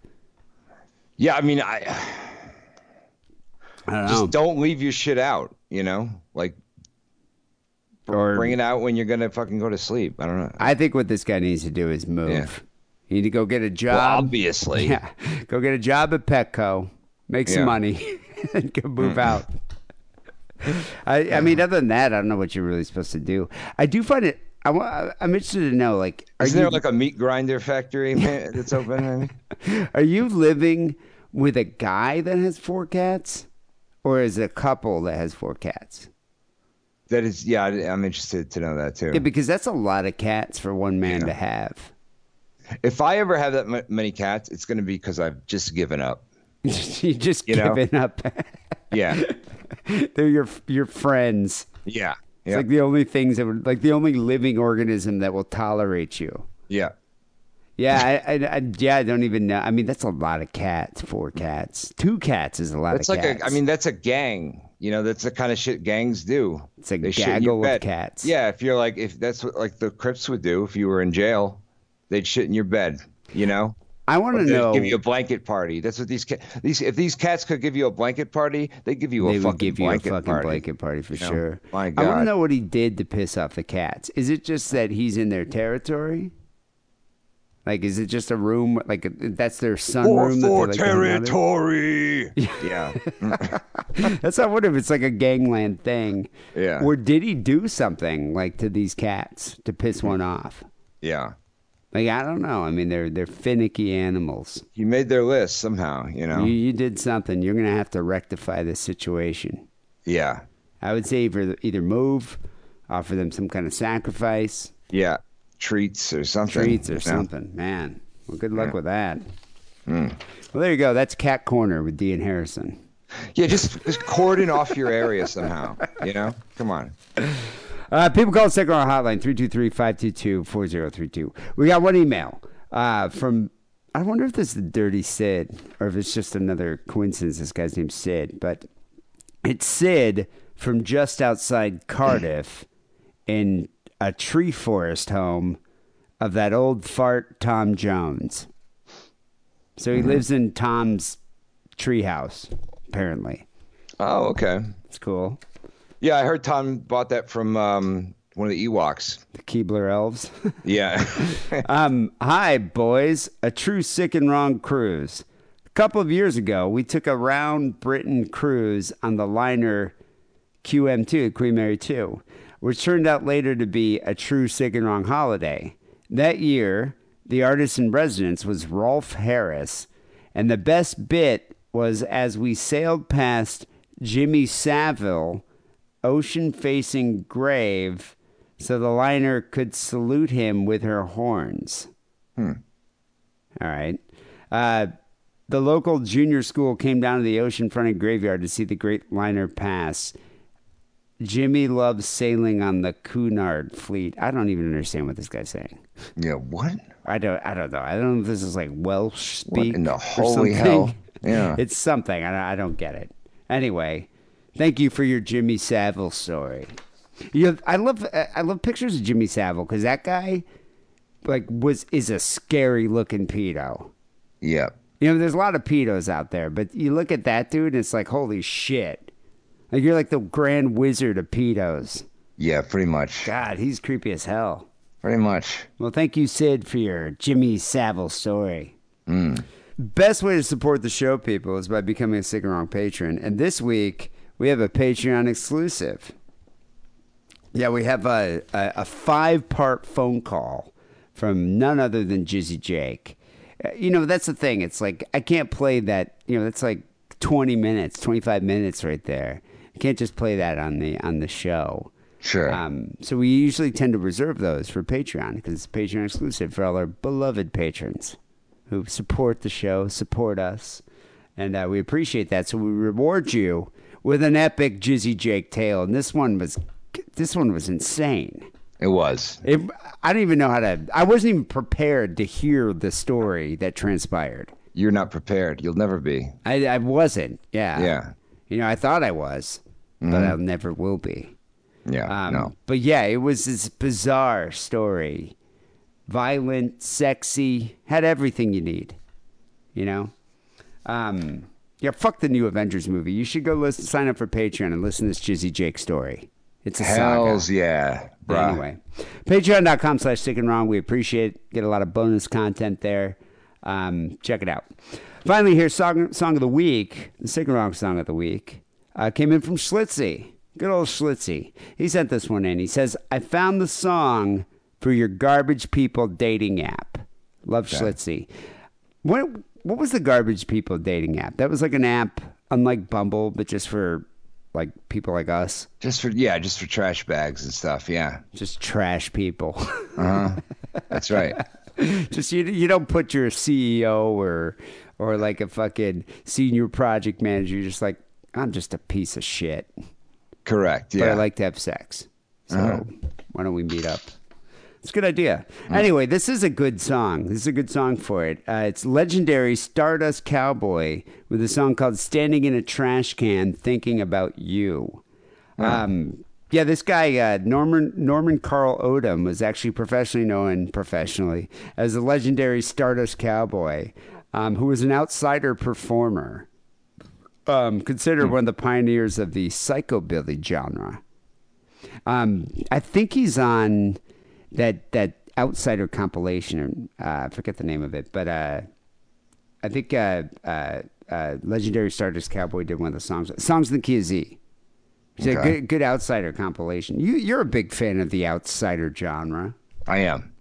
Speaker 4: yeah, I mean, I
Speaker 3: I don't
Speaker 4: just
Speaker 3: know.
Speaker 4: don't leave your shit out, you know? Like
Speaker 3: or
Speaker 4: bring it out when you're gonna fucking go to sleep. I don't know.
Speaker 3: I think what this guy needs to do is move.
Speaker 4: Yeah.
Speaker 3: You need to go get a
Speaker 4: Well,
Speaker 3: job.
Speaker 4: obviously.
Speaker 3: yeah, go get a job at Petco, make some
Speaker 4: Yeah.
Speaker 3: money, and go move hmm. out. I, I mean, uh-huh. other than that, I don't know what you're really supposed to do. I do find it. I, I'm interested to know, like, are you
Speaker 4: there like a meat grinder factory that's open?
Speaker 3: are you living with a guy that has four cats, or is it a couple that has four cats?
Speaker 4: That is, yeah, I'm interested to know that too.
Speaker 3: Yeah, because that's a lot of cats for one man
Speaker 4: Yeah.
Speaker 3: to have.
Speaker 4: If I ever have that m- many cats, it's going to be because I've just given up.
Speaker 3: you just
Speaker 4: You know?
Speaker 3: up.
Speaker 4: Yeah,
Speaker 3: They're your your friends.
Speaker 4: yeah,
Speaker 3: It's
Speaker 4: yeah,
Speaker 3: like the only things that would, like the only living organism that will tolerate you.
Speaker 4: yeah.
Speaker 3: Yeah, I, I, I yeah, I don't even know. I mean, that's a lot of cats. Four cats, two cats is a lot
Speaker 4: That's
Speaker 3: of
Speaker 4: like
Speaker 3: cats.
Speaker 4: a. I mean, that's a gang. You know, that's the kind of shit gangs do.
Speaker 3: It's a
Speaker 4: They
Speaker 3: gaggle of cats.
Speaker 4: Yeah, if you're like, if that's what like the Crips would do if you were in jail, they'd shit in your bed. You know.
Speaker 3: I want to know.
Speaker 4: Give you a blanket party. That's what these cats. These if these cats could give you a blanket party, they'd give you a
Speaker 3: they
Speaker 4: fucking
Speaker 3: give you a
Speaker 4: blanket
Speaker 3: fucking
Speaker 4: party.
Speaker 3: blanket party for
Speaker 4: You know?
Speaker 3: sure.
Speaker 4: My
Speaker 3: I want
Speaker 4: God.
Speaker 3: to know what he did to piss off the cats. Is it just that he's in their territory? Like, is it just a room? Like, that's their sunroom? that
Speaker 4: for
Speaker 3: they like to hang out in?
Speaker 4: territory. yeah.
Speaker 3: That's not what if it's like a gangland thing.
Speaker 4: Yeah.
Speaker 3: Or did he do something like to these cats to piss one off?
Speaker 4: Yeah.
Speaker 3: Like I don't know. I mean, they're they're finicky animals.
Speaker 4: You made their list somehow, you know?
Speaker 3: You, you did something. You're gonna have to rectify this situation.
Speaker 4: yeah.
Speaker 3: I would say either either move, offer them some kind of sacrifice,
Speaker 4: Yeah. Treats or something.
Speaker 3: treats or
Speaker 4: know?
Speaker 3: something. Man, well, good luck with that. Hmm. Well, there you go. That's Cat Corner with Dee and Harrison.
Speaker 4: Yeah, just just cordon off your area somehow. You know? Come on.
Speaker 3: Uh, people call us on our hotline 323-522-4032. We got one email uh, from I wonder if this is the Dirty Sid or if it's just another coincidence. This guy's named Sid, but it's Sid from just outside Cardiff in a Treforest home of that old fart Tom Jones. So he lives in Tom's treehouse, apparently.
Speaker 4: Oh, okay.
Speaker 3: It's cool.
Speaker 4: Yeah, I heard Tom bought that from um, one of the Ewoks.
Speaker 3: The Keebler elves.
Speaker 4: Yeah.
Speaker 3: Um, hi, boys. A true sick and wrong cruise. A couple of years ago, we took a round Britain cruise on the liner QM2, Queen Mary 2, which turned out later to be a true sick and wrong holiday. That year, the artist in residence was Rolf Harris, and the best bit was as we sailed past Jimmy Savile, ocean facing grave, so the liner could salute him with her horns. All right. Uh, the local junior school came down to the ocean-fronted graveyard to see the great liner pass. Jimmy loves sailing on the Cunard fleet. I don't even understand what this guy's saying.
Speaker 4: yeah, what?
Speaker 3: I don't. I don't know. I don't know if this is like Welsh speak.
Speaker 4: in the holy hell? Yeah.
Speaker 3: it's something. I don't, I don't get it. Anyway, thank you for your Jimmy Savile story. You, I love. Uh, I love pictures of Jimmy Savile because that guy, like, was is a scary looking pedo.
Speaker 4: Yeah.
Speaker 3: You know, there's a lot of pedos out there, but you look at that dude, and it's like, holy shit! Like you're like the grand wizard of pedos.
Speaker 4: Yeah, pretty much.
Speaker 3: God, he's creepy as hell.
Speaker 4: Pretty much.
Speaker 3: Well, thank you, Sid, for your Jimmy Savile story. Mm. Best way to support the show, people, is by becoming a Sick and Wrong patron. And this week, we have a Patreon exclusive. Yeah, we have a, a, a five part phone call from none other than Jizzy Jake. Uh, You know, that's the thing. It's like, I can't play that. You know, that's like 20 minutes, 25 minutes right there. I can't just play that on the on the show.
Speaker 4: Sure.
Speaker 3: Um, so we usually tend to reserve those for Patreon because it's Patreon exclusive for all our beloved patrons who support the show, support us, and uh, we appreciate that. So we reward you with an epic Jizzy Jake tale, and this one was this one was insane.
Speaker 4: it was.
Speaker 3: It, I don't even know how to. I wasn't even prepared to hear the story that transpired.
Speaker 4: You're not prepared. You'll never be.
Speaker 3: I, I wasn't. Yeah.
Speaker 4: Yeah.
Speaker 3: You know, I thought I was, but I'll never will be.
Speaker 4: Yeah.
Speaker 3: Um,
Speaker 4: no.
Speaker 3: But yeah, it was this bizarre story. Violent, sexy, had everything you need. You know? Um, yeah, fuck the new Avengers movie. You should go listen, sign up for Patreon and listen to this Jizzy Jake story. It's a
Speaker 4: Hells
Speaker 3: saga.
Speaker 4: yeah. Bruh.
Speaker 3: Anyway, patreon.com slash sick and wrong. We appreciate it. Get a lot of bonus content there. Um, check it out. Finally, here's song, song of the week. The sick and wrong song of the week uh, came in from Schlitzy. Good old Schlitzy. He sent this one in. He says, I found the song for your garbage people dating app. Love Schlitzy. What, what was the garbage people dating app? That was like an app, unlike Bumble, but just for like people like us,
Speaker 4: Just for yeah, just for trash bags and stuff. Yeah,
Speaker 3: just trash people.
Speaker 4: that's right.
Speaker 3: just you you don't put your CEO or or like a fucking senior project manager. You're just like I'm just a piece of shit,
Speaker 4: Correct. Yeah. Uh-huh.
Speaker 3: I like to have sex. So why don't we meet up? It's a good idea. Anyway, this is a good song. This is a good song for it. Uh, it's legendary Stardust Cowboy with a song called "Standing in a Trash Can, Thinking About You." Um, yeah, this guy uh, Norman Norman Carl Odom was actually professionally known professionally as the legendary Stardust Cowboy, um, who was an outsider performer, um, considered one of the pioneers of the psychobilly genre. Um, I think he's on that that outsider compilation. Uh, I forget the name of it, but uh, I think uh, uh, uh, legendary Stardust Cowboy did one of the songs. Songs in the Key of Z. It's a good, good outsider compilation. You, you're a big fan of the outsider genre,
Speaker 4: I am.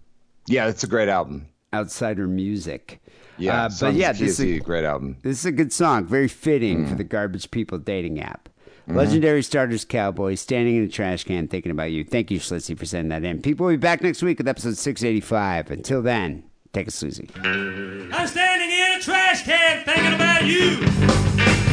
Speaker 4: Yeah, it's a great album.
Speaker 3: outsider music.
Speaker 4: Yeah,
Speaker 3: but yeah, this is, a,
Speaker 4: great album.
Speaker 3: this is a good song. Very fitting
Speaker 4: Mm.
Speaker 3: for the Garbage People dating app.
Speaker 4: Mm-hmm.
Speaker 3: Legendary Stardust Cowboy standing in a trash can thinking about you. Thank you, Schlitzy, for sending that in. People will be back next week with episode 685. Until then, take a Susie.
Speaker 8: I'm standing in a trash can thinking about you.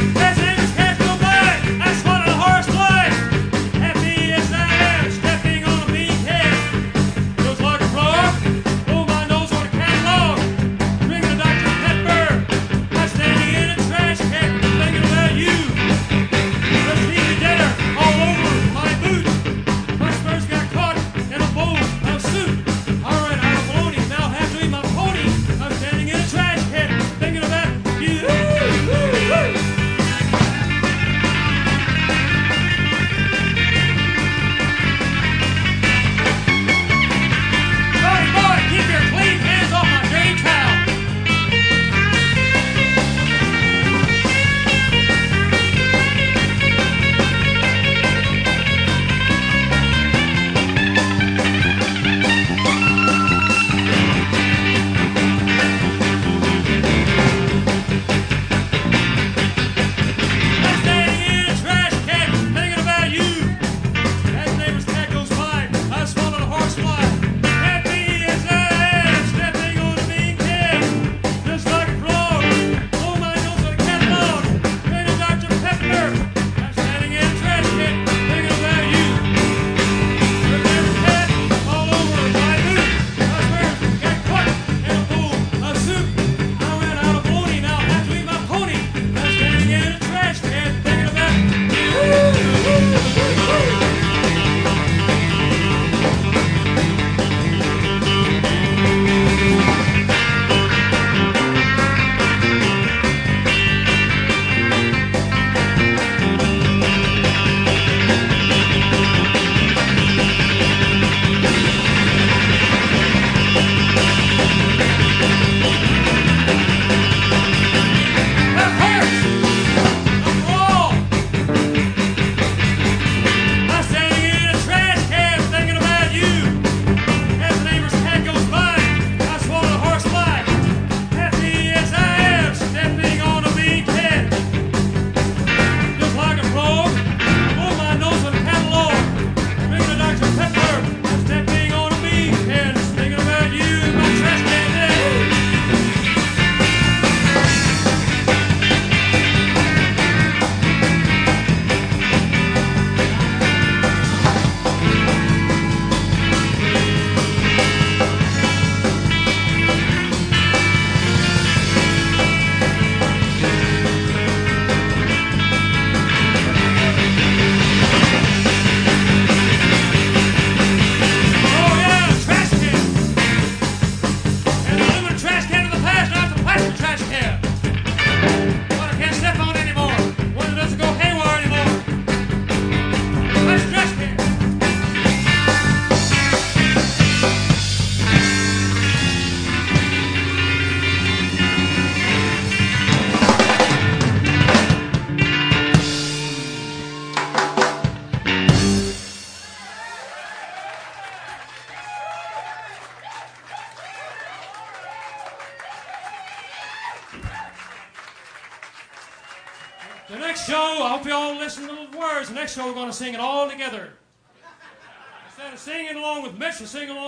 Speaker 8: With sing along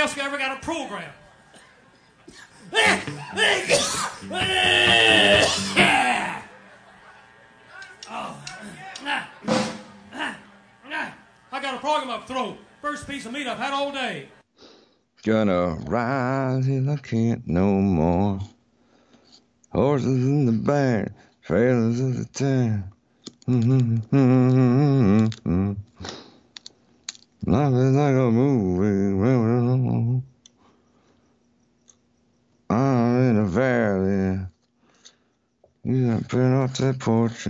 Speaker 8: else ever got a program. I got a program up throat. First piece of meat I've had all day.
Speaker 4: Gonna till I can't no more. Horses in the back, trailers in the town. Life is like a movie. I'm in a valley. You got been off that porch.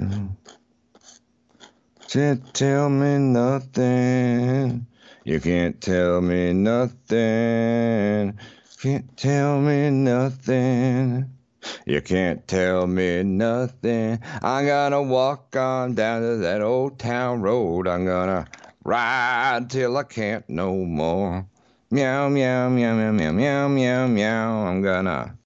Speaker 4: Can't tell me nothing. You can't tell me nothing. Can't tell me nothing. You can't tell me nothing. I'm gonna walk on down to that old town road. I'm gonna ride till I can't no more. Meow, meow, meow, meow, meow, meow, meow, meow. I'm gonna